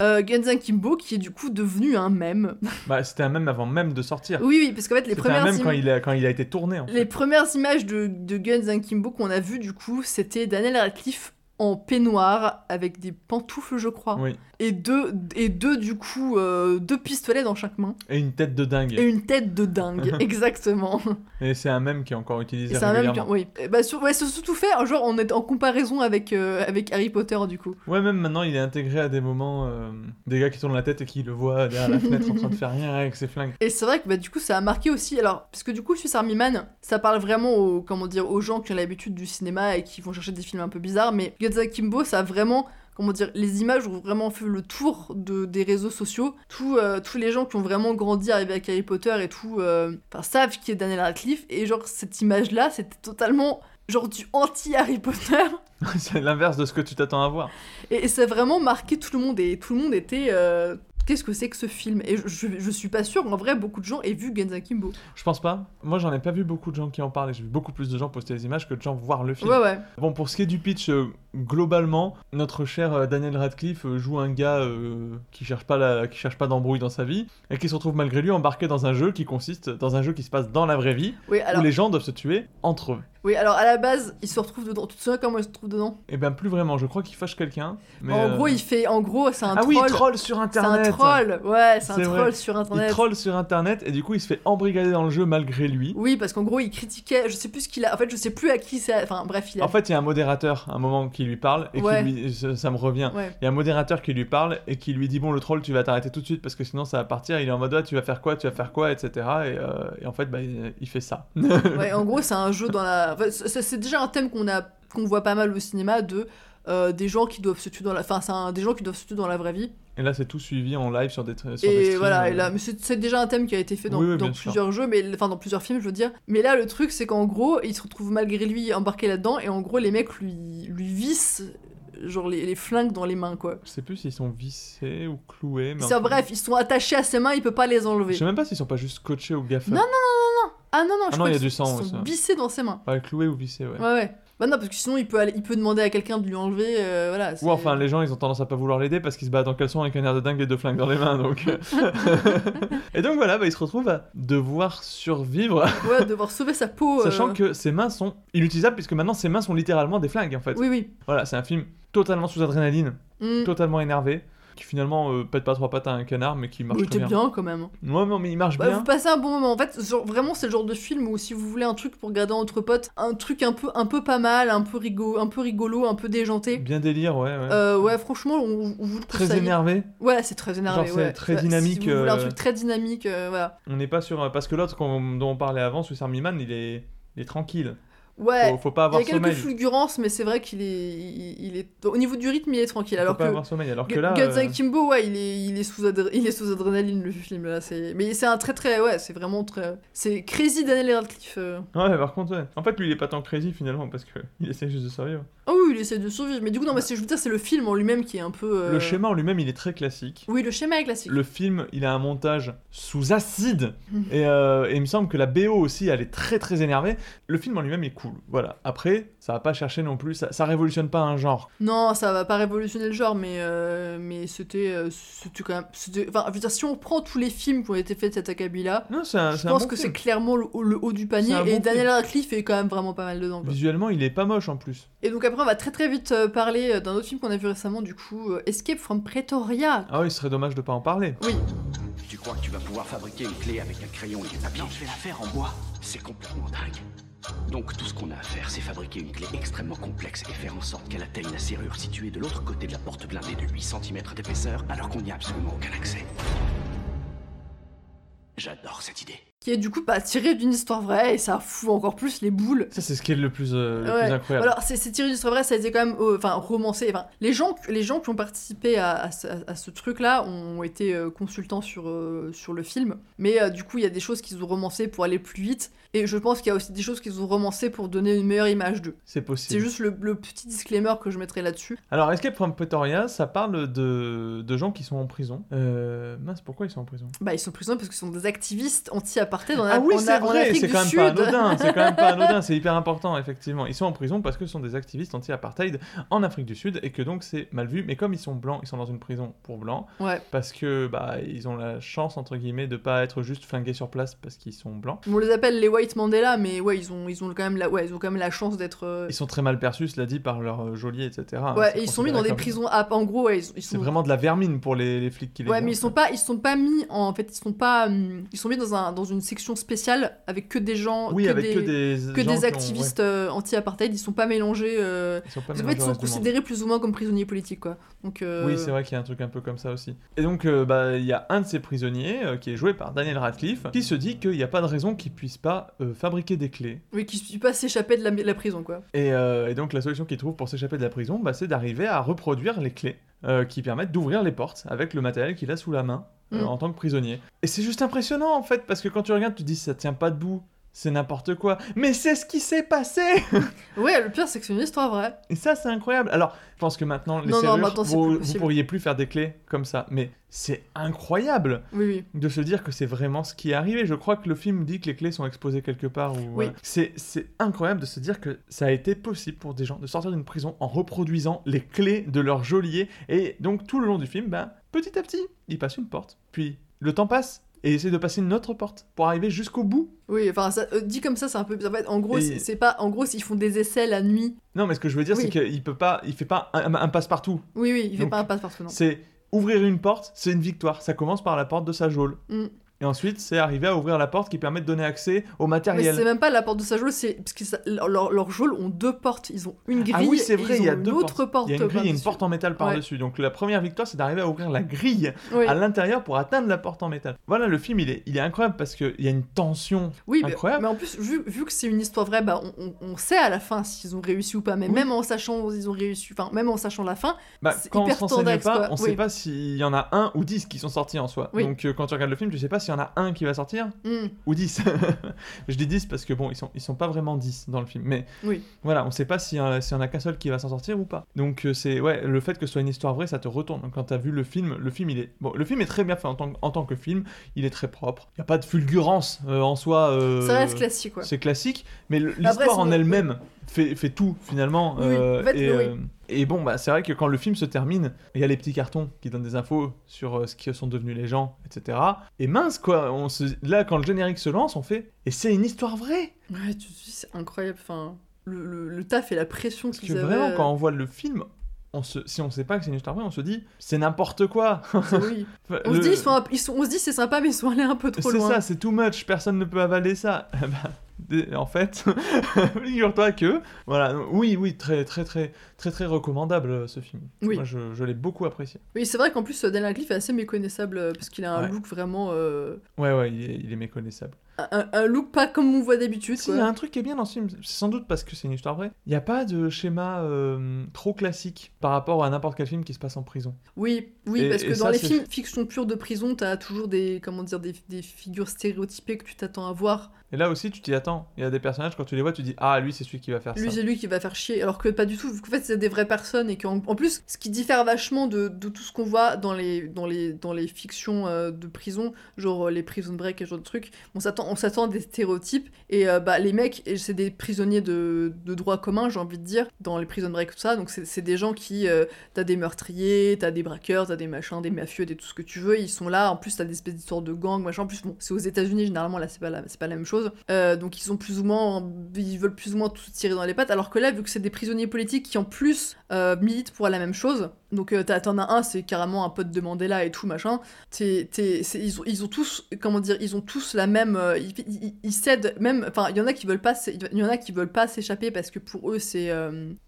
[SPEAKER 2] Euh, Genza Kimbo qui est du coup devenu un mème.
[SPEAKER 3] Bah c'était un même avant même de sortir.
[SPEAKER 2] oui, oui, parce qu'en fait, les
[SPEAKER 3] C'était
[SPEAKER 2] premières,
[SPEAKER 3] un même
[SPEAKER 2] im-
[SPEAKER 3] quand il, a, quand il a été tourné. En fait.
[SPEAKER 2] les premières images de, de Guns Kimbo qu'on a vues, du coup, c'était Daniel Radcliffe en peignoir avec des pantoufles, je crois.
[SPEAKER 3] Oui.
[SPEAKER 2] Et deux, et deux, du coup, euh, deux pistolets dans chaque main.
[SPEAKER 3] Et une tête de dingue.
[SPEAKER 2] Et une tête de dingue, exactement.
[SPEAKER 3] Et c'est un même qui est encore utilisé
[SPEAKER 2] Et c'est un même
[SPEAKER 3] régulièrement.
[SPEAKER 2] oui. Et Bah, sur, ouais, c'est surtout fait, genre, on est en comparaison avec, euh, avec Harry Potter, du coup.
[SPEAKER 3] Ouais, même maintenant, il est intégré à des moments, euh, des gars qui tournent la tête et qui le voient derrière la fenêtre en train de faire rien avec ses flingues.
[SPEAKER 2] Et c'est vrai que bah, du coup ça a marqué aussi, alors, parce que du coup Swiss Army Man, ça parle vraiment aux, comment dire, aux gens qui ont l'habitude du cinéma et qui vont chercher des films un peu bizarres, mais Guns Kimbo ça a vraiment, comment dire, les images ont vraiment fait le tour de, des réseaux sociaux. Tous, euh, tous les gens qui ont vraiment grandi avec Harry Potter et tout, euh, enfin, savent qui est Daniel Radcliffe, et genre cette image-là, c'était totalement genre du anti-Harry Potter.
[SPEAKER 3] c'est l'inverse de ce que tu t'attends à voir.
[SPEAKER 2] Et, et ça a vraiment marqué tout le monde et tout le monde était euh, qu'est-ce que c'est que ce film? Et je, je, je suis pas sûre, en vrai, beaucoup de gens aient vu Genza Kimbo.
[SPEAKER 3] Je pense pas. Moi, j'en ai pas vu beaucoup de gens qui en parlent. et J'ai vu beaucoup plus de gens poster des images que de gens voir le film.
[SPEAKER 2] Ouais, ouais.
[SPEAKER 3] Bon, pour ce qui est du pitch, euh, globalement, notre cher euh, Daniel Radcliffe joue un gars euh, qui cherche pas la, qui cherche pas d'embrouille dans sa vie et qui se retrouve malgré lui embarqué dans un jeu qui consiste dans un jeu qui se passe dans la vraie vie
[SPEAKER 2] Oui, alors,
[SPEAKER 3] où les gens doivent se tuer entre eux.
[SPEAKER 2] oui, alors à la base, il se retrouve dedans. Tu te souviens comment il se retrouve dedans
[SPEAKER 3] Et ben plus vraiment. Je crois qu'il fâche quelqu'un. mais,
[SPEAKER 2] En
[SPEAKER 3] euh,
[SPEAKER 2] gros, il fait. En gros, c'est un
[SPEAKER 3] ah
[SPEAKER 2] troll.
[SPEAKER 3] oui, il troll sur
[SPEAKER 2] C'est
[SPEAKER 3] internet.
[SPEAKER 2] un troll, ouais, c'est un
[SPEAKER 3] C'est
[SPEAKER 2] troll
[SPEAKER 3] vrai.
[SPEAKER 2] sur
[SPEAKER 3] Il
[SPEAKER 2] internet.
[SPEAKER 3] troll sur internet et du coup il se fait embrigader dans le jeu malgré lui.
[SPEAKER 2] Oui, parce qu'en gros, il critiquait. Je sais plus ce qu'il a. En fait, je sais plus à qui c'est. Enfin, bref, il a.
[SPEAKER 3] En fait, il y a un modérateur à un moment qui lui parle et
[SPEAKER 2] Ouais.
[SPEAKER 3] qui lui, ça, me revient.
[SPEAKER 2] Ouais.
[SPEAKER 3] Il y a un modérateur qui lui parle et qui lui dit bon le troll tu vas t'arrêter tout de suite parce que sinon ça va partir. Il est en mode ouais, tu vas faire quoi, tu vas faire quoi, etc. Et, euh, et en fait bah, il, il fait ça.
[SPEAKER 2] Ouais, en gros, c'est un jeu dans la. enfin, c'est c'est déjà un thème qu'on a, qu'on voit pas mal au cinéma de euh, des gens qui doivent se tuer dans la. Enfin, c'est un- des gens qui doivent se tuer dans la vraie vie.
[SPEAKER 3] Et là c'est tout suivi en live sur des, sur
[SPEAKER 2] Et voilà,
[SPEAKER 3] euh.
[SPEAKER 2] et là, mais c'est déjà un thème qui a été fait dans,
[SPEAKER 3] Oui, oui,
[SPEAKER 2] dans
[SPEAKER 3] bien sûr.
[SPEAKER 2] plusieurs jeux, mais enfin dans plusieurs films, je veux dire. Mais là, le truc, c'est qu'en gros, il se retrouve malgré lui embarqué là-dedans, et en gros, les mecs lui, lui vissent genre les, les flingues dans les mains, quoi.
[SPEAKER 3] Je sais plus s'ils sont vissés ou cloués. Mais
[SPEAKER 2] bref, ils sont attachés à ses mains, il peut pas les enlever.
[SPEAKER 3] Je sais même pas s'ils sont pas juste scotchés au gaffer.
[SPEAKER 2] Non, non, non, non, non. Ah non, non,
[SPEAKER 3] Ah
[SPEAKER 2] je
[SPEAKER 3] non, il y a du sang,
[SPEAKER 2] sont
[SPEAKER 3] ouais, ça.
[SPEAKER 2] vissés dans ses mains.
[SPEAKER 3] Ouais, cloués ou vissés, ouais.
[SPEAKER 2] Ouais, ouais. Bah non, parce que sinon il peut, aller, il peut demander à quelqu'un de lui enlever. euh, voilà.
[SPEAKER 3] Ou enfin, les gens, ils ont tendance à pas vouloir l'aider parce qu'ils se battent en caleçon avec un air de dingue et deux flingues dans les mains, donc... euh. et donc voilà, bah, il se retrouve à devoir survivre,
[SPEAKER 2] Ouais, devoir sauver sa peau. euh,
[SPEAKER 3] sachant que ses mains sont inutilisables puisque maintenant ses mains sont littéralement des flingues, en fait.
[SPEAKER 2] Oui, oui.
[SPEAKER 3] Voilà, c'est un film totalement sous adrénaline,
[SPEAKER 2] Mm.
[SPEAKER 3] totalement énervé, qui finalement euh, pète pas trois pattes à un canard, mais qui marche
[SPEAKER 2] Il
[SPEAKER 3] très bien.
[SPEAKER 2] bien quand même.
[SPEAKER 3] Ouais, non, mais il marche
[SPEAKER 2] Bah,
[SPEAKER 3] bien.
[SPEAKER 2] vous passez un bon moment. En fait, genre, vraiment, c'est le genre de film où si vous voulez un truc pour regarder entre potes, un truc un peu, un peu pas mal, un peu, rigolo, un peu rigolo, un peu déjanté.
[SPEAKER 3] Bien délire, ouais, ouais.
[SPEAKER 2] Euh, ouais, franchement, on, on vous le
[SPEAKER 3] Très énervé.
[SPEAKER 2] Ouais, c'est très énervé.
[SPEAKER 3] Genre, c'est
[SPEAKER 2] ouais.
[SPEAKER 3] très dynamique,
[SPEAKER 2] Si vous voulez un
[SPEAKER 3] euh,
[SPEAKER 2] truc très dynamique, voilà.
[SPEAKER 3] On n'est pas sur. Parce que l'autre dont on parlait avant, Swiss Army Man, il est, il est tranquille.
[SPEAKER 2] Ouais.
[SPEAKER 3] Faut, faut pas
[SPEAKER 2] Il y
[SPEAKER 3] avoir
[SPEAKER 2] a quelques
[SPEAKER 3] sommeil.
[SPEAKER 2] fulgurances, mais c'est vrai qu'il est, il, il est, au niveau du rythme, il est tranquille.
[SPEAKER 3] Faut
[SPEAKER 2] Alors
[SPEAKER 3] pas
[SPEAKER 2] que
[SPEAKER 3] avoir sommeil. Alors que là. Euh,
[SPEAKER 2] Akimbo, ouais, il est, il est sous, il est sous adrénaline le film là. C'est, mais c'est un très très, ouais, c'est vraiment très, c'est crazy Daniel Radcliffe. euh.
[SPEAKER 3] Ouais, par contre, ouais. En fait, lui, il est pas tant crazy finalement parce que il essaie juste de survivre.
[SPEAKER 2] Ah oui, il essaie de survivre. Mais du coup, non, mais je veux dire, c'est le film en lui-même qui est un peu. euh,
[SPEAKER 3] Le schéma en lui-même, il est très classique.
[SPEAKER 2] Oui, le schéma est classique.
[SPEAKER 3] Le film, il a un montage sous acide. Et, et il me semble que la BO aussi, elle est très très énervée. Le film en lui-même est cool. Voilà. Après, ça va pas chercher non plus. Ça, ça révolutionne pas un genre.
[SPEAKER 2] Non, ça va pas révolutionner le genre, mais euh, mais c'était, euh, c'était quand même, c'était, enfin, je veux dire, si on prend tous les films qui ont été faits de cet acabit-là,
[SPEAKER 3] Non, c'est un,
[SPEAKER 2] je
[SPEAKER 3] c'est un
[SPEAKER 2] pense
[SPEAKER 3] bon
[SPEAKER 2] que
[SPEAKER 3] film.
[SPEAKER 2] c'est clairement le, haut- le haut du panier. Et
[SPEAKER 3] bon
[SPEAKER 2] Daniel. Radcliffe est quand même vraiment pas mal dedans. quoi.
[SPEAKER 3] Visuellement, il est pas moche en plus.
[SPEAKER 2] Et donc après, on va très très vite euh, parler d'un autre film qu'on a vu récemment, du coup, Escape from Pretoria.
[SPEAKER 3] Ah oui, ce serait dommage de pas en parler.
[SPEAKER 2] Oui.
[SPEAKER 11] Tu crois que tu vas pouvoir fabriquer une clé avec un crayon et des papiers?
[SPEAKER 6] Non, je vais la faire en bois.
[SPEAKER 11] C'est complètement dingue. Donc tout ce qu'on a à faire, c'est fabriquer une clé extrêmement complexe et faire en sorte qu'elle atteigne la serrure située de l'autre côté de la porte blindée de 8 cm d'épaisseur, alors qu'on n'y a absolument aucun accès. J'adore cette idée.
[SPEAKER 2] Qui est du coup bah, tiré d'une histoire vraie et ça fout encore plus les boules.
[SPEAKER 3] Ça, c'est ce qui est le plus, euh, le
[SPEAKER 2] Ouais.
[SPEAKER 3] plus incroyable.
[SPEAKER 2] Alors, c'est c'est tiré d'une histoire vraie, ça a été quand même euh, enfin, romancé. Enfin, les, gens, les gens qui ont participé à, à ce, à ce truc-là ont été euh, consultants sur, euh, sur le film. Mais euh, du coup, il y a des choses qu'ils ont romancées pour aller plus vite. Et je pense qu'il y a aussi des choses qu'ils ont romancées pour donner une meilleure image d'eux.
[SPEAKER 3] C'est possible.
[SPEAKER 2] C'est juste le, le petit disclaimer que je mettrai là-dessus.
[SPEAKER 3] Alors, Escape from Pretoria, ça parle de, de gens qui sont en prison. Euh, mince, pourquoi ils sont en prison?
[SPEAKER 2] Bah, ils sont en prison parce qu'ils sont des activistes anti-apartheid en,
[SPEAKER 3] Ah oui, c'est vrai,
[SPEAKER 2] Afrique
[SPEAKER 3] c'est
[SPEAKER 2] du
[SPEAKER 3] quand même pas anodin, c'est quand même pas anodin, c'est hyper important, effectivement. Ils sont en prison parce que ce sont des activistes anti-apartheid en Afrique du Sud et que donc c'est mal vu. Mais comme ils sont blancs, ils sont dans une prison pour blancs
[SPEAKER 2] Ouais.
[SPEAKER 3] parce que bah ils ont la chance entre guillemets de pas être juste flingués sur place parce qu'ils sont blancs.
[SPEAKER 2] On les appelle les White Mandela, mais ouais, ils ont, ils ont quand même la, ouais, ils ont quand même la chance d'être. euh,
[SPEAKER 3] Ils sont très mal perçus, cela dit, par leur euh, geôlier, etc.
[SPEAKER 2] Ouais,
[SPEAKER 3] C'est
[SPEAKER 2] et ils sont mis dans des prisons à, en gros, ouais, ils, ils
[SPEAKER 3] C'est
[SPEAKER 2] sont.
[SPEAKER 3] vraiment de la vermine pour les, les flics qui les
[SPEAKER 2] Ouais, mais ils sont pas, ils sont pas mis en, en fait, ils sont pas, hum, ils sont mis dans un, dans une section spéciale avec que des gens,
[SPEAKER 3] Oui,
[SPEAKER 2] que,
[SPEAKER 3] avec
[SPEAKER 2] des,
[SPEAKER 3] que des
[SPEAKER 2] que
[SPEAKER 3] gens
[SPEAKER 2] des activistes euh, anti-apartheid. Ils sont pas mélangés. euh,
[SPEAKER 3] Ils sont pas
[SPEAKER 2] parce qu'en fait,
[SPEAKER 3] mélangés
[SPEAKER 2] ils sont considérés plus ou moins comme prisonniers politiques, quoi. Donc. euh,
[SPEAKER 3] Oui, c'est vrai qu'il y a un truc un peu comme ça aussi. Et donc, bah, il y a un de ces prisonniers, qui est joué par Daniel Radcliffe, qui se dit qu'il n'y a pas de raison qu'il puisse pas euh, fabriquer des clés.
[SPEAKER 2] Oui, qui ne pas s'échapper de la, la prison, quoi.
[SPEAKER 3] Et, euh, et donc, la solution qu'il trouve pour s'échapper de la prison, bah, c'est d'arriver à reproduire les clés euh, qui permettent d'ouvrir les portes avec le matériel qu'il a sous la main
[SPEAKER 2] Mm.
[SPEAKER 3] en tant que prisonnier. Et c'est juste impressionnant en fait, parce que quand tu regardes, tu te dis ça tient pas debout. C'est n'importe quoi. Mais c'est ce qui s'est passé
[SPEAKER 2] Ouais, le pire, c'est que c'est une histoire vraie.
[SPEAKER 3] Et ça, c'est incroyable. Alors, je pense que maintenant, les
[SPEAKER 2] Non, non,
[SPEAKER 3] serrures,
[SPEAKER 2] maintenant,
[SPEAKER 3] vous, pourriez plus faire des clés comme ça. Mais c'est incroyable
[SPEAKER 2] Oui, oui.
[SPEAKER 3] de se dire que c'est vraiment ce qui est arrivé. Je crois que le film dit que les clés sont exposées quelque part. Ou, voilà. C'est c'est incroyable de se dire que ça a été possible pour des gens de sortir d'une prison en reproduisant les clés de leur geôlier. Et donc, tout le long du film, ben, petit à petit, ils passent une porte. Puis, le temps passe. Et ils essaient de passer une autre porte pour arriver jusqu'au bout.
[SPEAKER 2] Oui, enfin, ça, euh, dit comme ça, c'est un peu bizarre. En gros,
[SPEAKER 3] Et-
[SPEAKER 2] c'est- pas. En gros, s'ils font des essais la nuit.
[SPEAKER 3] Non, mais ce que je veux dire,
[SPEAKER 2] Oui.
[SPEAKER 3] c'est qu'il peut pas, il fait pas un, un passe-partout.
[SPEAKER 2] Oui, oui, il fait
[SPEAKER 3] Donc,
[SPEAKER 2] pas un passe-partout, non.
[SPEAKER 3] C'est ouvrir une porte, c'est une victoire. Ça commence par la porte de sa geôle.
[SPEAKER 2] Mm.
[SPEAKER 3] Et ensuite, c'est arriver à ouvrir la porte qui permet de donner accès au
[SPEAKER 2] Mais
[SPEAKER 3] matériel.
[SPEAKER 2] c'est même pas la porte de sa geôle, c'est parce que ça- leur, leur- leurs geôles ont deux portes. Ils ont une grille.
[SPEAKER 3] Ah oui, c'est vrai, il y a deux
[SPEAKER 2] autre
[SPEAKER 3] portes.
[SPEAKER 2] porte.
[SPEAKER 3] Il y a une grille et une porte en métal par-dessus. Donc la première victoire, c'est d'arriver à ouvrir la grille
[SPEAKER 2] Oui.
[SPEAKER 3] à l'intérieur pour atteindre la porte en métal. Voilà, le film, il est, il est incroyable parce qu'il y a une tension
[SPEAKER 2] Oui, mais,
[SPEAKER 3] incroyable.
[SPEAKER 2] mais en plus, vu, vu que c'est une histoire vraie, bah, on, on- on sait à la fin s'ils ont réussi ou pas. Mais
[SPEAKER 3] Oui.
[SPEAKER 2] même en sachant ils ont réussi, enfin même en sachant la fin,
[SPEAKER 3] Bah,
[SPEAKER 2] c'est
[SPEAKER 3] quand on
[SPEAKER 2] hyper
[SPEAKER 3] renseigne
[SPEAKER 2] tendax,
[SPEAKER 3] pas,
[SPEAKER 2] quoi.
[SPEAKER 3] on sait pas s'il y en a un ou dix qui sont sortis en soi. Donc euh, quand tu regardes le film, tu sais pas s'il y en a un qui va sortir
[SPEAKER 2] Mm.
[SPEAKER 3] ou 10. je dis 10 parce que bon, ils sont, ils sont pas vraiment 10 dans le film. Mais
[SPEAKER 2] Oui.
[SPEAKER 3] voilà, on sait pas s'il y, en a- a qu'un seul qui va s'en sortir ou pas. Donc euh, c'est ouais, le fait que ce soit une histoire vraie, ça te retourne. Donc, quand t'as vu le film, le film il est bon, le film est très bien fait en tant, que- en tant que film, il est très propre. Il y a pas de fulgurance euh, en soi. euh,
[SPEAKER 2] Ça reste classique, quoi.
[SPEAKER 3] C'est classique, mais l'histoire en elle-même fait, fait tout finalement.
[SPEAKER 2] Oui,
[SPEAKER 3] euh,
[SPEAKER 2] en fait,
[SPEAKER 3] et,
[SPEAKER 2] oui.
[SPEAKER 3] euh, et bon, bah, c'est vrai que quand le film se termine, il y a les petits cartons qui donnent des infos sur euh, ce que sont devenus les gens, etc. Et mince quoi, on se... là quand le générique se lance, on fait et c'est une histoire vraie.
[SPEAKER 2] Ouais, tu te dis, c'est incroyable. Enfin, le, le, le taf et la pression qu'ils avaient.
[SPEAKER 3] vraiment, quand on voit le film, on se... si on sait pas que c'est une histoire vraie, on se dit c'est n'importe quoi.
[SPEAKER 2] c'est- oui.
[SPEAKER 3] Enfin,
[SPEAKER 2] On
[SPEAKER 3] le-
[SPEAKER 2] se dit, ils sont, un- ils sont, on se dit, c'est sympa, mais ils sont allés un peu trop
[SPEAKER 3] C'est
[SPEAKER 2] loin.
[SPEAKER 3] ça, c'est too much, personne ne peut avaler ça. Bah, des- en fait, figure-toi que, voilà, oui, oui, très, très, très, très, très recommandable euh, ce film.
[SPEAKER 2] Oui.
[SPEAKER 3] Moi, je, je l'ai beaucoup apprécié.
[SPEAKER 2] Oui, c'est vrai qu'en plus, euh, Daniel Radcliffe est assez méconnaissable euh, parce qu'il a un
[SPEAKER 3] Ouais.
[SPEAKER 2] look vraiment. euh,
[SPEAKER 3] Ouais, ouais, il est, il est méconnaissable.
[SPEAKER 2] Un, un look pas comme on voit d'habitude.
[SPEAKER 3] Si, il y a un truc qui est bien dans ce film, c'est sans doute parce que c'est une histoire vraie. Il n'y a pas de schéma euh, trop classique par rapport à n'importe quel film qui se passe en prison.
[SPEAKER 2] Oui, oui,
[SPEAKER 3] Et-
[SPEAKER 2] parce que dans
[SPEAKER 3] ça,
[SPEAKER 2] les films fiction pure de prison, t'as toujours des, comment dire, des, des figures stéréotypées que tu t'attends à voir.
[SPEAKER 3] Et là aussi, tu t'y attends. Il y a des personnages, quand tu les vois, tu dis Ah, lui, c'est celui qui va faire
[SPEAKER 2] Lui,
[SPEAKER 3] ça.
[SPEAKER 2] c'est lui qui va faire chier, alors que pas du tout, qu'en fait, c'est des vraies personnes et qu'en en plus, ce qui diffère vachement de, de tout ce qu'on voit dans les, dans les, dans les fictions euh, de prison, genre euh, les prison break et ce genre de trucs, on s'attend, on s'attend à des stéréotypes. Et euh, bah, les mecs, et c'est des prisonniers de, de droit commun, j'ai envie de dire, dans les prison break, tout ça, donc c'est c'est des gens qui, euh, t'as des meurtriers, t'as des braqueurs, t'as des machins, des mafieux, des tout ce que tu veux, ils sont là, en plus, t'as des espèces d'histoires de gangs, machin, en plus, bon, c'est aux États-Unis, généralement, là, c'est pas, la- c'est pas la même chose, Euh, donc ils sont plus ou moins, ils veulent plus ou moins tout tirer dans les pattes, alors que là, vu que c'est des prisonniers politiques qui en plus euh, militent pour la même chose, donc euh, t'en as un, c'est carrément un pote de Mandela et tout machin, t'es- ils, ont, ont tous, comment dire, ils ont tous la même, ils, cèdent même, enfin il y en a qui veulent pas, il y en a qui veulent pas s'échapper parce que pour eux c'est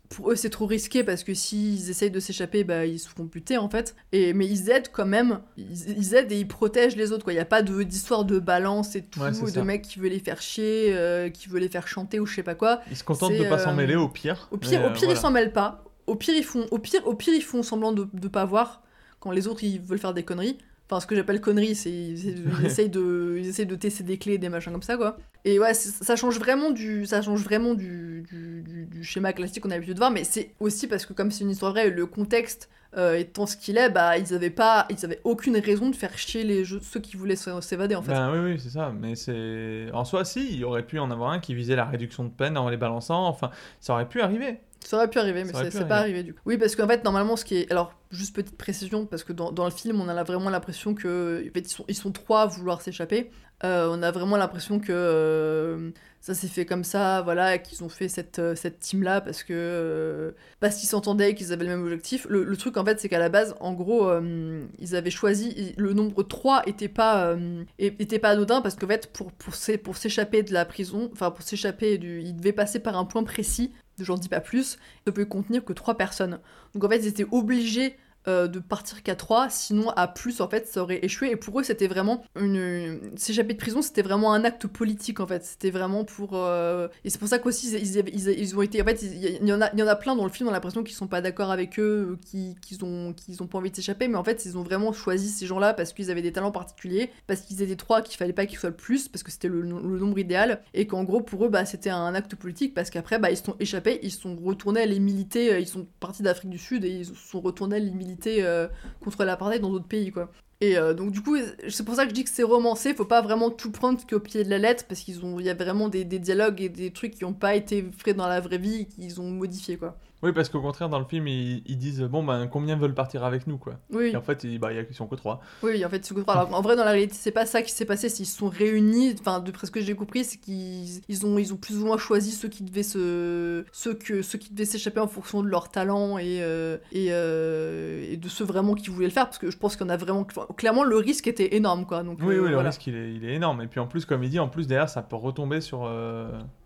[SPEAKER 2] pour eux c'est trop risqué parce que s'ils essayent de s'échapper bah ils se font buter en fait et mais ils aident quand même ils, ils aident et ils protègent les autres quoi il y a pas de d'histoire de balance et tout
[SPEAKER 3] Ouais,
[SPEAKER 2] de
[SPEAKER 3] ça.
[SPEAKER 2] mecs qui veulent les faire chier euh, qui veulent les faire chanter ou je sais pas quoi
[SPEAKER 3] Ils se contentent de pas s'en
[SPEAKER 2] euh,
[SPEAKER 3] mêler au pire.
[SPEAKER 2] au pire, au
[SPEAKER 3] euh,
[SPEAKER 2] pire
[SPEAKER 3] voilà.
[SPEAKER 2] ils s'en mêlent pas. Au pire, ils font, au pire, au pire, ils font semblant de, de pas voir quand les autres ils veulent faire des conneries. Enfin, ce que j'appelle conneries, c'est ils, essayent de, ils essayent de tester des clés, des machins comme ça, quoi. Et ouais, ça change vraiment du, ça change vraiment du, du, du- du schéma classique qu'on a l'habitude de voir. Mais c'est aussi parce que comme c'est une histoire vraie, le contexte euh, étant ce qu'il est, bah ils avaient pas, ils avaient aucune raison de faire chier les jeux, ceux qui voulaient s'é- s'évader en fait.
[SPEAKER 3] Ben oui, oui, c'est ça. Mais c'est. En soi, si, il aurait pu en avoir un qui visait la réduction de peine en les balançant. Enfin, ça aurait pu arriver.
[SPEAKER 2] Ça aurait pu arriver, mais c'est pas
[SPEAKER 3] arriver.
[SPEAKER 2] arrivé du coup. Oui, parce qu'en fait, normalement, ce qui est. Alors, juste petite précision, parce que dans, dans le film, on a vraiment l'impression que. En fait, ils sont, ils sont trois à vouloir s'échapper. Euh, on a vraiment l'impression que euh, ça s'est fait comme ça, voilà, qu'ils ont fait cette, euh, cette team-là parce que. euh, parce qu'ils s'entendaient et qu'ils avaient le même objectif. Le, le truc, en fait, c'est qu'à la base, en gros, ils avaient choisi. Le nombre 3 était pas, était pas anodin parce qu'en fait, pour, pour s'échapper de la prison, enfin, pour s'échapper du. Ils devaient passer par un point précis j'en dis pas plus, ne peut contenir que 3 personnes. Donc en fait, ils étaient obligés euh, de partir qu'à 3, sinon à plus, en fait, ça aurait échoué. Et pour eux, c'était vraiment une... S'échapper de prison, c'était vraiment un acte politique, en fait. C'était vraiment pour... euh, Et c'est pour ça qu'aussi, ils, ils, ils- ont été... En fait, il y, en a, y en a plein dans le film, on a l'impression qu'ils sont pas d'accord avec eux, qu'ils ont, qu'ils ont pas envie de s'échapper, mais en fait, ils ont vraiment choisi ces gens-là parce qu'ils avaient des talents particuliers, parce qu'ils étaient trois, qu'il fallait pas qu'ils soient le plus, parce que c'était le, nombre idéal, et qu'en gros, pour eux, bah, c'était un acte politique, parce qu'après, bah, ils se sont échappés, ils sont retournés à les militer, euh, ils sont partis d'Afrique du Sud, et ils sont retournés à les militer euh, contre l'apartheid dans d'autres pays, quoi. Et euh, donc du coup, c'est pour ça que je dis que c'est romancé, faut pas vraiment tout prendre qu'au pied de la lettre, parce qu'ils ont, il y a vraiment des, dialogues et des trucs qui ont pas été faits dans la vraie vie, qu'ils ont modifié, quoi.
[SPEAKER 3] Oui, parce qu'au contraire, dans le film, ils, ils disent Bon, ben, combien veulent partir avec nous, quoi.
[SPEAKER 2] Oui.
[SPEAKER 3] Et en fait, ils, bah, ils sont que trois.
[SPEAKER 2] Oui, en fait, c'est que- alors, en vrai, dans la réalité, c'est pas ça qui s'est passé. Qu'ils se sont réunis. Enfin, de ce que j'ai compris, c'est qu'ils ils ont, ils ont plus ou moins choisi ceux qui devaient se, ceux que, ceux qui devaient s'échapper en fonction de leur talent et euh, et, euh, et de ceux vraiment qui voulaient le faire, parce que je pense qu'il y en a vraiment. clairement, le risque était énorme, quoi. Donc,
[SPEAKER 3] Oui,
[SPEAKER 2] euh,
[SPEAKER 3] oui, le
[SPEAKER 2] voilà.
[SPEAKER 3] risque, il est, il est énorme. Et puis en plus, comme il dit, en plus, derrière, ça peut retomber sur.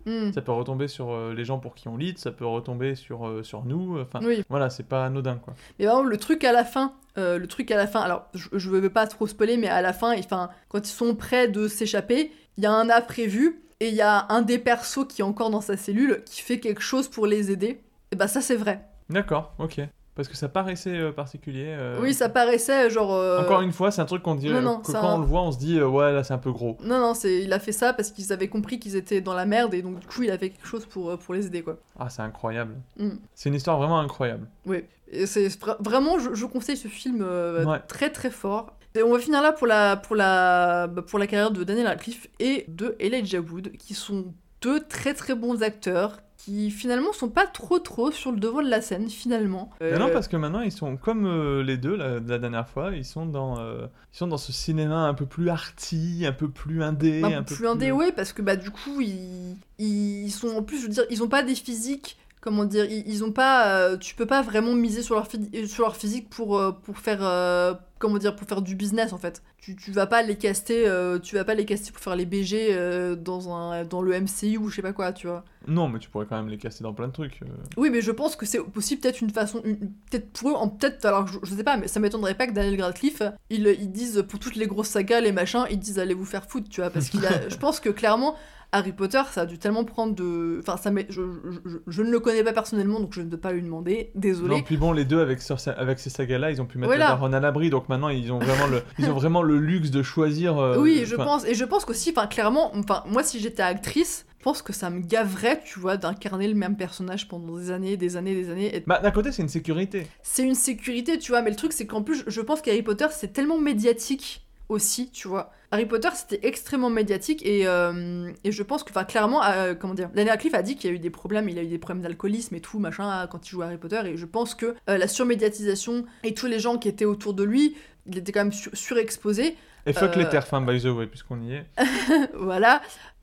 [SPEAKER 3] Euh,
[SPEAKER 2] Mm.
[SPEAKER 3] Ça peut retomber sur euh, les gens pour qui on lead, ça peut retomber sur, euh, sur nous. Enfin,
[SPEAKER 2] Oui.
[SPEAKER 3] voilà, c'est pas anodin, quoi.
[SPEAKER 2] Mais vraiment, le truc à la fin, euh, le truc à la fin, alors je, je veux pas trop spoiler, mais à la fin, enfin, quand ils sont prêts de s'échapper, il y a un imprévu et il y a un des persos qui est encore dans sa cellule qui fait quelque chose pour les aider. Et bah ça c'est vrai.
[SPEAKER 3] D'accord, ok. Parce que ça paraissait euh, particulier. euh,
[SPEAKER 2] Oui, ça paraissait genre. euh,
[SPEAKER 3] Encore une fois, c'est un truc qu'on dit.
[SPEAKER 2] Non, non,
[SPEAKER 3] que
[SPEAKER 2] ça-
[SPEAKER 3] quand on le voit, on se dit, euh, ouais, là, c'est un peu gros.
[SPEAKER 2] Non, non, c'est, il a fait ça parce qu'ils avaient compris qu'ils étaient dans la merde et donc du coup il a fait quelque chose pour, euh, pour les aider quoi.
[SPEAKER 3] Ah, c'est incroyable.
[SPEAKER 2] Mm.
[SPEAKER 3] C'est une histoire vraiment incroyable.
[SPEAKER 2] Oui, et c'est vra- vraiment, je, je conseille ce film euh,
[SPEAKER 3] Ouais.
[SPEAKER 2] très très fort. Et on va finir là pour la, pour, la, bah, pour la carrière de Daniel Radcliffe et de Elijah Wood, qui sont deux très très bons acteurs qui finalement sont pas trop trop sur le devant de la scène finalement.
[SPEAKER 3] Non,
[SPEAKER 2] Euh,
[SPEAKER 3] parce que maintenant ils sont comme euh, les deux la, la dernière fois, ils sont dans euh, ils sont dans ce cinéma un peu plus arty, un peu plus indé,
[SPEAKER 2] un,
[SPEAKER 3] un,
[SPEAKER 2] peu
[SPEAKER 3] peu
[SPEAKER 2] plus indé, ouais, parce que bah du coup ils, ils sont en plus, je veux dire, ils ont pas des physiques. Comment dire, ils, ont pas, euh, tu peux pas vraiment miser sur leur, phy- sur leur physique pour, euh, pour faire, euh, comment dire, pour faire du business en fait. Tu, tu vas pas les caster, euh, tu vas pas les caster pour faire les BG euh, dans un, dans le MCU ou je sais pas quoi, tu vois.
[SPEAKER 3] Non, mais tu pourrais quand même les casser dans plein de trucs. euh.
[SPEAKER 2] Oui, mais je pense que c'est aussi peut-être une façon, peut-être pour eux, en peut-être, alors je, je sais pas, mais ça m'étonnerait pas que Daniel Radcliffe, ils, ils disent pour toutes les grosses sagas, les machins, ils disent allez vous faire foutre, tu vois, parce qu'il a, je pense que clairement. Harry Potter, ça a dû tellement prendre de. Enfin, ça je, je, je- je ne le connais pas personnellement, donc je ne peux pas lui demander. Désolé.
[SPEAKER 3] Non, puis bon, les deux avec, sur- avec ces sagas-là, ils ont pu mettre
[SPEAKER 2] Voilà.
[SPEAKER 3] la daronne à l'abri, donc maintenant ils ont vraiment le, ils ont vraiment le luxe de choisir. euh,
[SPEAKER 2] oui, je pense. Et je pense qu'aussi, enfin, clairement, enfin, moi, si j'étais actrice, je pense que ça me gaverait, tu vois, d'incarner le même personnage pendant des années, des années, des années. Et
[SPEAKER 3] Bah, d'un côté, c'est une sécurité.
[SPEAKER 2] c'est une sécurité, tu vois, mais le truc, c'est qu'en plus, je pense qu'Harry Potter, c'est tellement médiatique aussi, tu vois. Harry Potter, c'était extrêmement médiatique et, euh, et je pense que, enfin, clairement, euh, comment dire, Daniel Radcliffe a dit qu'il y a eu des problèmes, il a eu des problèmes d'alcoolisme et tout, machin, quand il jouait à Harry Potter, et je pense que euh, la surmédiatisation et tous les gens qui étaient autour de lui, il était quand même sur- surexposé.
[SPEAKER 3] Et fuck les terres by the way, puisqu'on y est.
[SPEAKER 2] voilà.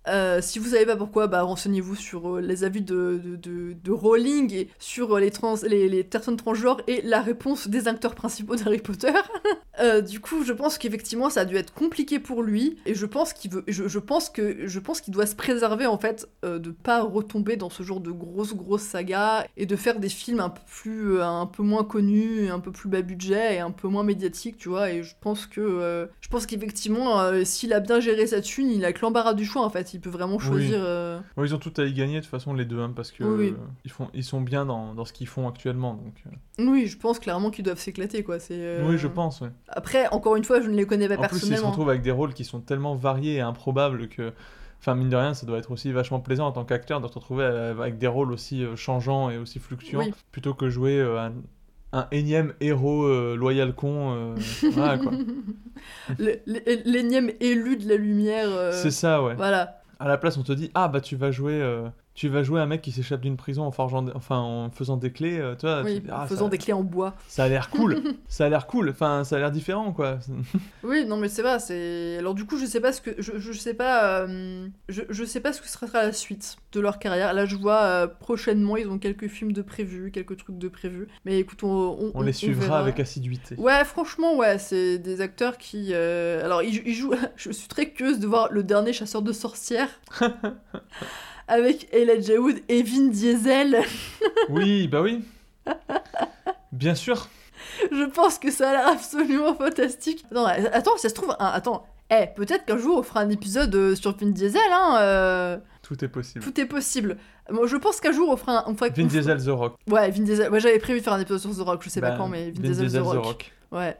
[SPEAKER 2] Euh, si vous savez pas pourquoi, bah, renseignez-vous sur euh, les avis de, de, de, Rowling et sur euh, les, trans, les, personnes transgenres et la réponse des acteurs principaux d'Harry Potter. Du coup, je pense qu'effectivement, ça a dû être compliqué pour lui et je pense qu'il veut, je, je pense que je pense qu'il doit se préserver en fait de pas retomber dans ce genre de grosses grosses sagas et de faire des films un peu plus, un peu moins connus, un peu plus bas budget et un peu moins médiatiques, tu vois. Et je pense que, je pense qu'effectivement, s'il a bien géré sa thune, il a que l'embarras du choix en fait. Peut vraiment choisir.
[SPEAKER 3] Oui.
[SPEAKER 2] euh,
[SPEAKER 3] Ouais, ils ont tout à y gagner de toute façon les deux, hein, parce que
[SPEAKER 2] Oui,
[SPEAKER 3] euh, ils font, ils sont bien dans, dans ce qu'ils font actuellement. Donc, euh.
[SPEAKER 2] Oui, je pense clairement qu'ils doivent s'éclater quoi. C'est. euh,
[SPEAKER 3] Oui, je pense. Ouais.
[SPEAKER 2] Après, encore une fois, je ne les connais pas
[SPEAKER 3] En plus, ils se
[SPEAKER 2] personnellement.
[SPEAKER 3] retrouvent avec des rôles qui sont tellement variés et improbables que, enfin, mine de rien, ça doit être aussi vachement plaisant en tant qu'acteur de te retrouver avec des rôles aussi changeants et aussi fluctuants,
[SPEAKER 2] Oui.
[SPEAKER 3] plutôt que jouer un, un énième héros euh, loyal con. euh, voilà quoi.
[SPEAKER 2] L'énième élu de la lumière. euh,
[SPEAKER 3] C'est ça, ouais.
[SPEAKER 2] Voilà.
[SPEAKER 3] À la place, on te dit, ah bah tu vas jouer, euh, tu vas jouer un mec qui s'échappe d'une prison en forgeant, enfin en faisant des clés, euh, tu.
[SPEAKER 2] Oui,
[SPEAKER 3] ah,
[SPEAKER 2] en faisant
[SPEAKER 3] ça-
[SPEAKER 2] des clés en bois.
[SPEAKER 3] Ça a l'air cool. ça a l'air cool. Enfin, ça a l'air différent, quoi.
[SPEAKER 2] Oui, non, mais c'est vrai. C'est alors du coup, je sais pas ce que je, je sais pas, euh, je, je sais pas ce que sera la suite de leur carrière. Là, je vois euh, prochainement, ils ont quelques films de prévus, quelques trucs de prévus. Mais écoute, on, on,
[SPEAKER 3] On les suivra
[SPEAKER 2] verra.
[SPEAKER 3] avec assiduité.
[SPEAKER 2] Ouais, franchement, ouais, c'est des acteurs qui. Alors, ils jouent. je suis très curieuse de voir le dernier chasseur de sorcières. Avec Elijah Wood et Vin Diesel.
[SPEAKER 3] Oui, bah oui. Bien sûr.
[SPEAKER 2] je pense que ça a l'air absolument fantastique. Attends, euh, attends, ça se trouve. hein, attends. Eh, peut-être qu'un jour on fera un épisode euh, sur Vin Diesel, hein. euh,
[SPEAKER 3] Tout est possible.
[SPEAKER 2] Tout est possible. Moi, je pense qu'un jour on fera un. On fera,
[SPEAKER 3] Vin Diesel The Rock.
[SPEAKER 2] Ouais, Vin Diesel. Ouais, j'avais prévu de faire un épisode sur The Rock, je sais pas
[SPEAKER 3] Bah,
[SPEAKER 2] quand, mais Vin,
[SPEAKER 3] Vin
[SPEAKER 2] Diesel,
[SPEAKER 3] Diesel
[SPEAKER 2] The
[SPEAKER 3] The
[SPEAKER 2] Rock.
[SPEAKER 3] Rock.
[SPEAKER 2] Ouais.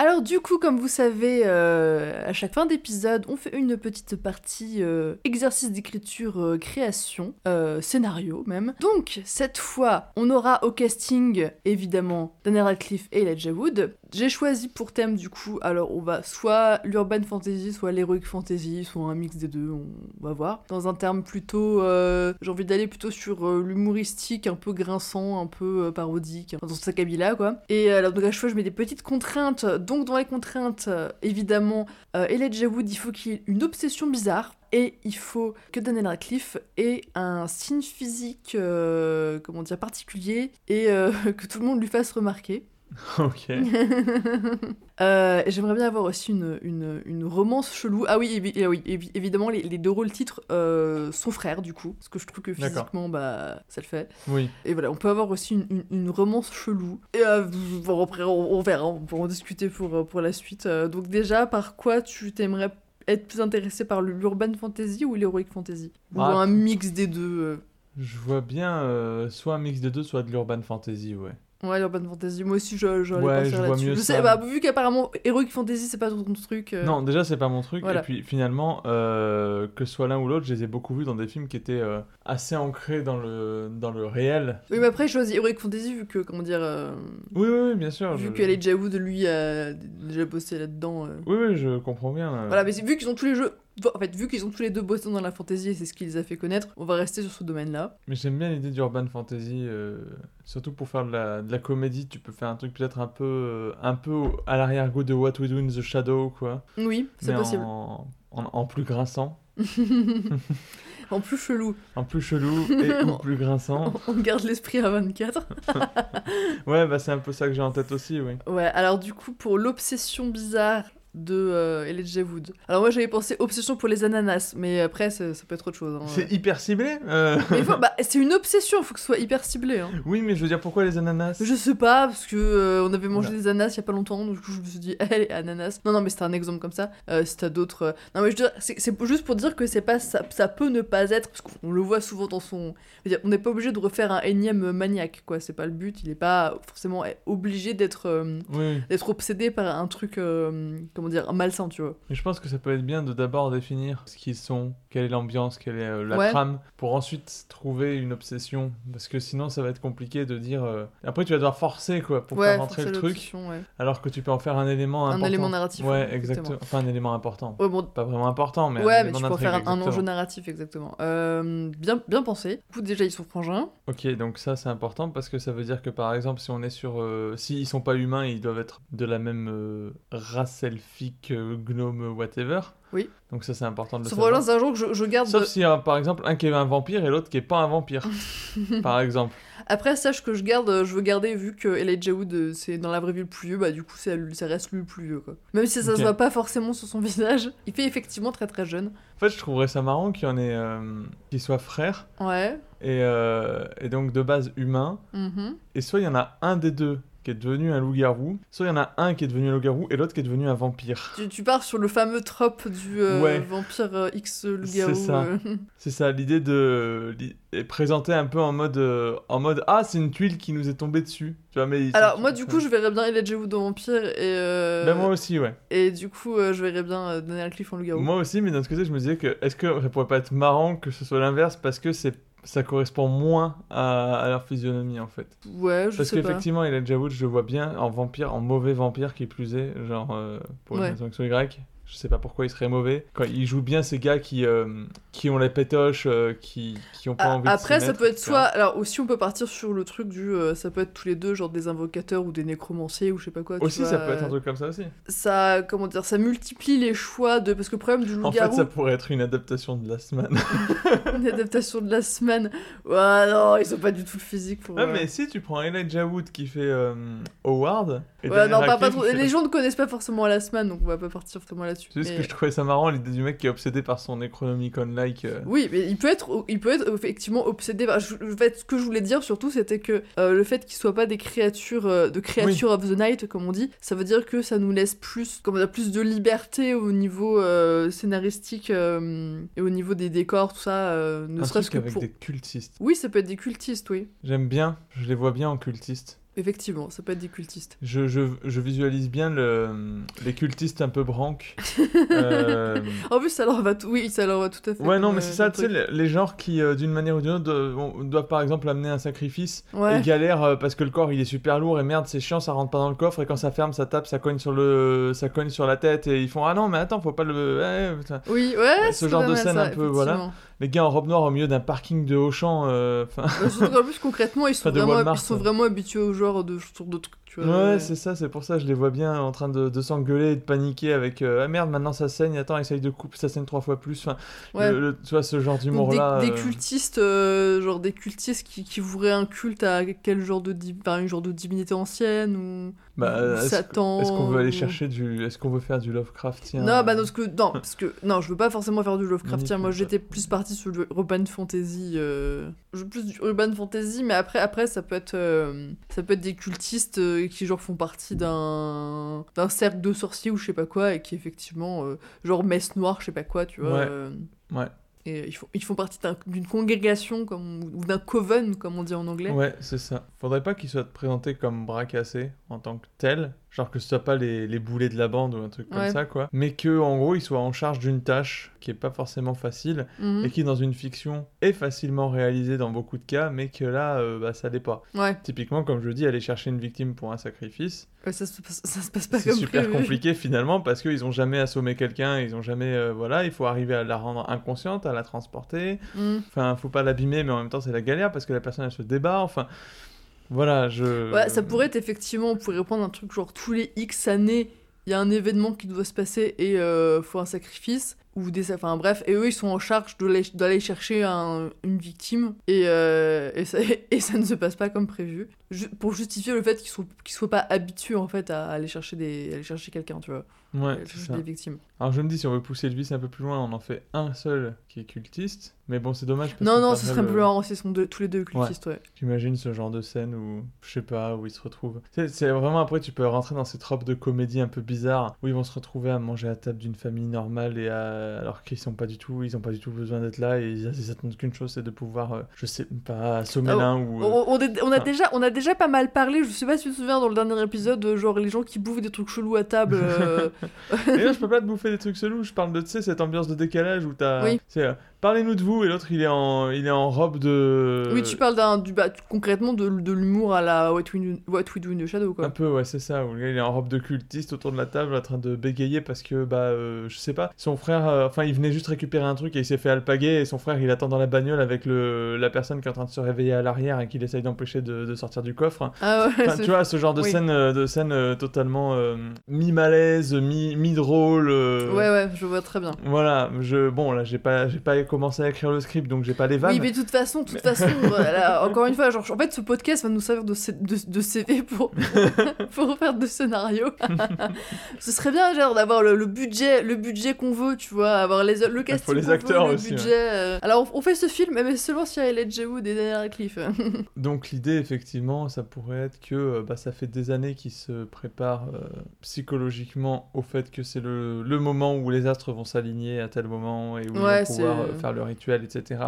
[SPEAKER 2] Alors du coup, comme vous savez, euh, à chaque fin d'épisode, on fait une petite partie euh, exercice d'écriture, euh, création, scénario même. Donc cette fois, on aura au casting évidemment Daniel Radcliffe et Elijah Wood. J'ai choisi pour thème du coup, alors on va soit l'urban fantasy, soit l'heroic fantasy, soit un mix des deux, on va voir. Dans un terme plutôt, euh, j'ai envie d'aller plutôt sur euh, l'humoristique, un peu grinçant, un peu euh, parodique, dans ce cabine-là quoi. Et alors donc à chaque fois je mets des petites contraintes. Donc dans les contraintes, évidemment, Elijah Wood, il faut qu'il ait une obsession bizarre. Et il faut que Daniel Radcliffe ait un signe physique, comment dire, particulier, et que tout le monde lui fasse remarquer.
[SPEAKER 3] ok.
[SPEAKER 2] Euh, J'aimerais bien avoir aussi une, une, une romance chelou. Ah oui, évi- ah oui évi- évidemment, les, les deux rôles titres euh, sont frères, du coup. Parce que je trouve que physiquement, bah, ça le fait.
[SPEAKER 3] Oui.
[SPEAKER 2] Et voilà, on peut avoir aussi une, romance chelou. Et euh, bon, après, on, on verra, on pourra en discuter pour, euh, pour la suite. Euh, donc déjà, par quoi tu t'aimerais être plus intéressé par l'urban fantasy ou l'heroic fantasy? Ou
[SPEAKER 3] Ah,
[SPEAKER 2] un mix des deux euh?
[SPEAKER 3] Je vois bien euh, soit un mix des deux, soit de l'urban fantasy, ouais.
[SPEAKER 2] Ouais, l'urban fantasy, moi aussi, je, je
[SPEAKER 3] Ouais, je vois mieux
[SPEAKER 2] je
[SPEAKER 3] ça.
[SPEAKER 2] bah, vu qu'apparemment, heroic fantasy, c'est pas ton truc. euh,
[SPEAKER 3] Non, déjà, c'est pas mon truc.
[SPEAKER 2] Voilà.
[SPEAKER 3] Et puis, finalement, euh, que ce soit l'un ou l'autre, je les ai beaucoup vus dans des films qui étaient euh, assez ancré dans le, dans le réel.
[SPEAKER 2] Oui, mais après, je choisis Heroic Fantasy vu que, comment dire, euh,
[SPEAKER 3] Oui, oui, oui, bien sûr.
[SPEAKER 2] vu
[SPEAKER 3] je-
[SPEAKER 2] que Elijah Wood, lui, a déjà bossé là-dedans. euh.
[SPEAKER 3] Oui, oui, je comprends bien. euh.
[SPEAKER 2] Voilà, mais vu qu'ils ont tous les jeux. En fait, vu qu'ils ont tous les deux bossé dans la fantasy et c'est ce qui les a fait connaître, on va rester sur ce domaine-là.
[SPEAKER 3] Mais j'aime bien l'idée d'urban fantasy, euh, surtout pour faire de la, de la comédie, tu peux faire un truc peut-être un peu, euh, un peu à l'arrière-goût de What We Do in the Shadow, quoi.
[SPEAKER 2] Oui, c'est possible.
[SPEAKER 3] En, en, en plus grinçant,
[SPEAKER 2] en plus chelou.
[SPEAKER 3] en plus chelou et ou plus grinçant.
[SPEAKER 2] On garde l'esprit à 24.
[SPEAKER 3] Ouais, bah c'est un peu ça que j'ai en tête aussi, oui.
[SPEAKER 2] Ouais, alors du coup, pour l'obsession bizarre de euh, Elijah Wood. Alors moi j'avais pensé obsession pour les ananas, mais après ça, peut être autre chose. hein.
[SPEAKER 3] C'est hyper ciblé euh.
[SPEAKER 2] Bah, c'est une obsession, il faut que ce soit hyper ciblé. Hein.
[SPEAKER 3] Oui, mais je veux dire, pourquoi les ananas?
[SPEAKER 2] Je sais pas, parce que euh, on avait mangé
[SPEAKER 3] Non.
[SPEAKER 2] des ananas il y a pas longtemps, donc je me suis dit, allez, ananas. Non, non, mais c'était un exemple comme ça. Euh, si t'as d'autres. Non, mais je c'est juste pour dire que c'est pas ça, ça peut ne pas être, parce qu'on le voit souvent dans son. dire, on n'est pas obligé de refaire un énième maniaque, quoi. C'est pas le but, il est pas forcément obligé d'être
[SPEAKER 3] Oui.
[SPEAKER 2] d'être obsédé par un truc, euh, comment dire, malsain, tu vois.
[SPEAKER 3] Mais je pense que ça peut être bien de d'abord définir ce qu'ils sont, quelle est l'ambiance, quelle est euh, la
[SPEAKER 2] Ouais.
[SPEAKER 3] trame, pour ensuite trouver une obsession. Parce que sinon, ça va être compliqué de dire. euh, Après, tu vas devoir forcer, quoi, pour
[SPEAKER 2] Ouais,
[SPEAKER 3] faire rentrer le truc.
[SPEAKER 2] ouais.
[SPEAKER 3] Alors que tu peux en faire un élément
[SPEAKER 2] Un
[SPEAKER 3] important.
[SPEAKER 2] élément narratif,
[SPEAKER 3] Ouais,
[SPEAKER 2] ouais,
[SPEAKER 3] exactement.
[SPEAKER 2] exactement.
[SPEAKER 3] Enfin, un élément important.
[SPEAKER 2] Bon,
[SPEAKER 3] Pas vraiment important, mais. un
[SPEAKER 2] ouais, mais
[SPEAKER 3] élément
[SPEAKER 2] tu peux en faire un, un enjeu narratif, exactement. Euh, bien, bien pensé. Du coup, déjà, ils sont frangins.
[SPEAKER 3] Ok, donc ça c'est important parce que ça veut dire que par exemple, si on est sur. S'ils sont pas humains, ils doivent être de la même race elfique, euh, gnome, whatever.
[SPEAKER 2] Oui.
[SPEAKER 3] Donc ça c'est important de le
[SPEAKER 2] Sauf
[SPEAKER 3] savoir.
[SPEAKER 2] c'est un jour que je, je garde.
[SPEAKER 3] Sauf s'il y a par exemple un qui est un vampire et l'autre qui est pas un vampire, par exemple.
[SPEAKER 2] Après, sache que je garde, euh, je veux garder, vu que Elijah Wood, euh, c'est dans la vraie vie le plus vieux, bah du coup, ça, ça reste lui le plus vieux, quoi. Même si ça
[SPEAKER 3] Ok.
[SPEAKER 2] se voit pas forcément sur son visage, il fait effectivement très très jeune.
[SPEAKER 3] En fait, je trouverais ça marrant qu'il y en ait. euh, qu'ils soient frères
[SPEAKER 2] Ouais.
[SPEAKER 3] et, euh, et donc de base humains.
[SPEAKER 2] Mhm.
[SPEAKER 3] Et soit il y en a un des deux qui est devenu un loup-garou, soit il y en a un qui est devenu un loup-garou et l'autre qui est devenu un vampire.
[SPEAKER 2] Tu, tu pars sur le fameux trope du euh,
[SPEAKER 3] Ouais.
[SPEAKER 2] vampire euh, X loup-garou.
[SPEAKER 3] C'est ça.
[SPEAKER 2] euh.
[SPEAKER 3] C'est ça, l'idée de li- présentée un peu en mode euh, en mode ah c'est une tuile qui nous est tombée dessus. Tu vois mais
[SPEAKER 2] Alors, moi, du coup, je verrais bien Elijah Wood en vampire et. euh,
[SPEAKER 3] Ben, moi aussi ouais.
[SPEAKER 2] Et du coup, euh, je verrais bien euh, Daniel Cliff en loup-garou.
[SPEAKER 3] Moi aussi mais d'un autre côté je me disais que est-ce que ça pourrait pas être marrant que ce soit l'inverse parce que c'est ça correspond moins à, à leur physionomie en fait.
[SPEAKER 2] Ouais, je
[SPEAKER 3] Parce
[SPEAKER 2] sais pas.
[SPEAKER 3] qu'effectivement Elijah Wood je le vois bien en vampire, en mauvais vampire qui plus est, genre euh, pour une
[SPEAKER 2] Ouais.
[SPEAKER 3] raison Y. Je sais pas pourquoi il serait mauvais. Quand il joue bien ces gars qui, euh, qui ont les pétoches, euh, qui, qui ont pas
[SPEAKER 2] Ah,
[SPEAKER 3] envie de
[SPEAKER 2] Après, ça
[SPEAKER 3] mettre,
[SPEAKER 2] peut être soit. Alors, aussi, on peut partir sur le truc du. euh, ça peut être tous les deux, genre des invocateurs ou des nécromanciers ou je sais pas quoi.
[SPEAKER 3] Aussi,
[SPEAKER 2] vois,
[SPEAKER 3] ça peut être un
[SPEAKER 2] euh,
[SPEAKER 3] truc comme ça aussi.
[SPEAKER 2] Ça, comment dire, ça multiplie les choix de. Parce que le problème du
[SPEAKER 3] En fait,
[SPEAKER 2] loup-garou,
[SPEAKER 3] ça pourrait être une adaptation de la semaine.
[SPEAKER 2] une adaptation de la semaine. Ouais, non, ils ont pas du tout le physique pour.
[SPEAKER 3] Ah,
[SPEAKER 2] euh,
[SPEAKER 3] mais si tu prends Elijah Wood qui fait Howard. Et
[SPEAKER 2] Ouais, non, pas, pas trop. Les gens ne connaissent pas forcément la semaine, donc on va pas partir forcément là-dessus.
[SPEAKER 3] C'est juste
[SPEAKER 2] Mais-
[SPEAKER 3] que je trouvais ça marrant l'idée du mec qui est obsédé par son Necronomicon-like. euh.
[SPEAKER 2] Oui, mais il peut être, il peut être effectivement obsédé. par- je- En fait, ce que je voulais dire surtout, c'était que euh, le fait qu'ils soient pas des créatures, euh, de créatures of the night, comme on dit, ça veut dire que ça nous laisse plus, comment dire, plus de liberté au niveau scénaristique et au niveau des décors, tout ça. ne serait-ce que
[SPEAKER 3] avec
[SPEAKER 2] pour.
[SPEAKER 3] des cultistes.
[SPEAKER 2] Oui, ça peut être des cultistes, oui.
[SPEAKER 3] J'aime bien, je les vois bien en cultistes.
[SPEAKER 2] Effectivement, ça peut être des cultistes.
[SPEAKER 3] Je, je, je visualise bien le, les cultistes un peu branques. Euh,
[SPEAKER 2] En plus, ça leur va tout. Oui, ça leur va tout à fait.
[SPEAKER 3] Ouais, non, mais
[SPEAKER 2] euh,
[SPEAKER 3] c'est ça, tu sais, les, genres qui, euh, d'une manière ou d'une autre, doivent, doivent, par exemple amener un sacrifice
[SPEAKER 2] Ouais.
[SPEAKER 3] et galèrent euh, parce que le corps il est super lourd et merde, c'est chiant, ça rentre pas dans le coffre et quand ça ferme, ça tape, ça cogne sur, le, ça cogne sur la tête et ils font Ah non, mais attends, faut pas le. ouais, putain.
[SPEAKER 2] Oui, ouais.
[SPEAKER 3] Ce genre de scène
[SPEAKER 2] ça,
[SPEAKER 3] un peu, voilà. Les gars en robe noire au milieu d'un parking de Auchan, enfin.
[SPEAKER 2] Euh, Surtout qu'en plus, concrètement, ils sont, vraiment, ils sont vraiment habitués au genre de, genre tu vois.
[SPEAKER 3] Ouais, c'est ça, c'est pour ça, je les vois bien en train de, de s'engueuler et de paniquer avec euh, Ah merde, maintenant ça saigne, attends, essaye de couper, ça saigne trois fois plus. Enfin,
[SPEAKER 2] Ouais.
[SPEAKER 3] le- le- tu vois, ce genre d'humour-là.
[SPEAKER 2] des, des
[SPEAKER 3] euh,
[SPEAKER 2] cultistes, euh, genre des cultistes qui, qui voueraient un culte à quel genre de, di- enfin, une genre de divinité ancienne ou,
[SPEAKER 3] Bah,
[SPEAKER 2] ou
[SPEAKER 3] est-ce-
[SPEAKER 2] Satan.
[SPEAKER 3] Est-ce qu'on veut aller chercher du. Est-ce qu'on veut faire du Lovecraftien?
[SPEAKER 2] Non, bah non, parce que, non, parce que non, je veux pas forcément faire du Lovecraftien. Moi, j'étais plus partie sur urban fantasy. Euh... Je veux plus du urban fantasy, mais après, après, ça peut être, euh, ça peut être des cultistes euh, qui genre font partie d'un d'un cercle de sorciers ou je sais pas quoi et qui effectivement, euh, genre messe noire, je sais pas quoi, tu vois.
[SPEAKER 3] Ouais.
[SPEAKER 2] euh,
[SPEAKER 3] Ouais.
[SPEAKER 2] Et ils font, ils font partie d'un- d'une congrégation comme, ou d'un coven, comme on dit en anglais.
[SPEAKER 3] Ouais, c'est ça. Faudrait pas qu'il soit présenté comme bras cassé en tant que tel, genre que ce soit pas les, les boulets de la bande ou un truc comme
[SPEAKER 2] Ouais.
[SPEAKER 3] ça, quoi, mais que en gros, il soit en charge d'une tâche qui est pas forcément facile
[SPEAKER 2] Mhm.
[SPEAKER 3] et qui, dans une fiction, est facilement réalisée dans beaucoup de cas, mais que là, euh, bah, ça l'est pas.
[SPEAKER 2] Ouais.
[SPEAKER 3] Typiquement, comme je dis, aller chercher une victime pour un sacrifice,
[SPEAKER 2] Ouais, ça, se passe, ça se passe pas
[SPEAKER 3] c'est super
[SPEAKER 2] prévu.
[SPEAKER 3] compliqué finalement parce qu'ils ont jamais assommé quelqu'un, ils ont jamais, euh, voilà, il faut arriver à la rendre inconsciente, à la transporter.
[SPEAKER 2] Mhm.
[SPEAKER 3] Enfin, faut pas l'abîmer, mais en même temps, c'est la galère parce que la personne elle se débat. Enfin, voilà, je.
[SPEAKER 2] Ouais, ça pourrait être effectivement, on pourrait prendre un truc genre tous les X années, il y a un événement qui doit se passer et euh, faut un sacrifice. Ou des, enfin bref, et eux ils sont en charge d'aller chercher un- une victime et, euh, et, ça, et ça ne se passe pas comme prévu. Pour justifier le fait qu'ils soient, qu'ils soient pas habitués en fait à aller chercher, aller chercher quelqu'un, tu vois.
[SPEAKER 3] Ouais,
[SPEAKER 2] Aller
[SPEAKER 3] c'est
[SPEAKER 2] des victimes.
[SPEAKER 3] Alors je me dis, si on veut pousser le vice un peu plus loin, on en fait un seul qui est cultiste. Mais bon, c'est dommage. parce
[SPEAKER 2] Non, non, ce serait
[SPEAKER 3] le-
[SPEAKER 2] plus marrant s'ils sont deux- tous les deux cultistes, ouais.
[SPEAKER 3] J'imagine ce genre de scène où, je sais pas, où ils se retrouvent. C'est vraiment après, tu peux rentrer dans ces tropes de comédie un peu bizarres où ils vont se retrouver à manger à table d'une famille normale et à... alors qu'ils sont pas du tout, ils ont pas du tout besoin d'être là et ils, ils attendent qu'une chose, c'est de pouvoir, euh, je sais pas, assommer
[SPEAKER 2] Ah,
[SPEAKER 3] l'un ou. euh,
[SPEAKER 2] On, on est- on a
[SPEAKER 3] enfin,
[SPEAKER 2] déjà, on a déjà pas mal parlé, je sais pas si tu te souviens dans le dernier épisode, euh, genre les gens qui bouffent des trucs chelous à table. euh,
[SPEAKER 3] Et là, je peux pas te bouffer des trucs chelous, je parle de, tu sais, cette ambiance de décalage où t'as.
[SPEAKER 2] Oui.
[SPEAKER 3] Parlez-nous de vous, et l'autre, il est en, il est en robe de.
[SPEAKER 2] Oui, tu parles d'un, du, bah, concrètement de, de l'humour à la What We, Do- What We Do in the Shadow,
[SPEAKER 3] Un
[SPEAKER 2] quoi.
[SPEAKER 3] peu, ouais, c'est ça, où le gars, il est en robe de cultiste autour de la table en train de bégayer parce que, bah, euh, je sais pas, son frère, euh, enfin, il venait juste récupérer un truc et il s'est fait alpaguer et son frère, il attend dans la bagnole avec le, la personne qui est en train de se réveiller à l'arrière et qu'il essaye d'empêcher de, de sortir du coffre.
[SPEAKER 2] Ah ouais,
[SPEAKER 3] tu vois, ce genre de
[SPEAKER 2] oui.
[SPEAKER 3] scène, euh, de scène euh, totalement mi-malaise, mi- mi-drôle.
[SPEAKER 2] Ouais, ouais, je vois très bien.
[SPEAKER 3] Voilà, je, bon, là, j'ai pas, j'ai pas commencé à écrire le script, donc j'ai pas les vannes.
[SPEAKER 2] Oui, mais de toute façon, toute façon, voilà, encore une fois, genre, en fait, ce podcast va nous servir de, de, de CV pour, pour faire de scénarios. Ce serait bien, genre, d'avoir le, le budget, le budget qu'on veut, tu vois, avoir les, le casting
[SPEAKER 3] faut les
[SPEAKER 2] veut,
[SPEAKER 3] acteurs
[SPEAKER 2] le
[SPEAKER 3] aussi,
[SPEAKER 2] budget. euh. Alors, on, on fait ce film, mais seulement si a Elijah Wood et Daniel Radcliffe.
[SPEAKER 3] Donc l'idée, effectivement, ça pourrait être que euh, bah, ça fait des années qu'ils se préparent euh, psychologiquement au fait que c'est le, le moment où les astres vont s'aligner à tel moment et où
[SPEAKER 2] Ouais,
[SPEAKER 3] ils vont pouvoir faire le rituel, etc.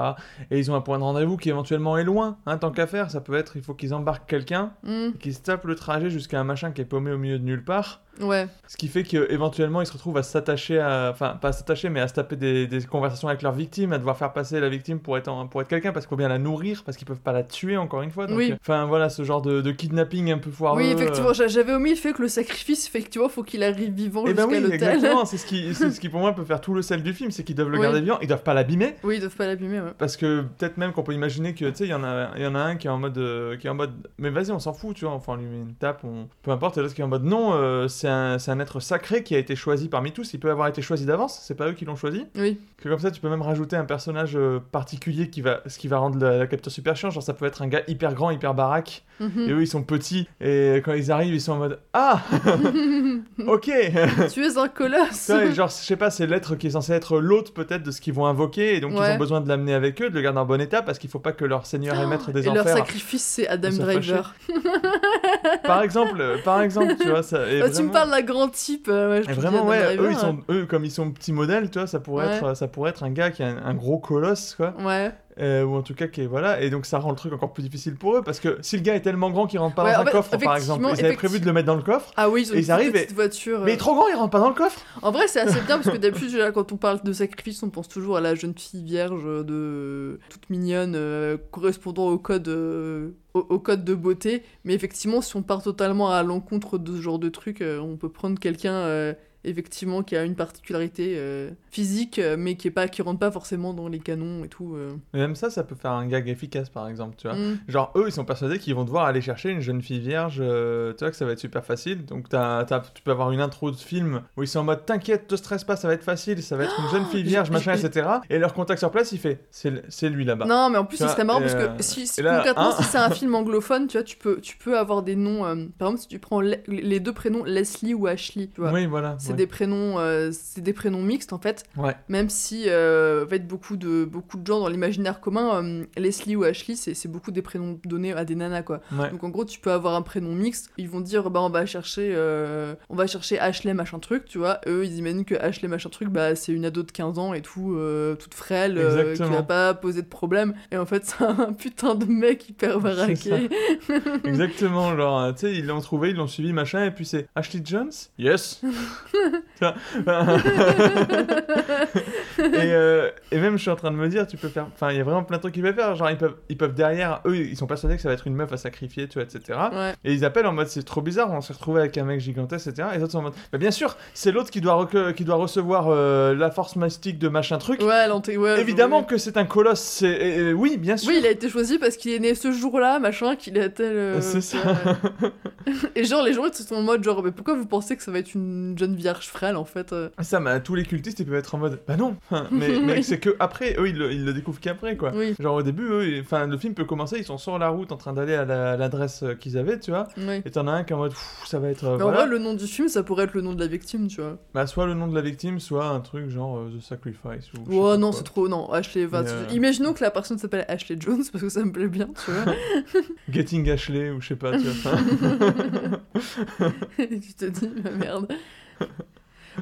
[SPEAKER 3] Et ils ont un point de rendez-vous qui éventuellement est loin, hein, tant qu'à faire. Ça peut être, il faut qu'ils embarquent quelqu'un,
[SPEAKER 2] Hmm,
[SPEAKER 3] qui se tape le trajet jusqu'à un machin qui est paumé au milieu de nulle part.
[SPEAKER 2] Ouais.
[SPEAKER 3] Ce qui fait qu'éventuellement ils se retrouvent à s'attacher à. Enfin, pas à s'attacher, mais à se taper des, des conversations avec leur victime, à devoir faire passer la victime pour être, en- pour être quelqu'un, parce qu'il faut bien la nourrir, parce qu'ils peuvent pas la tuer encore une fois. Donc,
[SPEAKER 2] Oui.
[SPEAKER 3] euh, Enfin, voilà, ce genre de, de kidnapping un peu foireux.
[SPEAKER 2] Oui,
[SPEAKER 3] euh.
[SPEAKER 2] effectivement, j'a- j'avais omis le fait que le sacrifice, effectivement, faut qu'il arrive vivant
[SPEAKER 3] Eh
[SPEAKER 2] jusqu'à
[SPEAKER 3] ben oui,
[SPEAKER 2] l'hôtel.
[SPEAKER 3] exactement. C'est ce, qui, c'est ce qui pour moi peut faire tout le sel du film, c'est qu'ils doivent le
[SPEAKER 2] Oui.
[SPEAKER 3] garder vivant, ils doivent pas l'abîmer.
[SPEAKER 2] Oui, ils doivent pas l'abîmer, ouais.
[SPEAKER 3] Parce que peut-être même qu'on peut imaginer que tu sais il y en a y en a un qui est en mode euh, qui est en mode mais vas-y on s'en fout tu vois enfin on lui met une tape on peu importe et l'autre qui est en mode non euh, c'est un, c'est un être sacré qui a été choisi parmi tous il peut avoir été choisi d'avance c'est pas eux qui l'ont choisi
[SPEAKER 2] Oui.
[SPEAKER 3] que comme ça tu peux même rajouter un personnage euh, particulier qui va ce qui va rendre la, la capture super chiant genre ça peut être un gars hyper grand hyper baraque
[SPEAKER 2] Mhm.
[SPEAKER 3] et eux ils sont petits et quand ils arrivent ils sont en mode ah ok
[SPEAKER 2] tu es un colosse.
[SPEAKER 3] Genre, je sais pas, c'est l'être qui est censé être l'hôte peut-être de ce qu'ils vont invoquer, et donc ils ont besoin de l'amener avec eux, de le garder en bon état, parce qu'il faut pas que leur seigneur et maître des
[SPEAKER 2] Et leur
[SPEAKER 3] enfers.
[SPEAKER 2] sacrifice, c'est Adam Driver.
[SPEAKER 3] Par exemple, par exemple, tu vois, ça.
[SPEAKER 2] Tu me parles d'un grand type. euh, ouais, je
[SPEAKER 3] vraiment, ouais,
[SPEAKER 2] Driver,
[SPEAKER 3] eux, ils sont, eux, comme ils sont petits modèles, tu vois, ça pourrait,
[SPEAKER 2] Ouais.
[SPEAKER 3] être, ça pourrait être un gars qui a un, un gros colosse, quoi.
[SPEAKER 2] Ouais.
[SPEAKER 3] Euh, ou en tout cas, qui est, voilà, et donc ça rend le truc encore plus difficile pour eux, parce que si le gars est tellement grand qu'il rentre pas
[SPEAKER 2] Ouais,
[SPEAKER 3] dans un
[SPEAKER 2] fait,
[SPEAKER 3] coffre, par exemple, ils avaient prévu de le mettre dans le coffre,
[SPEAKER 2] Ah oui, ils ont
[SPEAKER 3] et ils arrivent
[SPEAKER 2] petite
[SPEAKER 3] et-
[SPEAKER 2] voiture.
[SPEAKER 3] mais il est trop grand, il rentre pas dans le coffre
[SPEAKER 2] En vrai, c'est assez bien parce que d'habitude, quand on parle de sacrifice, on pense toujours à la jeune fille vierge de toute mignonne, euh, correspondant au code, euh, au, au code de beauté. Mais effectivement, si on part totalement à l'encontre de ce genre de truc, euh, on peut prendre quelqu'un. Effectivement qui a une particularité euh, physique euh, mais qui est pas qui rentre pas forcément dans les canons et tout euh.
[SPEAKER 3] Mais même ça, ça peut faire un gag efficace, par exemple, tu vois.
[SPEAKER 2] Mm.
[SPEAKER 3] Genre, eux, ils sont persuadés qu'ils vont devoir aller chercher une jeune fille vierge, euh, tu vois, que ça va être super facile. Donc, t'as- t'as- tu peux avoir une intro de film où ils sont en mode T'inquiète, te stresse pas, ça va être facile, ça va être une jeune fille vierge, machin, etc. Et leur contact sur place, il fait C'est c'est lui là-bas.
[SPEAKER 2] Non, mais en plus,
[SPEAKER 3] Tu
[SPEAKER 2] ce
[SPEAKER 3] vois,
[SPEAKER 2] serait marrant parce que si, si
[SPEAKER 3] et là,
[SPEAKER 2] concrètement,
[SPEAKER 3] hein
[SPEAKER 2] si c'est un film anglophone, tu vois, tu peux, tu peux avoir des noms. par exemple, si tu prends le- les deux prénoms Leslie ou Ashley, tu vois.
[SPEAKER 3] Oui, voilà.
[SPEAKER 2] C'est
[SPEAKER 3] Ouais.
[SPEAKER 2] des prénoms, euh, c'est des prénoms mixtes en fait.
[SPEAKER 3] Ouais.
[SPEAKER 2] Même si, euh, en fait, beaucoup de, beaucoup de gens dans l'imaginaire commun, euh, Leslie ou Ashley, c'est c'est beaucoup des prénoms donnés à des nanas, quoi.
[SPEAKER 3] Ouais.
[SPEAKER 2] Donc en gros, tu peux avoir un prénom mixte, ils vont dire, bah on va chercher, euh, on va chercher Ashley machin truc, tu vois. Eux, ils imaginent que Ashley machin truc, bah c'est une ado de 15 ans et tout, toute frêle, qui va pas poser de problème. Et en fait, c'est un putain de mec hyper baraqué.
[SPEAKER 3] Exactement, genre, tu sais, ils l'ont trouvé, ils l'ont suivi, machin, et puis c'est Ashley Jones? Yes et, euh, et même, je suis en train de me dire, tu peux faire. Enfin, il y a vraiment plein de trucs qu'ils peuvent faire. Genre, ils peuvent, ils peuvent derrière, eux, ils sont persuadés que ça va être une meuf à sacrifier, tu vois, etc.
[SPEAKER 2] Ouais.
[SPEAKER 3] Et ils appellent en mode, c'est trop bizarre, on s'est retrouvé avec un mec gigantesque, etc. Et les autres sont en mode, bah, bien sûr, c'est l'autre qui, doit qui doit recevoir euh, la force mystique de machin truc.
[SPEAKER 2] Ouais, ouais,
[SPEAKER 3] Évidemment que c'est un colosse, c'est. oui, bien sûr.
[SPEAKER 2] Oui, il a été choisi parce qu'il est né ce jour-là, machin, qu'il a tel. euh,
[SPEAKER 3] C'est ça.
[SPEAKER 2] Et genre, les gens ils sont en mode, genre, mais pourquoi vous pensez que ça va être une jeune vierge frêle en fait euh
[SPEAKER 3] Ça, bah, tous les cultistes, ils peuvent être en mode, bah non, mais, mais c'est que après, eux, ils le, ils le découvrent qu'après, quoi.
[SPEAKER 2] Oui.
[SPEAKER 3] Genre au début, eux, ils- enfin, le film peut commencer, ils sont sur la route en train d'aller à la- à l'adresse euh, qu'ils avaient, tu vois.
[SPEAKER 2] Oui.
[SPEAKER 3] Et t'en as un qui est en mode, ça va être. euh,
[SPEAKER 2] en vrai, le nom du film, ça pourrait être le nom de la victime, tu vois.
[SPEAKER 3] Bah, soit le nom de la victime, soit un truc genre euh, The Sacrifice. Ou, pas
[SPEAKER 2] non, c'est trop. Non, Ashley.
[SPEAKER 3] euh,
[SPEAKER 2] Imaginons que la personne s'appelle Ashley Jones parce que ça me plaît bien, tu vois.
[SPEAKER 3] Getting Ashley, ou je sais pas, tu vois.
[SPEAKER 2] Et tu te dis, merde.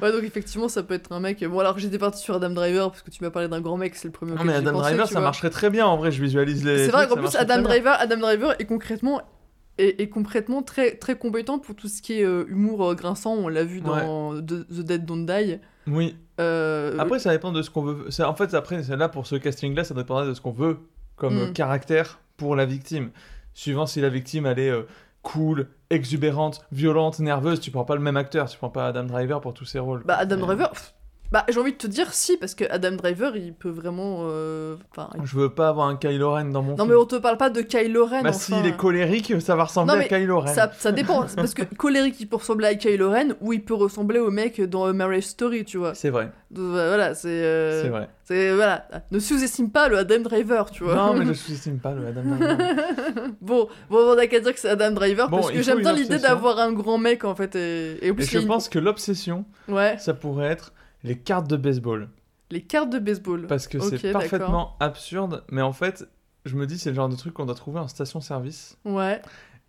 [SPEAKER 2] Ouais, donc effectivement, ça peut être un mec. Bon, alors j'étais parti sur Adam Driver parce que tu m'as parlé d'un grand mec, c'est le premier
[SPEAKER 3] non, mais Adam
[SPEAKER 2] pensé,
[SPEAKER 3] Driver, ça marcherait très bien en vrai, je visualise les.
[SPEAKER 2] C'est vrai qu'en plus, Adam. Driver, Adam Driver est concrètement est, est concrètement très, très compétent pour tout ce qui est euh, humour euh, grinçant. On l'a vu dans The, The Dead Don't Die.
[SPEAKER 3] Oui.
[SPEAKER 2] Euh,
[SPEAKER 3] Après, ça dépend de ce qu'on veut. En fait, après, là pour ce casting-là, ça dépendra de ce qu'on veut comme
[SPEAKER 2] Mm.
[SPEAKER 3] euh, caractère pour la victime. Suivant si la victime, elle est euh, cool, exubérante, violente, nerveuse, tu prends pas le même acteur, tu prends pas Adam Driver pour tous ses rôles.
[SPEAKER 2] Bah, Adam
[SPEAKER 3] Mais-
[SPEAKER 2] Driver. pff, Bah, j'ai envie de te dire si, parce que Adam Driver, il peut vraiment. euh, il-
[SPEAKER 3] Je veux pas avoir un Kylo Ren dans mon
[SPEAKER 2] Non,
[SPEAKER 3] film.
[SPEAKER 2] mais on te parle pas de Kylo Ren.
[SPEAKER 3] Bah,
[SPEAKER 2] enfin.
[SPEAKER 3] s'il est colérique, ça va ressembler
[SPEAKER 2] Non,
[SPEAKER 3] à Kylo Ren.
[SPEAKER 2] Ça, ça dépend, parce que colérique, il peut ressembler à Kylo Ren, ou il peut ressembler au mec dans A Marriage Story, tu vois.
[SPEAKER 3] C'est vrai.
[SPEAKER 2] Donc, euh, voilà, c'est. euh,
[SPEAKER 3] C'est vrai.
[SPEAKER 2] C'est voilà. Ne sous-estime pas le Adam Driver, tu vois.
[SPEAKER 3] Non, mais je sous-estime pas le Adam Driver.
[SPEAKER 2] bon, bon, on a qu'à dire que c'est Adam Driver
[SPEAKER 3] Bon,
[SPEAKER 2] parce que j'aime bien l'idée d'avoir un grand mec en fait. Et, et
[SPEAKER 3] Et je pense que l'obsession,
[SPEAKER 2] Ouais.
[SPEAKER 3] ça pourrait être les cartes de baseball.
[SPEAKER 2] Les cartes de baseball.
[SPEAKER 3] Parce que c'est parfaitement absurde, mais en fait, je me dis, c'est le genre de truc qu'on doit trouver en station-service.
[SPEAKER 2] Ouais.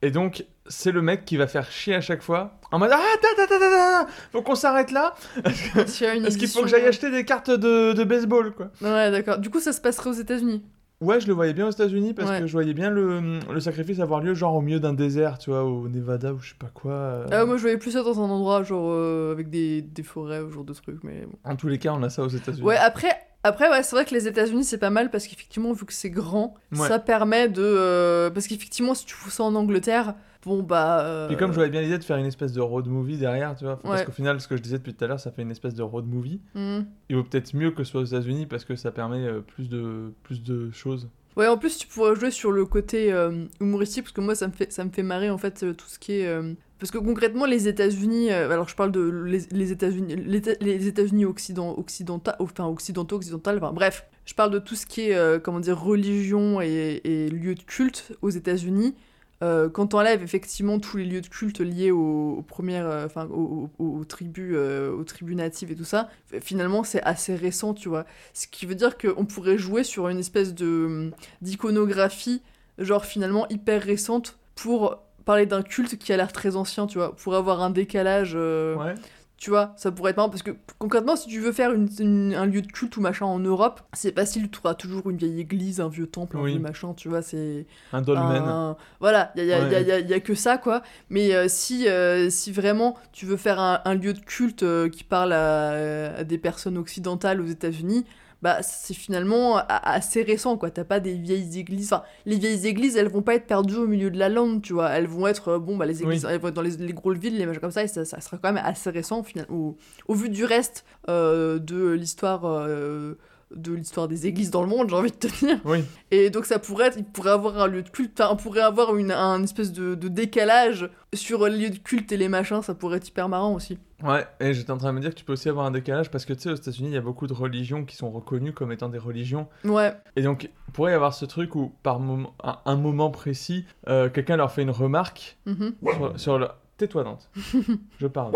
[SPEAKER 3] Et donc, c'est le mec qui va faire chier à chaque fois en mode Ah, ta, ta, ta, ta, ta, faut qu'on s'arrête là Est-ce qu'il faut que j'aille acheter des cartes de, de baseball, quoi?
[SPEAKER 2] Ouais, d'accord. Du coup, ça se passerait aux États-Unis.
[SPEAKER 3] Ouais, je le voyais bien aux États-Unis parce
[SPEAKER 2] Ouais.
[SPEAKER 3] que je voyais bien le, le sacrifice avoir lieu, genre au milieu d'un désert, tu vois, au Nevada ou je sais pas quoi. euh.
[SPEAKER 2] Ah, moi, je voyais plus ça dans un endroit genre euh, avec des, des forêts, ce genre de trucs, mais.
[SPEAKER 3] En tous les cas, on a ça aux États-Unis.
[SPEAKER 2] Ouais, après, après ouais, c'est vrai que les États-Unis c'est pas mal parce qu'effectivement, vu que c'est grand,
[SPEAKER 3] Ouais.
[SPEAKER 2] ça permet de. euh, parce qu'effectivement, si tu fous ça en Angleterre, bon bah. euh,
[SPEAKER 3] Puis comme je voyais bien l'idée de faire une espèce de road movie derrière, tu vois, parce qu'au final, ce que je disais depuis tout à l'heure, ça fait une espèce de road movie.
[SPEAKER 2] Mhm.
[SPEAKER 3] Il vaut peut-être mieux que ce soit aux États-Unis parce que ça permet euh, plus de plus de choses.
[SPEAKER 2] Ouais, en plus, tu pourrais jouer sur le côté euh, humoristique parce que moi, ça me fait, ça me fait marrer en fait euh, tout ce qui est. euh, Parce que concrètement, les États-Unis, euh, alors je parle de les, les États-Unis, les, les États-Unis occident, occidentaux, enfin occidentaux, occidentales, enfin bref, je parle de tout ce qui est, euh, comment dire, religion et, et lieux de culte aux États-Unis. Euh, quand t'enlèves effectivement tous les lieux de culte liés aux, premières, euh, enfin aux, tribus, euh, aux tribus natives et tout ça, finalement c'est assez récent, tu vois. Ce qui veut dire qu'on pourrait jouer sur une espèce de d'iconographie, genre finalement hyper récente, pour parler d'un culte qui a l'air très ancien, tu vois, pour avoir un décalage.
[SPEAKER 3] Ouais.
[SPEAKER 2] Tu vois, ça pourrait être marrant parce que concrètement, si tu veux faire une- une- un lieu de culte ou machin en Europe, c'est facile, tu auras toujours une vieille église, un vieux temple, un vieux machin, tu vois, c'est.
[SPEAKER 3] Un dolmen.
[SPEAKER 2] un- Voilà, il y a, y a-
[SPEAKER 3] Ouais.
[SPEAKER 2] y a- y a- y a que ça, quoi. Mais euh, si, euh, si vraiment tu veux faire un, un lieu de culte euh, qui parle à, à des personnes occidentales aux États-Unis, bah c'est finalement assez récent, quoi. T'as pas des vieilles églises. Enfin, les vieilles églises, elles vont pas être perdues au milieu de la lande, tu vois. Elles vont être, euh, bon, bah les églises,
[SPEAKER 3] Oui.
[SPEAKER 2] elles vont être dans les, les grosses villes, les machins comme ça, et ça, ça sera quand même assez récent, au final, au, au vu du reste euh, de l'histoire. euh, de l'histoire des églises dans le monde, j'ai envie de te dire.
[SPEAKER 3] Oui.
[SPEAKER 2] Et donc ça pourrait être, il pourrait avoir un lieu de culte, enfin, on pourrait avoir une, un espèce de, de décalage sur les lieux de culte et les machins, ça pourrait être hyper marrant aussi.
[SPEAKER 3] Ouais, et j'étais en train de me dire que tu peux aussi avoir un décalage parce que tu sais, aux États-Unis, il y a beaucoup de religions qui sont reconnues comme étant des religions.
[SPEAKER 2] Ouais.
[SPEAKER 3] Et donc, il pourrait y avoir ce truc où, par moment, à un moment précis, euh, quelqu'un leur fait une remarque
[SPEAKER 2] Mhm.
[SPEAKER 3] sur, sur le. Tais-toi, Dante. Je parle.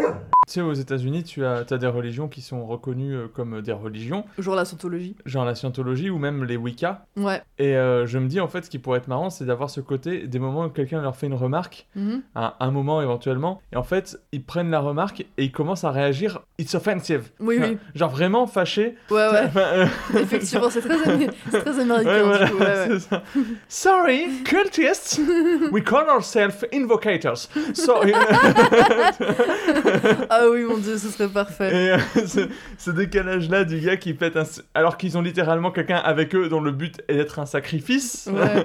[SPEAKER 3] Tu sais, aux États-Unis, tu as, as des religions qui sont reconnues euh, comme des religions,
[SPEAKER 2] Genre la scientologie.
[SPEAKER 3] genre la scientologie ou même les Wicca.
[SPEAKER 2] Ouais.
[SPEAKER 3] Et euh, je me dis, en fait, ce qui pourrait être marrant, c'est d'avoir ce côté, des moments où quelqu'un leur fait une remarque,
[SPEAKER 2] Mhm.
[SPEAKER 3] à un moment éventuellement, et en fait, ils prennent la remarque et ils commencent à réagir, it's offensive.
[SPEAKER 2] Oui, oui.
[SPEAKER 3] Genre vraiment fâché.
[SPEAKER 2] Ouais, ouais.
[SPEAKER 3] Euh,
[SPEAKER 2] Effectivement, c'est très, c'est très américain.
[SPEAKER 3] Ouais, voilà,
[SPEAKER 2] coup, ouais, ouais.
[SPEAKER 3] c'est ça. Sorry, cultists, we call ourselves invocators. Sorry.
[SPEAKER 2] Ah oui, mon dieu, ce serait parfait.
[SPEAKER 3] Et euh, ce, ce décalage-là du gars qui pète un... Alors qu'ils ont littéralement quelqu'un avec eux dont le but est d'être un sacrifice.
[SPEAKER 2] Ouais.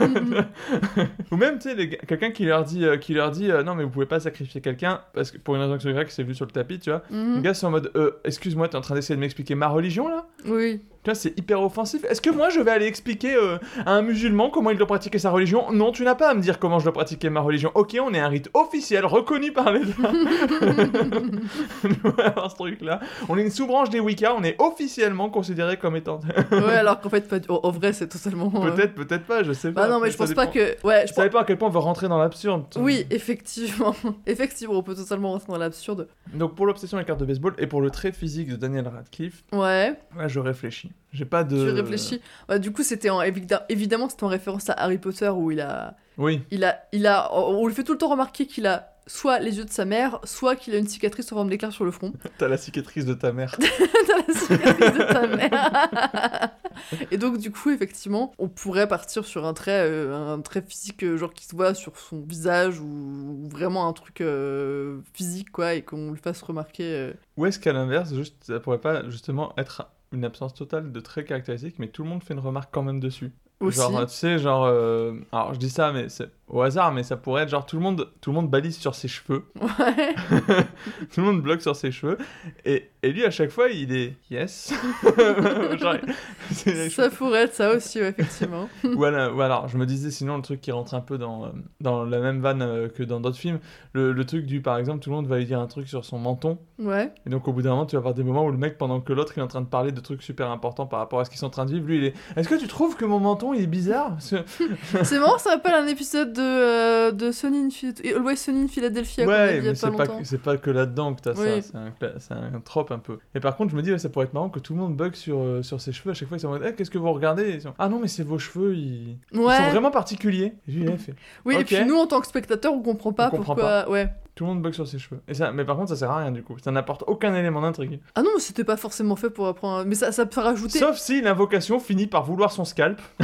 [SPEAKER 3] Ou même, tu sais, quelqu'un qui leur dit, euh, qui leur dit euh, non, mais vous pouvez pas sacrifier quelqu'un parce que pour une raison que c'est vu sur le tapis, tu vois. Les gars sont en mode excuse-moi, t'es en train d'essayer de m'expliquer ma religion là?
[SPEAKER 2] Oui.
[SPEAKER 3] Tu vois, c'est hyper offensif. Est-ce que moi je vais aller expliquer euh, à un musulman comment il doit pratiquer sa religion? Non, tu n'as pas à me dire comment je dois pratiquer ma religion. Ok, on est un rite officiel reconnu par l'État. Avoir ce truc-là. On est une sous-branche des Wicca, on est officiellement considéré comme étant.
[SPEAKER 2] Ouais, alors qu'en fait, pas du- en vrai, c'est totalement. euh,
[SPEAKER 3] peut-être, peut-être pas, je sais pas.
[SPEAKER 2] Bah non, mais je pense pas que. Ouais, je
[SPEAKER 3] Je savais pas à quel point on veut rentrer dans l'absurde.
[SPEAKER 2] Oui, effectivement. effectivement, on peut totalement rentrer dans l'absurde.
[SPEAKER 3] Donc pour l'obsession des cartes de baseball et pour le trait physique de Daniel Radcliffe,
[SPEAKER 2] Ouais,
[SPEAKER 3] là je réfléchis. J'ai pas de.
[SPEAKER 2] tu réfléchis. Ouais, du coup, c'était en... évidemment, c'était en référence à Harry Potter où il a.
[SPEAKER 3] Oui.
[SPEAKER 2] Il a. Il a... On lui fait tout le temps remarquer qu'il a soit les yeux de sa mère, soit qu'il a une cicatrice en forme d'éclair sur le front.
[SPEAKER 3] T'as la cicatrice de ta mère.
[SPEAKER 2] T'as la cicatrice de ta mère. Et donc, du coup, effectivement, on pourrait partir sur un trait, euh, un trait physique, euh, genre qui se voit sur son visage ou, ou vraiment un truc euh, physique, quoi, et qu'on lui fasse remarquer.
[SPEAKER 3] Ou est-ce qu'à l'inverse, juste, ça pourrait pas justement être une absence totale de traits caractéristiques, mais tout le monde fait une remarque quand même dessus
[SPEAKER 2] Aussi.
[SPEAKER 3] Genre, tu sais, genre. euh, Alors, je dis ça, mais c'est au hasard, mais ça pourrait être genre tout le monde, tout le monde balise sur ses cheveux.
[SPEAKER 2] Ouais.
[SPEAKER 3] tout le monde bloque sur ses cheveux. Et, et lui, à chaque fois, il est yes. Genre,
[SPEAKER 2] Ça pourrait être ça aussi, ouais, effectivement.
[SPEAKER 3] voilà, ou alors, je me disais sinon le truc qui rentre un peu dans, euh, dans la même vanne euh, que dans d'autres films, le, le truc du par exemple, tout le monde va lui dire un truc sur son menton,
[SPEAKER 2] Ouais.
[SPEAKER 3] et donc au bout d'un moment, tu vas avoir des moments où le mec, pendant que l'autre il est en train de parler de trucs super importants par rapport à ce qu'ils sont en train de vivre, lui il est Est-ce que tu trouves que mon menton il est bizarre?
[SPEAKER 2] C'est marrant, ça rappelle un épisode de, euh, de Sunny in Always Sunny in Philadelphia qu'on
[SPEAKER 3] Ouais,
[SPEAKER 2] y a
[SPEAKER 3] mais c'est
[SPEAKER 2] pas
[SPEAKER 3] que- c'est pas que là-dedans que t'as
[SPEAKER 2] Oui.
[SPEAKER 3] ça, c'est un, un trope un peu. Et par contre, je me dis, ouais, ça pourrait être marrant que tout le monde bug sur, euh, sur ses cheveux. À chaque fois, ils sont en mode, Eh, qu'est-ce que vous regardez? Sont, Ah non, mais c'est vos cheveux, ils, sont vraiment particuliers. Et lui, il a fait.
[SPEAKER 2] Oui, et puis nous, en tant que spectateurs, on comprend pas
[SPEAKER 3] On comprend
[SPEAKER 2] pourquoi. Ouais.
[SPEAKER 3] Tout le monde bug sur ses cheveux. Et ça, mais par contre, ça sert à rien du coup. Ça n'apporte aucun élément d'intrigue.
[SPEAKER 2] Ah non, mais c'était pas forcément fait pour apprendre. Mais ça, ça peut rajouter.
[SPEAKER 3] Sauf si l'invocation finit par vouloir son scalp.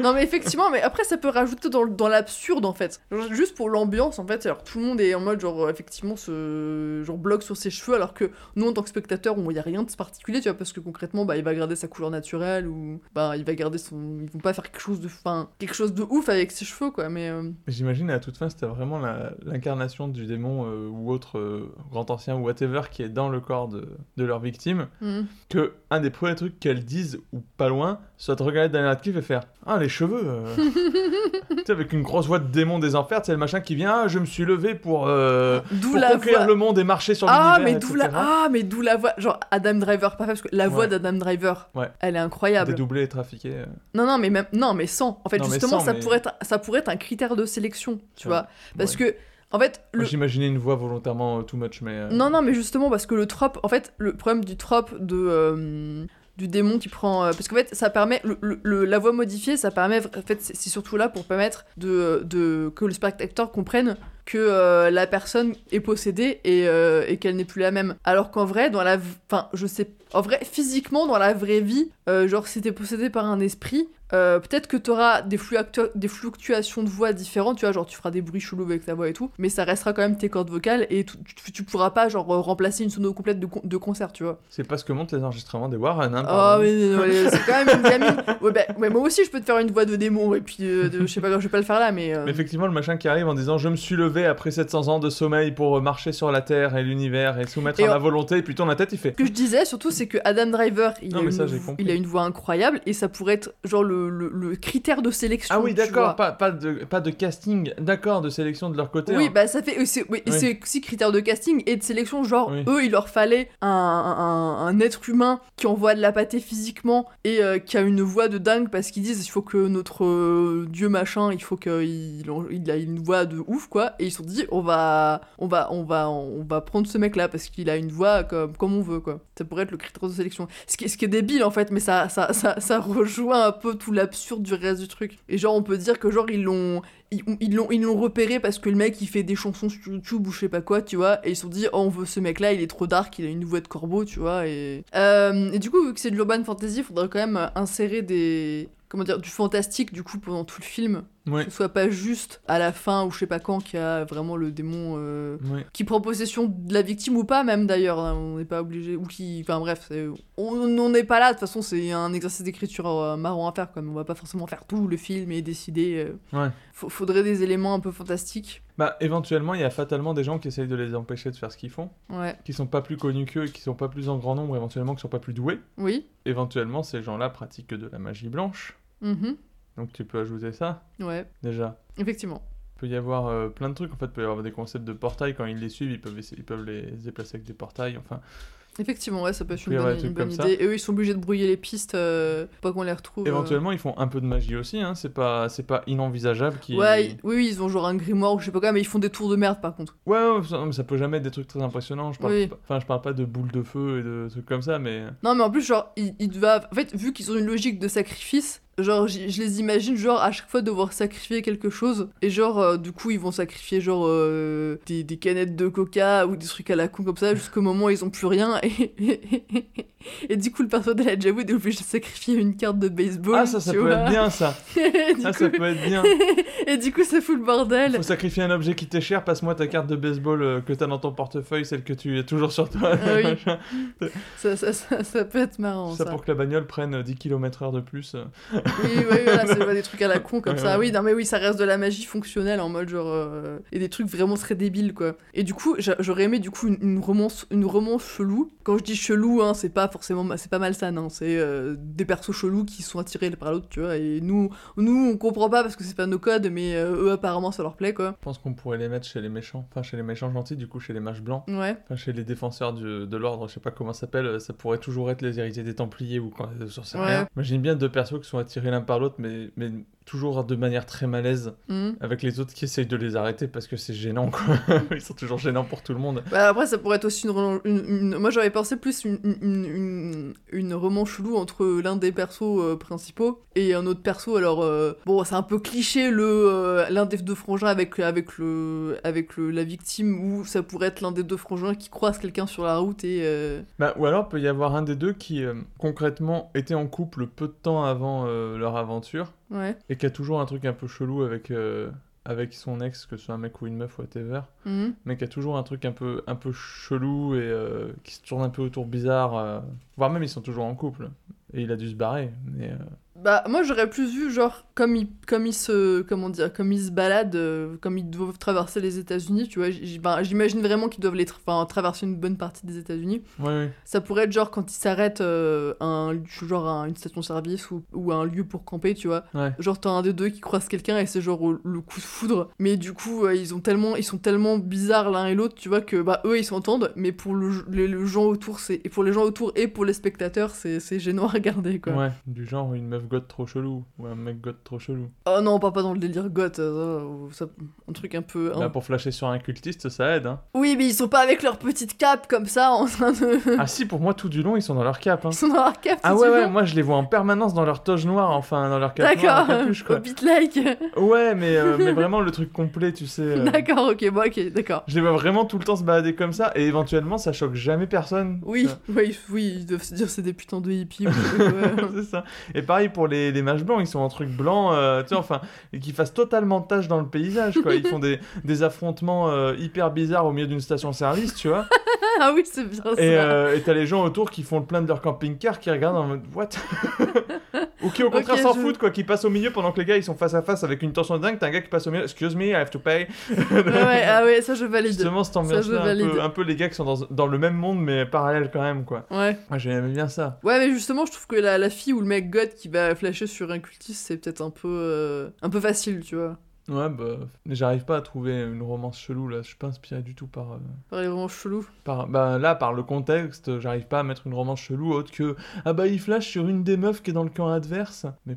[SPEAKER 2] Non, mais effectivement, mais après, ça peut rajouter dans, dans l'absurde en fait. Genre, juste pour l'ambiance en fait. Alors, tout le monde est en mode, genre, effectivement, ce genre bloque sur ses cheveux, alors que nous, en tant que spectateurs, il y a rien de particulier, tu vois, parce que concrètement, bah, il va garder sa couleur naturelle ou bah, il va garder son. Ils vont pas faire quelque chose de. Enfin, quelque chose de ouf avec ses cheveux, quoi, mais. euh,
[SPEAKER 3] J'imagine à toute fin, c'était vraiment la- l'incarnation du démon euh, ou autre euh, grand ancien ou whatever qui est dans le corps de, de leur victime.
[SPEAKER 2] Mhm.
[SPEAKER 3] Que un des premiers trucs qu'elles disent, ou pas loin, soit de regarder Daniel Radcliffe et faire Ah, les cheveux euh. Tu sais, avec une grosse voix de démon des enfers, c'est le machin qui vient Ah, je me suis levé pour, euh, pour
[SPEAKER 2] la
[SPEAKER 3] conquérir
[SPEAKER 2] voix-
[SPEAKER 3] le monde et marcher sur
[SPEAKER 2] Ah,
[SPEAKER 3] l'univers.
[SPEAKER 2] mais d'où la... ah, mais d'où la voix. Genre, Adam Driver, pas fait, parce que la voix
[SPEAKER 3] Ouais.
[SPEAKER 2] d'Adam Driver,
[SPEAKER 3] Ouais.
[SPEAKER 2] elle est incroyable.
[SPEAKER 3] Dédoublé et trafiqué. euh.
[SPEAKER 2] Non, non, mais même, non, mais sans. En fait,
[SPEAKER 3] Non,
[SPEAKER 2] justement,
[SPEAKER 3] sans,
[SPEAKER 2] ça,
[SPEAKER 3] mais-
[SPEAKER 2] pourrait être, ça pourrait être un critère de sélection, tu
[SPEAKER 3] Ouais.
[SPEAKER 2] vois. Parce que, en fait, le...
[SPEAKER 3] J'imaginais une voix volontairement euh, too much, mais. euh,
[SPEAKER 2] non, non, mais justement, parce que le trope, en fait, le problème du trope de. euh, du démon qui prend euh, parce qu'en fait ça permet le, la voix modifiée ça permet en fait c'est c'est surtout là pour permettre de, de que le spectateur comprenne que euh, la personne est possédée et, euh, et qu'elle n'est plus la même alors qu'en vrai dans la enfin je sais en vrai physiquement dans la vraie vie euh, genre si t'es possédé par un esprit euh, peut-être que t'auras des, des fluctuations de voix différentes, tu vois, genre tu feras des bruits chelous avec ta voix et tout, mais ça restera quand même tes cordes vocales et tu, tu- pourras pas genre remplacer une sono complète de, con- de concert, tu vois.
[SPEAKER 3] C'est pas ce que montrent les enregistrements des Warren. Hein,
[SPEAKER 2] Ah oui, non, mais c'est quand même une gamine. Ouais, bah, ouais, moi aussi je peux te faire une voix de démon et puis je sais pas, je vais pas le faire là, mais.
[SPEAKER 3] Mais effectivement, le machin qui arrive en disant Je me suis levé après 700 ans de sommeil pour euh, marcher sur la terre et l'univers et soumettre
[SPEAKER 2] Et
[SPEAKER 3] à ma volonté, et puis tourne la tête, il fait
[SPEAKER 2] Ce que je disais surtout, c'est que Adam Driver, il,
[SPEAKER 3] Non,
[SPEAKER 2] a, une,
[SPEAKER 3] ça, j'ai
[SPEAKER 2] vo-
[SPEAKER 3] compris.
[SPEAKER 2] il a une voix incroyable et ça pourrait être genre le, le, le critère de sélection.
[SPEAKER 3] Ah oui, d'accord, pas, pas, de, pas de casting, d'accord, de sélection de leur côté.
[SPEAKER 2] Oui,
[SPEAKER 3] hein.
[SPEAKER 2] bah ça fait. oui, c'est oui,
[SPEAKER 3] Oui.
[SPEAKER 2] aussi critère de casting et de sélection. Genre,
[SPEAKER 3] Oui.
[SPEAKER 2] eux, il leur fallait un, un, un être humain qui envoie de la pâtée physiquement et euh, qui a une voix de dingue parce qu'ils disent il faut que notre euh, dieu machin, il faut qu'il il a une voix de ouf, quoi. Et ils se sont dit on va on va on va on va prendre ce mec là parce qu'il a une voix comme comme on veut quoi. Ça pourrait être le critère de sélection. Ce qui, ce qui est débile en fait, mais ça ça, ça, ça rejoint un peu tout l'absurde du reste du truc. Et genre on peut dire que genre ils l'ont ils l'ont ils l'ont repéré parce que le mec il fait des chansons sur YouTube ou je sais pas quoi, tu vois, et ils se sont dit oh on veut ce mec là, il est trop dark, il a une voix de corbeau, tu vois, et Euh, et du coup vu que c'est de l'urban fantasy, faudrait quand même insérer des comment dire du fantastique du coup pendant tout le film.
[SPEAKER 3] Ouais.
[SPEAKER 2] Que ce soit pas juste à la fin ou je sais pas quand qu'il y a vraiment le démon euh,
[SPEAKER 3] Ouais.
[SPEAKER 2] qui prend possession de la victime ou pas même d'ailleurs, hein, on n'est pas obligé ou qui enfin bref, on n'est pas là de toute façon, c'est un exercice d'écriture euh, marrant à faire comme on va pas forcément faire tout le film et décider euh,
[SPEAKER 3] Ouais.
[SPEAKER 2] Faudrait des éléments un peu fantastiques.
[SPEAKER 3] Bah, éventuellement, il y a fatalement des gens qui essayent de les empêcher de faire ce qu'ils font,
[SPEAKER 2] Ouais.
[SPEAKER 3] qui sont pas plus connus qu'eux, et qui sont pas plus en grand nombre, éventuellement, qui sont pas plus doués.
[SPEAKER 2] Oui.
[SPEAKER 3] Éventuellement, ces gens-là pratiquent de la magie blanche.
[SPEAKER 2] Mhm.
[SPEAKER 3] Donc tu peux ajouter ça,
[SPEAKER 2] Ouais.
[SPEAKER 3] déjà.
[SPEAKER 2] Effectivement.
[SPEAKER 3] Il peut y avoir euh, plein de trucs, en fait, il peut y avoir des concepts de portails, quand ils les suivent, ils peuvent, ils peuvent les déplacer avec des portails, enfin...
[SPEAKER 2] Effectivement, ouais, ça peut être une bonne, une
[SPEAKER 3] ça.
[SPEAKER 2] idée. Et eux, ils sont obligés de brouiller les pistes euh, pour pas qu'on les retrouve. euh.
[SPEAKER 3] Éventuellement, ils font un peu de magie aussi, hein. c'est pas, c'est pas inenvisageable. Qui...
[SPEAKER 2] Ouais, oui, oui, ils ont genre un grimoire ou je sais pas quoi, mais ils font des tours de merde par contre.
[SPEAKER 3] Ouais, ouais, ça, peut jamais être des trucs très impressionnants. Je parle,
[SPEAKER 2] Oui.
[SPEAKER 3] enfin, je parle pas de boules de feu et de trucs comme ça, mais
[SPEAKER 2] Non, mais en plus, genre, ils, ils doivent. En fait, vu qu'ils ont une logique de sacrifice, genre, je les imagine, genre, à chaque fois devoir sacrifier quelque chose. Et genre, euh, du coup, ils vont sacrifier, genre, euh, des, des canettes de coca ou des trucs à la con comme ça, jusqu'au moment où ils ont plus rien. Et, et, du coup, le personnage de la Jawood est obligé de sacrifier une carte de baseball.
[SPEAKER 3] ah ça, ça peut
[SPEAKER 2] vois.
[SPEAKER 3] être bien ça. Ah,
[SPEAKER 2] coup-
[SPEAKER 3] ça peut être bien.
[SPEAKER 2] et du coup, ça fout le bordel.
[SPEAKER 3] Faut sacrifier un objet qui t'est cher. Passe-moi ta carte de baseball euh, que t'as dans ton portefeuille, celle que tu as toujours sur toi.
[SPEAKER 2] Ah oui. Ça, ça, ça, ça peut être marrant,
[SPEAKER 3] Ça
[SPEAKER 2] ça.
[SPEAKER 3] pour que la bagnole prenne euh, 10 km/h de plus.
[SPEAKER 2] Oui, oui, voilà, c'est pas des trucs à la con comme ça. Oui, non, mais oui, ça reste de la magie fonctionnelle en mode genre. euh, et des trucs vraiment très débiles, quoi. Et du coup, j'a- j'aurais aimé du coup une, une romance, une romance chelou. Quand je dis chelou, hein, c'est pas forcément. C'est pas malsain, hein. C'est euh, des persos chelous qui sont attirés par l'autre, tu vois. Et nous, nous, on comprend pas parce que c'est pas nos codes, mais euh, eux, apparemment, ça leur plaît, quoi.
[SPEAKER 3] Je pense qu'on pourrait les mettre chez les méchants. Enfin, chez les méchants gentils, du coup, chez les mages blancs.
[SPEAKER 2] Ouais.
[SPEAKER 3] Enfin, chez les défenseurs du- de l'ordre, je sais pas comment ça s'appelle. Ça pourrait toujours être les héritiers des Templiers ou quand sur sais
[SPEAKER 2] Ouais.
[SPEAKER 3] rien. Imagine bien deux persos qui sont attirés l'un par l'autre, mais, toujours de manière très malaise.
[SPEAKER 2] Mhm.
[SPEAKER 3] Avec les autres qui essayent de les arrêter parce que c'est gênant, quoi. Ils sont toujours gênants pour tout le monde.
[SPEAKER 2] Bah après, ça pourrait être aussi une, relan- une- une- Moi, j'aurais pensé plus une, une, une, romance chelou entre l'un des persos euh, principaux et un autre perso. Alors, euh, bon, c'est un peu cliché, le euh, l'un des deux frangins avec, avec, le, avec le, la victime, ou ça pourrait être l'un des deux frangins qui croise quelqu'un sur la route et...
[SPEAKER 3] Bah, ou alors, peut y avoir un des deux qui, concrètement, était en couple peu de temps avant leur aventure.
[SPEAKER 2] Ouais.
[SPEAKER 3] Et qui a toujours un truc un peu chelou avec, euh, avec son ex, que ce soit un mec ou une meuf, whatever.
[SPEAKER 2] Mhm.
[SPEAKER 3] Mais qui a toujours un truc un peu, un peu chelou et euh, qui se tourne un peu autour bizarre. euh, Voire même, ils sont toujours en couple. Et il a dû se barrer. Mais,
[SPEAKER 2] Bah, moi, j'aurais plus vu, genre, comme ils, comme ils se... Comment dire Comme ils se baladent, euh, comme ils doivent traverser les États-Unis, tu vois. ben, J'imagine vraiment qu'ils doivent les tra- traverser une bonne partie des États-Unis.
[SPEAKER 3] Ouais, ouais.
[SPEAKER 2] Ça pourrait être genre quand ils s'arrêtent euh, à un, genre à une station-service ou, ou à un lieu pour camper, tu vois.
[SPEAKER 3] Ouais.
[SPEAKER 2] Genre t'as un des deux qui croise quelqu'un et c'est genre au- le coup de foudre. Mais du coup euh, ils ont tellement ils sont tellement bizarres l'un et l'autre, tu vois que bah eux ils s'entendent, mais pour le, le, le gens autour c'est et pour les gens autour et pour les spectateurs c'est c'est gênant à regarder quoi.
[SPEAKER 3] Ouais, du genre une meuf goth trop chelou. Ou un mec goth trop chelou.
[SPEAKER 2] Oh non, on part pas dans le délire goth, euh, ça, un truc un peu. un-
[SPEAKER 3] Bah, pour flasher sur un cultiste, ça aide, hein.
[SPEAKER 2] Oui, mais ils sont pas avec leur petite cape comme ça en train de.
[SPEAKER 3] ah si, pour moi, tout du long, ils sont dans leur cape. Hein.
[SPEAKER 2] Ils sont dans leur cape.
[SPEAKER 3] Ah
[SPEAKER 2] tout
[SPEAKER 3] ouais,
[SPEAKER 2] du
[SPEAKER 3] ouais,
[SPEAKER 2] long.
[SPEAKER 3] moi je les vois en permanence dans leur toge noire, enfin dans leur cape
[SPEAKER 2] D'accord,
[SPEAKER 3] quoi.
[SPEAKER 2] au beat like.
[SPEAKER 3] Ouais, mais, euh, mais vraiment le truc complet, tu sais. euh,
[SPEAKER 2] D'accord, ok, bon, ok, d'accord.
[SPEAKER 3] Je les vois vraiment tout le temps se balader comme ça, et éventuellement ça choque jamais personne.
[SPEAKER 2] Oui, oui, oui, ils doivent se dire c'est des putains de hippies. ou je sais pas quoi.
[SPEAKER 3] c'est ça. Et pareil pour les, les mages blancs, ils sont en truc blanc, euh, tu sais, enfin, et qui fassent totalement tache dans le paysage, quoi. Ils font des, des affrontements euh, hyper bizarres au milieu d'une station-service, tu vois.
[SPEAKER 2] ah oui, c'est bien ça.
[SPEAKER 3] Et euh, et t'as les gens autour qui font le plein de leur camping-car, qui regardent en mode What? Ou qui au contraire s'en
[SPEAKER 2] je-
[SPEAKER 3] foutent, quoi, qui passent au milieu pendant que les gars ils sont face à face avec une tension dingue. T'as un gars qui passe au milieu, Excuse me, I have to pay.
[SPEAKER 2] Ouais, ouais, ah ouais, ça je valide.
[SPEAKER 3] Justement, cette ambiance-là, un peu, un peu les gars qui sont dans, dans le même monde, mais parallèle quand même, quoi.
[SPEAKER 2] Ouais.
[SPEAKER 3] Moi, j'aimais bien ça.
[SPEAKER 2] Ouais, mais justement, je trouve que la, la fille ou le mec god qui va flasher sur un cultiste, c'est peut-être un peu euh, un peu facile, tu vois.
[SPEAKER 3] Ouais, bah, mais j'arrive pas à trouver une romance chelou là. Je suis pas inspiré du tout par, euh,
[SPEAKER 2] Par les vraiment chelou.
[SPEAKER 3] par, bah là, par le contexte, j'arrive pas à mettre une romance chelou autre que ah bah il flash sur une des meufs qui est dans le camp adverse. Mais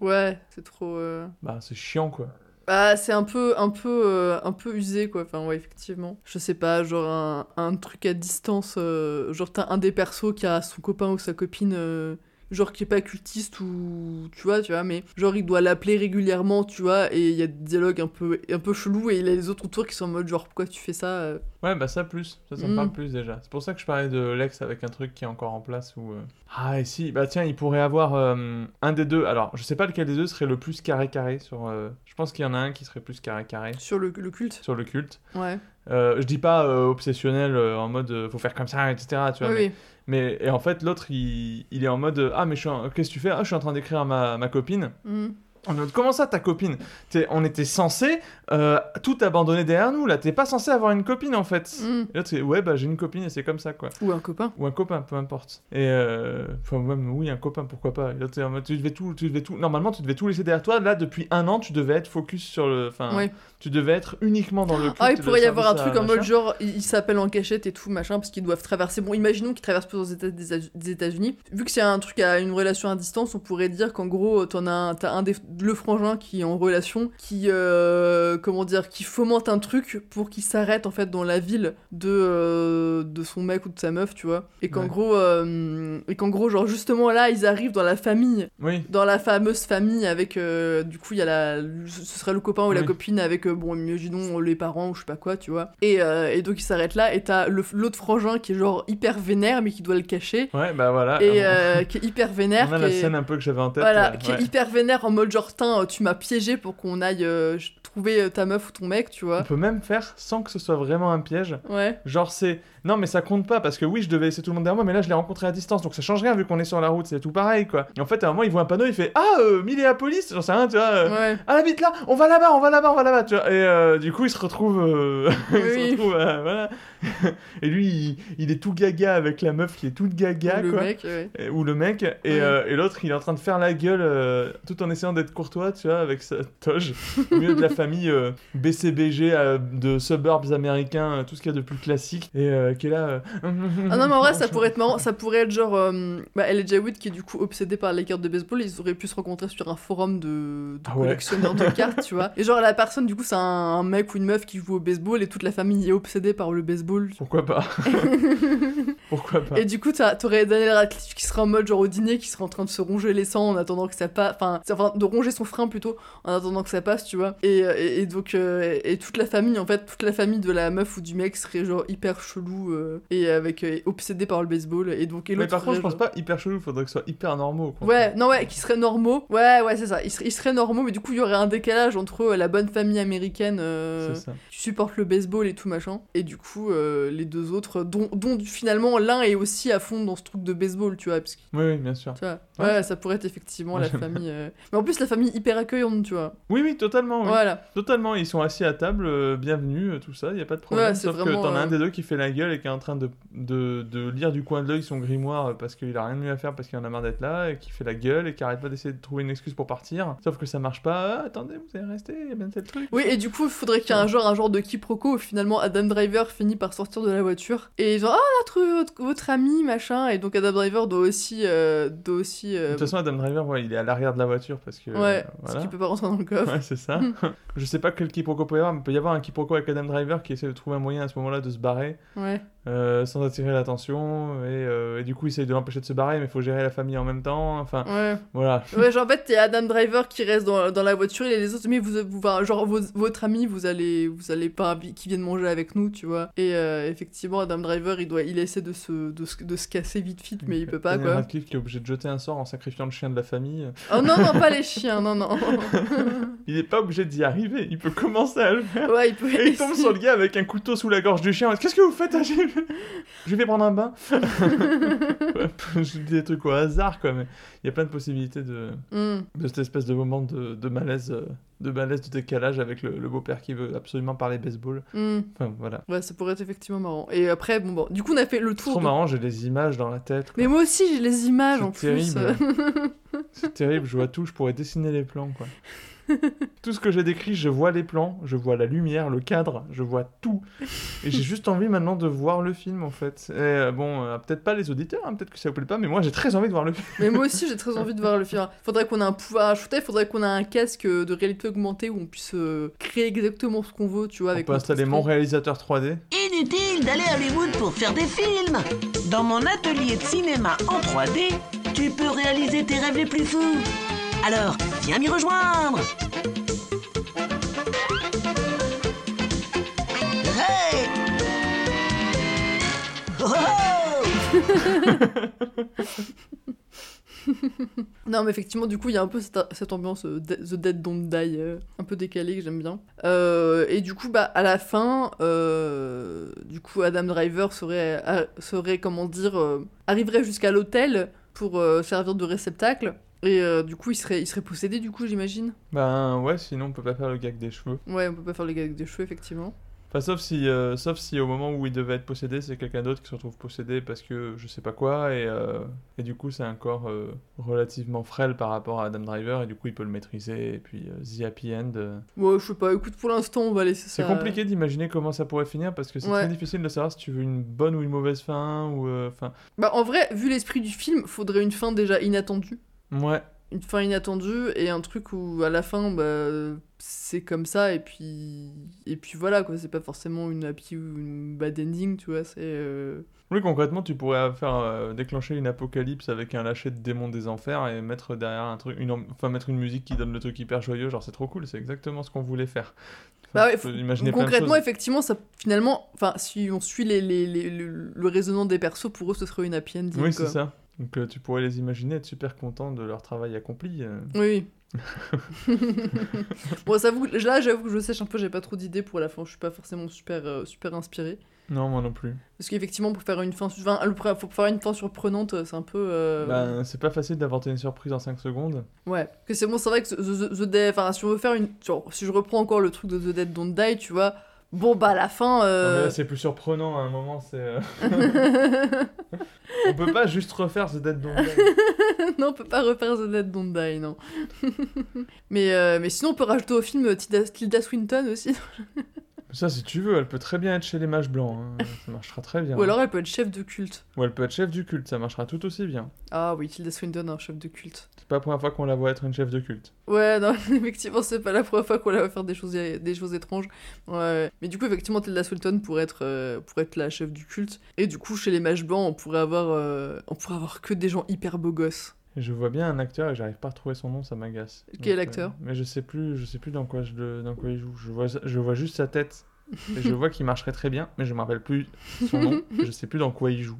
[SPEAKER 2] Ouais, c'est trop. euh,
[SPEAKER 3] bah c'est chiant quoi.
[SPEAKER 2] Bah, c'est un peu, un peu, euh, un peu usé, quoi. Enfin, ouais, effectivement. Je sais pas, genre un, un truc à distance. euh, genre, t'as un des persos qui a son copain ou sa copine. euh, Genre qui est pas cultiste ou tu vois tu vois mais genre il doit l'appeler régulièrement tu vois et il y a des dialogues un peu un peu chelous et il a les autres autour qui sont en mode genre pourquoi tu fais ça euh
[SPEAKER 3] Ouais, bah ça plus, ça, ça me
[SPEAKER 2] Mm.
[SPEAKER 3] parle plus déjà. C'est pour ça que je parlais de Lex avec un truc qui est encore en place où... euh, Ah, et si, bah tiens, il pourrait avoir euh, un des deux. Alors, je sais pas lequel des deux serait le plus carré-carré sur... euh, Je pense qu'il y en a un qui serait plus carré-carré
[SPEAKER 2] sur le, le culte
[SPEAKER 3] sur le culte.
[SPEAKER 2] ouais
[SPEAKER 3] je dis pas euh, obsessionnel euh, en mode euh, faut faire comme ça, etc. Tu vois,
[SPEAKER 2] oui,
[SPEAKER 3] mais, et en fait, l'autre, il, il est en mode euh, ah, mais qu'est-ce que tu fais? Ah, je suis en train d'écrire à ma, ma copine.
[SPEAKER 2] Mhm.
[SPEAKER 3] Comment ça, ta copine? On était censé euh, tout abandonner derrière nous, là. T'es pas censé avoir une copine, en fait.
[SPEAKER 2] Mhm.
[SPEAKER 3] Et l'autre, c'est ouais, bah j'ai une copine et c'est comme ça, quoi.
[SPEAKER 2] ou un copain
[SPEAKER 3] Ou un copain, peu importe. Et euh, enfin, même, oui, un copain, pourquoi pas. Et mode, tu devais tout, tu devais tout. Normalement, tu devais tout laisser derrière toi. Là, depuis un an, tu devais être focus sur le. Enfin, tu devais être uniquement dans le.
[SPEAKER 2] Ah, il pourrait y avoir un truc en mode genre, ils s'appellent en cachette et tout, machin, parce qu'ils doivent traverser. Bon, imaginons qu'ils traversent plusieurs États des, États-Unis. Vu que c'est un truc à une relation à distance, on pourrait dire qu'en gros, t'en as un, t'as un des, le frangin qui est en relation, qui, euh, comment dire, qui fomente un truc pour qu'il s'arrête en fait dans la ville de, euh, de son mec ou de sa meuf, tu vois. Et qu'en
[SPEAKER 3] Ouais.
[SPEAKER 2] gros, euh, et qu'en gros, genre justement là, ils arrivent dans la famille
[SPEAKER 3] Oui.
[SPEAKER 2] dans la fameuse famille avec du coup il y a la ce serait le copain ou la copine avec bon imaginons les parents ou je sais pas quoi tu vois et, et donc il s'arrête là et t'as le- l'autre frangin qui est genre hyper vénère mais qui doit le cacher
[SPEAKER 3] Ouais, bah voilà.
[SPEAKER 2] et qui est hyper vénère
[SPEAKER 3] On a la scène un peu que j'avais en tête.
[SPEAKER 2] voilà
[SPEAKER 3] euh,
[SPEAKER 2] qui
[SPEAKER 3] ouais.
[SPEAKER 2] est hyper vénère en mode genre Tain, tu m'as piégé pour qu'on aille euh, trouver euh, ta meuf ou ton mec tu
[SPEAKER 3] On
[SPEAKER 2] vois
[SPEAKER 3] peut même faire sans que ce soit vraiment un piège.
[SPEAKER 2] ouais
[SPEAKER 3] Genre c'est non mais ça compte pas parce que oui je devais laisser tout le monde derrière moi mais là je l'ai rencontré à distance donc ça change rien vu qu'on est sur la route c'est tout pareil quoi. Et en fait à un moment il voit un panneau il fait ah euh, Minneapolis j'en sais rien tu vois. euh,
[SPEAKER 2] ouais
[SPEAKER 3] Ah la bite là on va là-bas on va là-bas on va là-bas tu vois. Et euh, du coup il se retrouve euh, il se retrouve voilà. Et lui il, il est tout gaga avec la meuf qui est toute gaga
[SPEAKER 2] Ou le
[SPEAKER 3] quoi.
[SPEAKER 2] mec ouais
[SPEAKER 3] Et- ou le mec, et,
[SPEAKER 2] Ouais.
[SPEAKER 3] et l'autre il est en train de faire la gueule tout en essayant d'être courtois, tu vois, avec sa toge, au milieu de la famille BCBG de suburbs américains, tout ce qu'il y a de plus classique, et euh, qui est là. euh,
[SPEAKER 2] Ah non, mais en vrai, ça pourrait être marrant. Ça pourrait être genre. euh, bah, Elijah Wood, qui est du coup obsédé par les cartes de baseball, ils auraient pu se rencontrer sur un forum de, de
[SPEAKER 3] Ah ouais.
[SPEAKER 2] collectionneurs de cartes, tu vois. Et genre, la personne, du coup, c'est un, un mec ou une meuf qui joue au baseball et toute la famille est obsédée par le baseball.
[SPEAKER 3] Pourquoi pas? Pourquoi pas?
[SPEAKER 2] Et du coup, t'aurais Daniel Radcliffe qui serait en mode genre au dîner, qui serait en train de se ronger les sangs en attendant que ça passe. Enfin, de ronger son frein plutôt en attendant que ça passe, tu vois. Et, et, et donc, euh, et toute la famille, en fait, toute la famille de la meuf ou du mec serait genre hyper chelou euh, et avec euh, obsédé par le baseball. Et donc, et
[SPEAKER 3] Mais par contre, je
[SPEAKER 2] serait
[SPEAKER 3] pense pas hyper chelou, faudrait que ce soit hyper normaux. quoi.
[SPEAKER 2] Ouais, non, ouais, qui seraient normaux. Ouais, ouais, c'est ça. Ils seraient, ils seraient normaux, mais du coup, il y aurait un décalage entre euh, la bonne famille américaine
[SPEAKER 3] ça.
[SPEAKER 2] qui supporte le baseball et tout machin, et du coup, les deux autres, dont, dont finalement l'un est aussi à fond dans ce truc de baseball, tu vois. Parce que,
[SPEAKER 3] Oui, oui, bien sûr.
[SPEAKER 2] tu vois,
[SPEAKER 3] Ouais.
[SPEAKER 2] ouais, ça pourrait être effectivement
[SPEAKER 3] Ouais,
[SPEAKER 2] la famille. Mais en plus, la famille hyper accueillante, tu vois.
[SPEAKER 3] Oui, oui, totalement. Oui.
[SPEAKER 2] Voilà.
[SPEAKER 3] Totalement, ils sont assis à table, bienvenue, tout ça, y a pas de problème.
[SPEAKER 2] Ouais, c'est
[SPEAKER 3] Sauf
[SPEAKER 2] vraiment,
[SPEAKER 3] que t'en as un des deux qui fait la gueule et qui est en train de, de, de lire du coin de l'œil son grimoire parce qu'il a rien de mieux à faire parce qu'il en a marre d'être là et qui fait la gueule et qui arrête pas d'essayer de trouver une excuse pour partir. Sauf que ça marche pas. Ah, attendez, vous allez rester, y a bien tel truc.
[SPEAKER 2] Oui, et du coup, il faudrait qu'il y ait un genre, un genre de quiproquo où finalement Adam Driver finit par sortir de la voiture et ils ont Ah, notre, votre, votre ami, machin, et donc Adam Driver doit aussi. euh, doit aussi
[SPEAKER 3] De
[SPEAKER 2] euh,
[SPEAKER 3] toute façon, Adam Driver, ouais, il est à l'arrière de la voiture parce que.
[SPEAKER 2] ouais,
[SPEAKER 3] euh,
[SPEAKER 2] parce qu'il peut pas rentrer dans le coffre.
[SPEAKER 3] Ouais, c'est ça. je sais pas quel quiproquo peut y avoir, mais il peut y avoir un quiproquo avec Adam Driver qui essaie de trouver un moyen à ce moment-là de se barrer
[SPEAKER 2] Ouais. Bye.
[SPEAKER 3] Euh, sans attirer l'attention et, euh, et du coup, il essaie de l'empêcher de se barrer, mais il faut gérer la famille en même temps. Enfin,
[SPEAKER 2] Ouais.
[SPEAKER 3] voilà.
[SPEAKER 2] Ouais, genre en fait, t'es Adam Driver qui reste dans, dans la voiture et les autres, mais vous, vous genre vos- votre ami, vous allez, vous allez pas, qui viennent manger avec nous, tu vois. Et euh, effectivement, Adam Driver, il doit, il essaie de se, de, se- de se casser vite vite, mais il peut pas quoi.
[SPEAKER 3] Radcliffe qui est obligé de jeter un sort en sacrifiant le chien de la famille.
[SPEAKER 2] Oh non, non, pas les chiens, non, non.
[SPEAKER 3] Il est pas obligé d'y arriver, il peut commencer à le faire.
[SPEAKER 2] Ouais, il peut.
[SPEAKER 3] Et il tombe sur le gars avec un couteau sous la gorge du chien. Qu'est-ce que vous faites j'ai- Je vais prendre un bain. je dis des trucs au hasard, quoi, mais il y a plein de possibilités de, de cette espèce de moment de, de malaise, euh, de malaise, de décalage avec le, le beau-père qui veut absolument parler baseball. Enfin, voilà.
[SPEAKER 2] Ouais, ça pourrait être effectivement marrant. Et après, bon, bon, du coup, on a fait le tour.
[SPEAKER 3] Trop
[SPEAKER 2] de-
[SPEAKER 3] marrant, j'ai des images dans la tête. quoi.
[SPEAKER 2] Mais moi aussi, j'ai les images
[SPEAKER 3] C'est
[SPEAKER 2] en plus.
[SPEAKER 3] terrible. C'est terrible, je vois tout, je pourrais dessiner les plans, quoi. Tout ce que j'ai décrit, je vois les plans, je vois la lumière, le cadre, je vois tout. Et j'ai juste envie maintenant de voir le film en fait. Et, euh, bon, euh, peut-être pas les auditeurs, hein, peut-être que ça vous plaît pas, mais moi j'ai très envie de voir le film.
[SPEAKER 2] Mais moi aussi, j'ai très envie de voir le film. Faudrait qu'on ait un pouvoir à shooter, faudrait qu'on ait un casque de réalité augmentée où on puisse euh, créer exactement ce qu'on veut, tu vois.
[SPEAKER 3] On
[SPEAKER 2] Avec
[SPEAKER 3] peut
[SPEAKER 2] notre
[SPEAKER 3] installer mon réalisateur 3D.
[SPEAKER 12] Inutile d'aller à Hollywood pour faire des films. Dans mon atelier de cinéma en 3D, tu peux réaliser tes rêves les plus fous. Alors, viens m'y rejoindre. Hey Oh, oh
[SPEAKER 2] Non, mais effectivement, du coup, il y a un peu cette, ambiance euh, The Dead Don't Die, euh, un peu décalée, que j'aime bien. Euh, et du coup, bah, à la fin, du coup, Adam Driver serait, serait comment dire, arriverait jusqu'à l'hôtel pour servir de réceptacle. Et euh, du coup, il serait, il serait possédé, du coup, j'imagine.
[SPEAKER 3] Ben ouais, sinon on peut pas faire le gag des cheveux.
[SPEAKER 2] Ouais, on peut pas faire le avec des cheveux, effectivement.
[SPEAKER 3] Enfin, sauf si, euh, sauf si au moment où il devait être possédé, c'est quelqu'un d'autre qui se retrouve possédé parce que je sais pas quoi, et, euh, et du coup c'est un corps euh, relativement frêle par rapport à Adam Driver, et du coup il peut le maîtriser, et puis The Happy End.
[SPEAKER 2] Ouais, je sais pas, écoute, pour l'instant, on va laisser ça.
[SPEAKER 3] C'est compliqué d'imaginer comment ça pourrait finir parce que c'est
[SPEAKER 2] Ouais.
[SPEAKER 3] très difficile de savoir si tu veux une bonne ou une mauvaise fin, ou. Enfin.
[SPEAKER 2] Bah, en vrai, vu l'esprit du film, faudrait une fin déjà inattendue.
[SPEAKER 3] Ouais.
[SPEAKER 2] une fin inattendue et un truc où à la fin bah c'est comme ça et puis et puis voilà quoi c'est pas forcément une happy ou une bad ending tu vois c'est euh,
[SPEAKER 3] Oui, concrètement, tu pourrais faire euh, déclencher une apocalypse avec un lâcher de démons des enfers et mettre derrière un truc, une, enfin mettre une musique qui donne le truc hyper joyeux, genre c'est trop cool, c'est exactement ce qu'on voulait faire.
[SPEAKER 2] Bah ouais, concrètement effectivement ça finalement enfin si on suit les, les, les- le, le raisonnement des persos pour eux ce serait une happy ending
[SPEAKER 3] Oui, c'est ça. Donc euh, tu pourrais les imaginer être super contents de leur travail accompli. euh.
[SPEAKER 2] oui bon ça vous là j'avoue que je sèche un peu j'ai pas trop d'idées pour la fin je suis pas forcément super euh, super inspiré
[SPEAKER 3] Non, moi non plus.
[SPEAKER 2] parce qu'effectivement pour faire une fin enfin, le- pour faire une fin surprenante c'est un peu euh,
[SPEAKER 3] Ben, c'est pas facile d'inventer une surprise en 5 secondes.
[SPEAKER 2] Ouais, que c'est bon, c'est vrai que The, The- The Dead, enfin, si on veut faire une. genre, si je reprends encore le truc de The Dead Don't Die, tu vois, bon, bah, à la fin. Euh...
[SPEAKER 3] c'est plus surprenant à un moment, c'est. euh, On peut pas juste refaire The Dead Don't Die.
[SPEAKER 2] non, on peut pas refaire The Dead Don't Die, non. mais, euh, mais sinon, on peut rajouter au film Tilda, Tilda Swinton aussi.
[SPEAKER 3] Ça, si tu veux, elle peut très bien être chez les mages blancs. hein. Ça marchera très bien.
[SPEAKER 2] Ou alors, elle peut être chef de culte.
[SPEAKER 3] Ou elle peut être chef du culte, ça marchera tout aussi bien.
[SPEAKER 2] Ah oui, Tilda Swinton, un chef de culte.
[SPEAKER 3] C'est pas la première fois qu'on la voit être une chef de culte.
[SPEAKER 2] Ouais, non, effectivement, c'est pas la première fois qu'on la va faire des choses, des choses étranges. Ouais. Mais du coup, effectivement, Tilda Swinton pourrait être, euh, pourrait être la chef du culte. Et du coup, chez les mages blancs, on pourrait avoir, euh, on pourrait avoir que des gens hyper beaux gosses.
[SPEAKER 3] Je vois bien un acteur et j'arrive pas à retrouver son nom, ça m'agace.
[SPEAKER 2] Quel
[SPEAKER 3] Donc,
[SPEAKER 2] acteur
[SPEAKER 3] Mais je sais plus, je sais plus dans quoi je le, dans quoi il joue. Je vois, je vois juste sa tête. Et je vois qu'il marcherait très bien, mais je me rappelle plus son nom. je sais plus dans quoi il joue.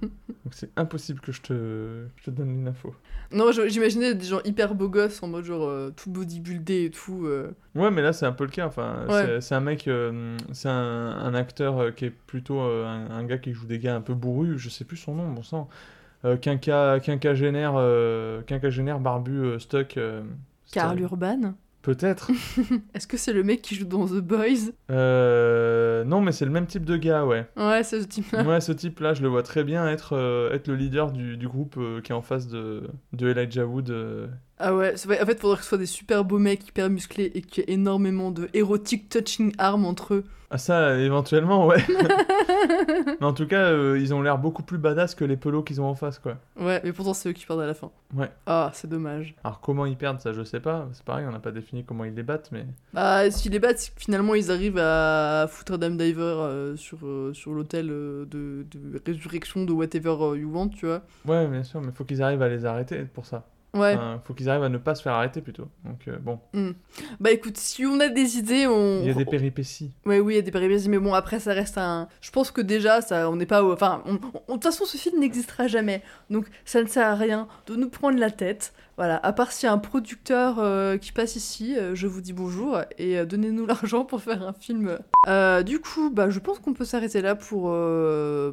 [SPEAKER 3] Donc c'est impossible que je te, je te donne une info.
[SPEAKER 2] Non, j'imaginais des gens hyper beaux gosses en mode genre euh, tout bodybuildé et tout. euh.
[SPEAKER 3] Ouais, mais là c'est un peu le cas. Enfin,
[SPEAKER 2] Ouais.
[SPEAKER 3] c'est- un mec, euh, c'est un, un acteur euh, qui est plutôt euh, un, un gars qui joue des gars un peu bourrus. Je sais plus son nom, bon sang. Euh, quinca, quinquagénaire, euh, quinquagénaire barbu euh, stock. c'est-
[SPEAKER 2] Urban
[SPEAKER 3] Peut-être.
[SPEAKER 2] Est-ce que c'est le mec qui joue dans The Boys?
[SPEAKER 3] Euh, non, mais c'est le même type de gars, ouais.
[SPEAKER 2] Ouais, c'est ce type-là.
[SPEAKER 3] Ouais, ce type-là, je le vois très bien être, euh, être le leader du, du groupe euh, qui est en face de, de Elijah Wood.
[SPEAKER 2] Ah ouais, en fait, il faudrait que ce soit des super beaux mecs hyper musclés et qu'il y ait énormément de érotic touching arms entre eux.
[SPEAKER 3] Ah ça, éventuellement, ouais. mais en tout cas, euh, ils ont l'air beaucoup plus badass que les pelos qu'ils ont en face, quoi.
[SPEAKER 2] Ouais, mais pourtant, c'est eux qui perdent à la fin.
[SPEAKER 3] Ouais.
[SPEAKER 2] Ah, c'est dommage.
[SPEAKER 3] Alors comment ils perdent, ça je sais pas. C'est pareil, on n'a pas défini comment ils les battent, mais...
[SPEAKER 2] Bah, si les battent, finalement, ils arrivent à foutre Adam Diver euh, sur, euh, sur l'hôtel de, de résurrection de Whatever You Want, tu vois.
[SPEAKER 3] Ouais, bien sûr, mais faut qu'ils arrivent à les arrêter pour ça.
[SPEAKER 2] Ouais.
[SPEAKER 3] Faut qu'ils arrivent à ne pas se faire arrêter plutôt. Donc euh, bon,
[SPEAKER 2] Hmm. Bah écoute, si on a des idées, on...
[SPEAKER 3] il y a des péripéties.
[SPEAKER 2] Ouais, oui, il y a des péripéties, mais bon, après, ça reste un. Je pense que déjà, ça, on n'est pas. Enfin, on- de toute façon, ce film n'existera jamais. Donc, ça ne sert à rien de nous prendre la tête. Voilà, à part s'il y a un producteur euh, qui passe ici, euh, je vous dis bonjour et donnez-nous l'argent pour faire un film. Du coup, bah, je pense qu'on peut s'arrêter là pour,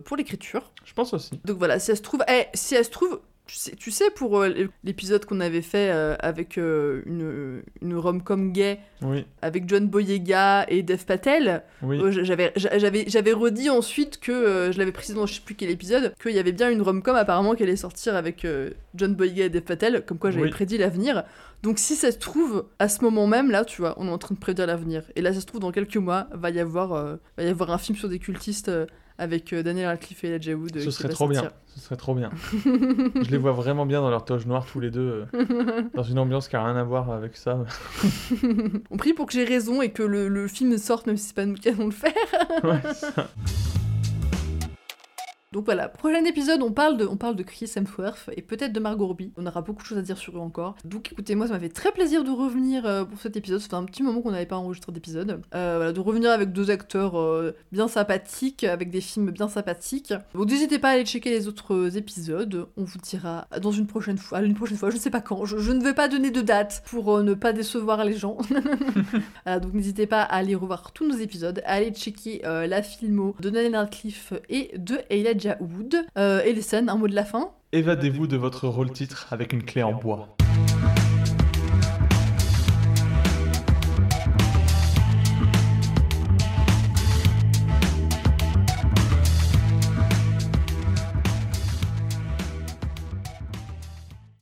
[SPEAKER 2] pour l'écriture.
[SPEAKER 3] Je pense aussi.
[SPEAKER 2] Donc voilà, si elle se trouve, eh, si elle se trouve, tu sais, tu sais pour euh, l'épisode qu'on avait fait euh, avec euh, une, une rom-com gay
[SPEAKER 3] Oui.
[SPEAKER 2] avec John Boyega et Dev Patel,
[SPEAKER 3] Oui.
[SPEAKER 2] j'avais j'avais j'avais redit ensuite que je l'avais précisé dans je sais plus quel épisode qu'il y avait bien une rom-com apparemment qui allait sortir avec John Boyega et Dev Patel, comme quoi j'avais
[SPEAKER 3] Oui.
[SPEAKER 2] prédit l'avenir. Donc si ça se trouve, à ce moment même, là, tu vois, on est en train de prédire l'avenir. Et là, ça se trouve, dans quelques mois, va y avoir, va y avoir un film sur des cultistes avec euh, Daniel Radcliffe et Elijah Wood. euh,
[SPEAKER 3] Ce serait trop bien. Ce serait trop bien. Je les vois vraiment bien dans leur toge noire tous les deux, euh, dans une ambiance qui a rien à voir avec ça.
[SPEAKER 2] On prie pour que j'ai raison et que le, le film sorte, même si c'est pas nous qui allons le faire.
[SPEAKER 3] Ouais, ça.
[SPEAKER 2] Donc voilà, prochain épisode, on parle de, on parle de Chris Hemsworth et peut-être de Margot Robbie. On aura beaucoup de choses à dire sur eux encore. Donc écoutez, moi ça m'a fait très plaisir de revenir euh, pour cet épisode. Ça fait un petit moment qu'on n'avait pas enregistré d'épisode. Euh, voilà, de revenir avec deux acteurs euh, bien sympathiques, avec des films bien sympathiques. Donc n'hésitez pas à aller checker les autres épisodes. On vous dira dans une prochaine fois, une prochaine fois, je ne sais pas quand. Je, je ne vais pas donner de date pour euh, ne pas décevoir les gens. Voilà, donc n'hésitez pas à aller revoir tous nos épisodes, à aller checker la filmo de Daniel Radcliffe et de Elijah. Euh, un mot de la fin?
[SPEAKER 3] Évadez-vous de votre rôle titre avec une clé en bois.